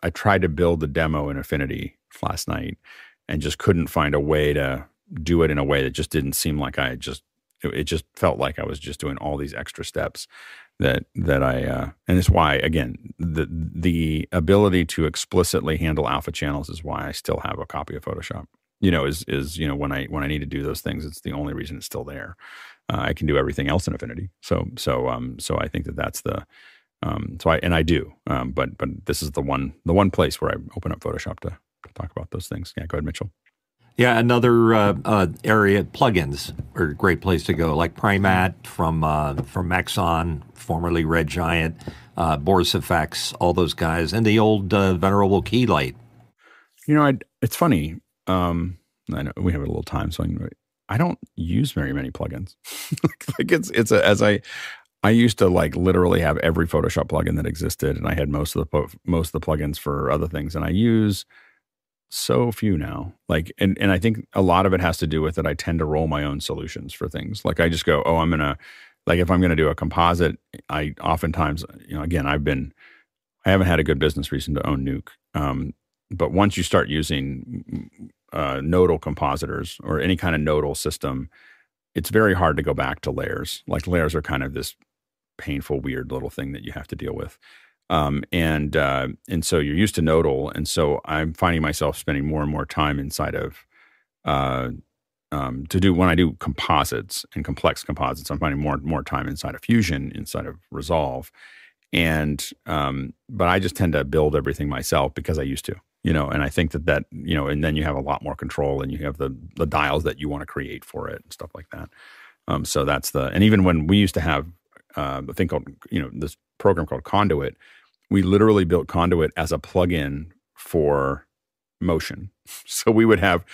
I tried to build the demo in Affinity last night and just couldn't find a way to do it in a way that just didn't seem like I just it, it just felt like I was just doing all these extra steps that that I uh, and it's why again the the ability to explicitly handle alpha channels is why I still have a copy of Photoshop. You know, is is you know when I when I need to do those things, it's the only reason it's still there. Uh, I can do everything else in Affinity. So so um so I think that that's the um so I and I do. Um but but this is the one the one place where I open up Photoshop to, to talk about those things. Yeah, go ahead, Mitchell. Yeah, another uh, uh, area plugins are a great place to go, like Primatte from uh, from Maxon, formerly Red Giant, uh, Boris FX, all those guys, and the old uh, venerable Keylight. You know, I, it's funny. Um, I know we have a little time, so I, I don't use very many plugins. like it's it's a, as I I used to like literally have every Photoshop plugin that existed, and I had most of the most of the plugins for other things, and I use so few now. Like, and, and I think a lot of it has to do with that I tend to roll my own solutions for things. Like, I just go, oh, I'm to, like, if I'm to do a composite, I oftentimes, you know, again, I've been, I haven't had a good business reason to own Nuke. Um, but once you start using uh, nodal compositors or any kind of nodal system, it's very hard to go back to layers. Like, layers are kind of this painful, weird little thing that you have to deal with. Um, and uh, and so you're used to nodal, and so I'm finding myself spending more and more time inside of uh, um, to do when I do composites and complex composites. I'm finding more and more time inside of Fusion, inside of Resolve, and um, but I just tend to build everything myself because I used to, you know. And I think that that you know, and then you have a lot more control, and you have the the dials that you want to create for it and stuff like that. Um, so that's the and even when we used to have uh, the thing called you know this program called Conduit we literally built Conduit as a plugin for Motion. So we would have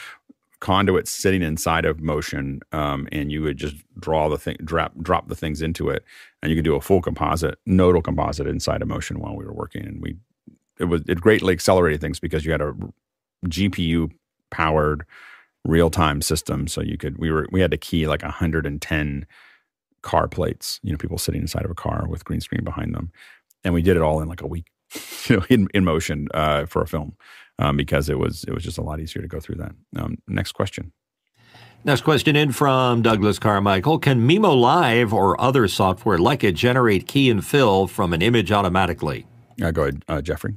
Conduit sitting inside of Motion, um, and you would just draw the thing, drop drop the things into it, and you could do a full composite, nodal composite inside of Motion while we were working. And we it was it greatly accelerated things because you had a GPU powered real time system, so you could we were we had to key like 110 car plates, you know, people sitting inside of a car with green screen behind them and we did it all in like a week, you know, in, in motion uh, for a film um, because it was it was just a lot easier to go through that. Um, next question. Next question in from Douglas Carmichael. Can mimoLive or other software like it generate key and fill from an image automatically? Uh, go ahead, uh, Jeffrey.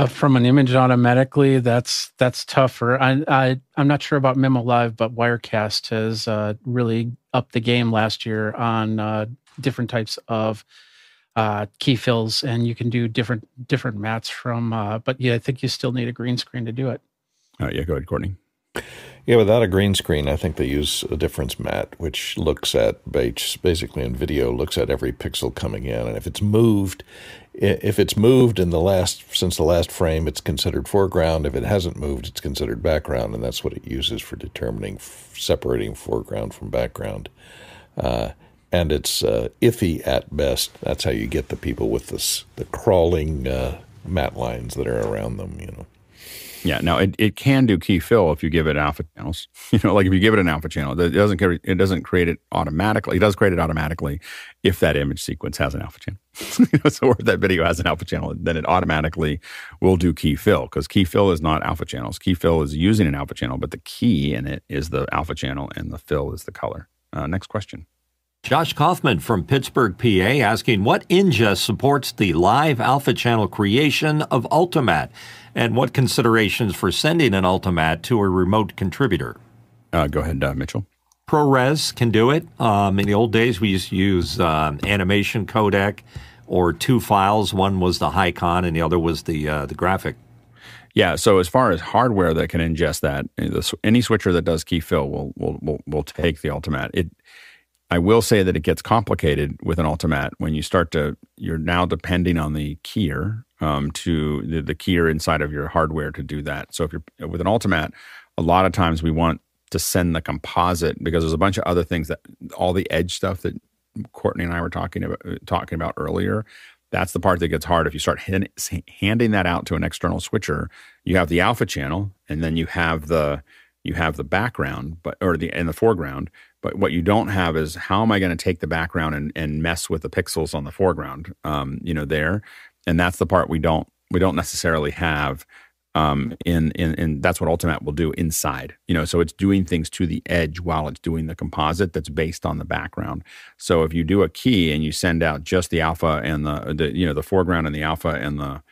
Uh, from an image automatically, that's that's tougher. I, I I'm not sure about mimoLive, but Wirecast has uh, really upped the game last year on uh, different types of uh, key fills, and you can do different different mattes from. Uh, but yeah, I think you still need a green screen to do it. Uh, yeah, go ahead, Courtney. Yeah, without a green screen, I think they use a difference matte, which looks at basically in video looks at every pixel coming in, and if it's moved, if it's moved in the last since the last frame, it's considered foreground. If it hasn't moved, it's considered background, and that's what it uses for determining separating foreground from background. Uh, and it's uh, iffy at best. That's how you get the people with this the crawling uh, matte lines that are around them. You know. Yeah. Now it, it can do key fill if you give it alpha channels. You know, like if you give it an alpha channel, it doesn't it doesn't create it automatically. It does create it automatically if that image sequence has an alpha channel. you know, so if that video has an alpha channel, then it automatically will do key fill because key fill is not alpha channels. Key fill is using an alpha channel, but the key in it is the alpha channel and the fill is the color. Uh, next question. Josh Kaufman from Pittsburgh, PA, asking what ingest supports the live alpha channel creation of Ultimatte and what considerations for sending an Ultimatte to a remote contributor? Uh, go ahead, uh, Mitchell. ProRes can do it. Um, in the old days, we used to use uh, animation codec or two files. One was the Hicon and the other was the uh, the graphic. Yeah. So as far as hardware that can ingest that, any switcher that does key fill will will will, will take the Ultimatte. It I will say that it gets complicated with an Ultimatte when you start to, you're now depending on the keyer um, to the, the keyer inside of your hardware to do that. So if you're with an Ultimatte, a lot of times we want to send the composite because there's a bunch of other things that all the edge stuff that Courtney and I were talking about talking about earlier. That's the part that gets hard. If you start hand, handing that out to an external switcher, you have the alpha channel, and then you have the you have the background, but or the in the foreground. But what you don't have is how am I going to take the background and, and mess with the pixels on the foreground? Um, you know, there, and that's the part we don't we don't necessarily have um, in, in, and that's what Ultimatte will do inside. You know, so it's doing things to the edge while it's doing the composite that's based on the background. So if you do a key and you send out just the alpha and the, the you know the foreground and the alpha and the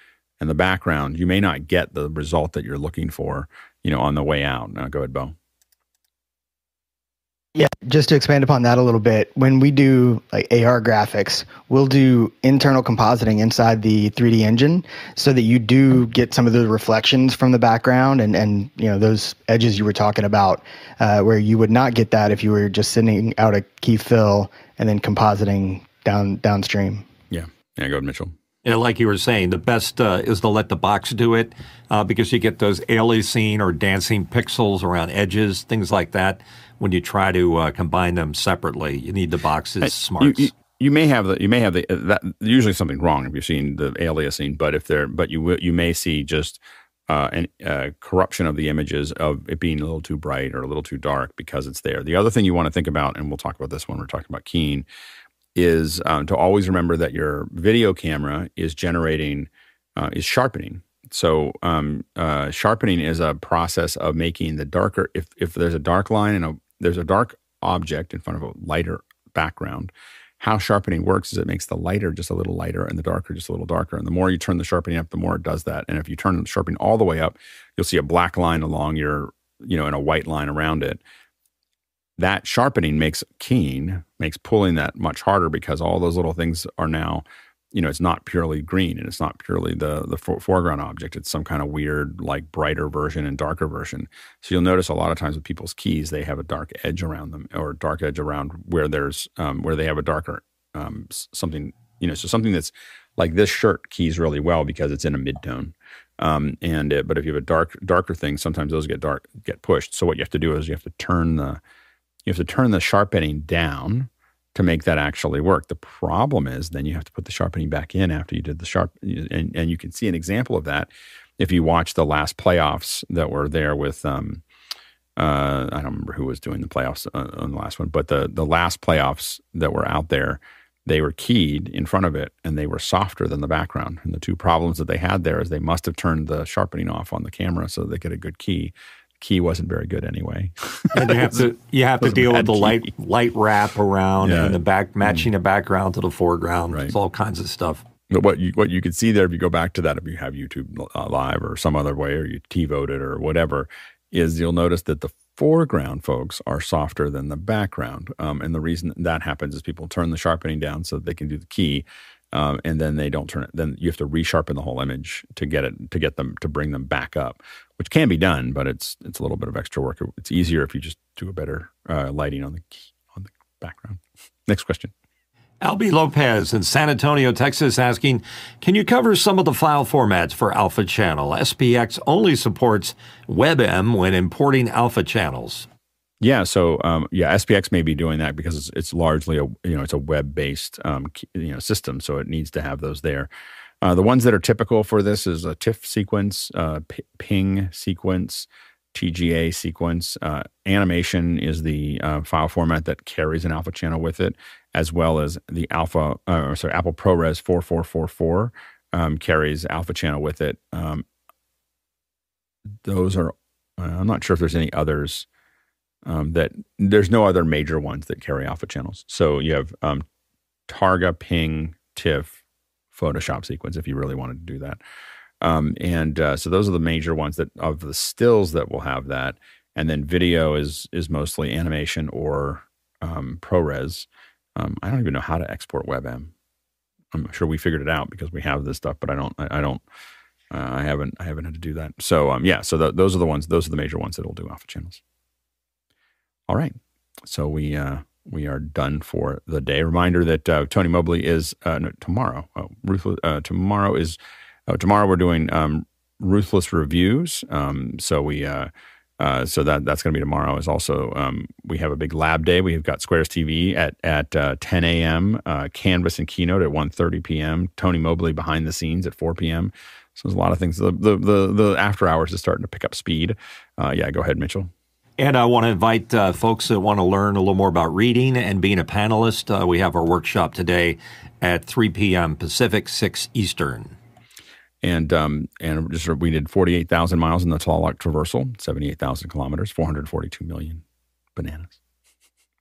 and the background, you may not get the result that you're looking for. You know, on the way out. Now, go ahead, Bo. Yeah, just to expand upon that a little bit, when we do like AR graphics, we'll do internal compositing inside the 3D engine so that you do get some of the reflections from the background and, and you know those edges you were talking about, uh, where you would not get that if you were just sending out a key fill and then compositing down downstream. Yeah, yeah, go ahead, Mitchell. Yeah, like you were saying, the best uh, is to let the box do it uh, because you get those aliasing or dancing pixels around edges, things like that when you try to uh, combine them separately. You need the box's smarts. You, you, you, may have the you may have the uh, that usually something wrong if you're seeing the aliasing, but if they're but you will, you may see just uh, an uh, corruption of the images of it being a little too bright or a little too dark because it's there. The other thing you want to think about, and we'll talk about this when we're talking about keying, is um, to always remember that your video camera is generating uh, is sharpening. So um, uh, sharpening is a process of making the darker. If if there's a dark line and a there's a dark object in front of a lighter background. How sharpening works is it makes the lighter just a little lighter and the darker just a little darker. And the more you turn the sharpening up, the more it does that. And if you turn the sharpening all the way up, you'll see a black line along your, you know, and a white line around it. That sharpening makes keying, makes pulling that much harder because all those little things are now you know, it's not purely green and it's not purely the the foreground object. It's some kind of weird, like brighter version and darker version. So you'll notice a lot of times with people's keys, they have a dark edge around them or dark edge around where there's um, where they have a darker um, something. You know, so something that's like this shirt keys really well because it's in a midtone. Um, and it, but if you have a dark darker thing, sometimes those get dark get pushed. So what you have to do is you have to turn the you have to turn the sharpening down to make that actually work. The problem is then you have to put the sharpening back in after you did the sharp, and, and you can see an example of that if you watch the last playoffs that were there with. Um, uh, I don't remember who was doing the playoffs on the last one, but the the last playoffs that were out there, they were keyed in front of it, and they were softer than the background. And the two problems that they had there is they must have turned the sharpening off on the camera so they get a good key, key wasn't very good anyway. and you have to you have to deal with the key. light light wrap around yeah. and the back matching the background to the foreground. Right. It's all kinds of stuff. But what you what you can see there, if you go back to that, if you have YouTube uh, live or some other way, or you TiVoed it or whatever, is you'll notice that the foreground folks are softer than the background. Um, and the reason that happens is people turn the sharpening down so that they can do the key. Um, and then they don't turn it. Then you have to resharpen the whole image to get it to get them to bring them back up which can be done, but it's it's a little bit of extra work. It's easier if you just do a better uh, lighting on the on the background. Next question. Albie Lopez in San Antonio, Texas, asking, can you cover some of the file formats for Alpha Channel? SPX only supports WebM when importing Alpha channels. Yeah, so um, yeah, SPX may be doing that because it's, it's largely a you know it's a web based um, you know system, so it needs to have those there. Uh, the ones that are typical for this is a TIFF sequence, uh, p- ping sequence, TGA sequence. Uh, animation is the uh, file format that carries an alpha channel with it, as well as the alpha, uh, sorry, Apple ProRes 4444 um, carries alpha channel with it. Um, those are, uh, I'm not sure if there's any others um, that, there's no other major ones that carry alpha channels. So you have um, Targa, Ping, TIFF, Photoshop sequence if you really wanted to do that. Um, and uh, so those are the major ones that of the stills that will have that. And then video is is mostly animation or um, ProRes. Um, I don't even know how to export WebM. I'm sure we figured it out because we have this stuff, but I don't. I, I don't. Uh, I haven't. I haven't had to do that. So um, yeah. So the, those are the ones. Those are the major ones that will do alpha channels. All right. So we uh, we are done for the day. Reminder that uh, Tony Mobley is uh, no, tomorrow. Oh, ruthless. Uh, tomorrow is oh, tomorrow. We're doing um, ruthless reviews. Um, so we uh, uh, so that that's going to be tomorrow. Is also um, we have a big lab day. We've got Squares TV at at uh, 10 a.m. Canvas and Keynote at 1:30 p.m. Tony Mobley behind the scenes at 4 p.m. So there's a lot of things. The the the, the after hours is starting to pick up speed. yeah, go ahead, Mitchell. And I want to invite uh, folks that want to learn a little more about reading and being a panelist. Uh, we have our workshop today at 3 p.m. Pacific, 6 Eastern. and um, and just we did forty eight thousand miles in the Tlaloc traversal, seventy eight thousand kilometers, four hundred forty two million bananas.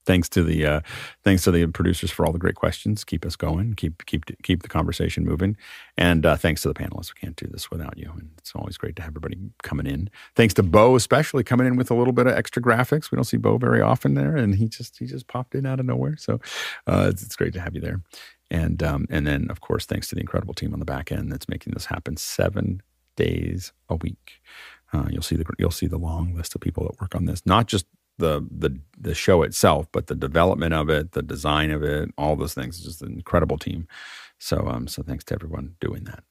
Thanks to the uh, thanks to the producers for all the great questions. Keep us going. Keep keep keep the conversation moving. And uh, thanks to the panelists. We can't do this without you. And it's always great to have everybody coming in. Thanks to Bo, especially coming in with a little bit of extra graphics. We don't see Bo very often there, and he just he just popped in out of nowhere. So uh, it's, it's great to have you there. And um, and then of course thanks to the incredible team on the back end that's making this happen seven days a week. Uh, you'll see the you'll see the long list of people that work on this. Not just the the the show itself, but the development of it, the design of it, all those things. It's just an incredible team. So um, so thanks to everyone doing that.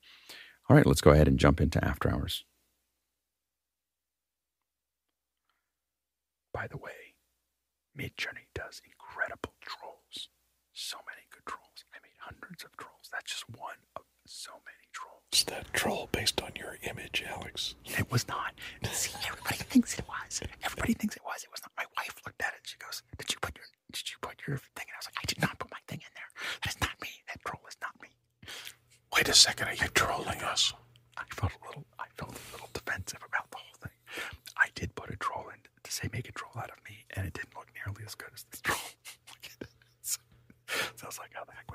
All right, let's go ahead and jump into after hours. By the way, Midjourney does incredible trolls. So many good trolls. I made hundreds of trolls. That's just one Is that troll based on your image, Alex? It was not. See, everybody thinks it was. Everybody thinks it was. It was not. My wife looked at it. She goes, "Did you put your Did you put your thing?" And I was like, "I did not put my thing in there. That is not me. That troll is not me." Wait a second, are you trolling us? I felt a little. I felt a little defensive about the whole thing. I did put a troll in to say make a troll out of me, and it didn't look nearly as good as this troll. so, so I was like, "How the heck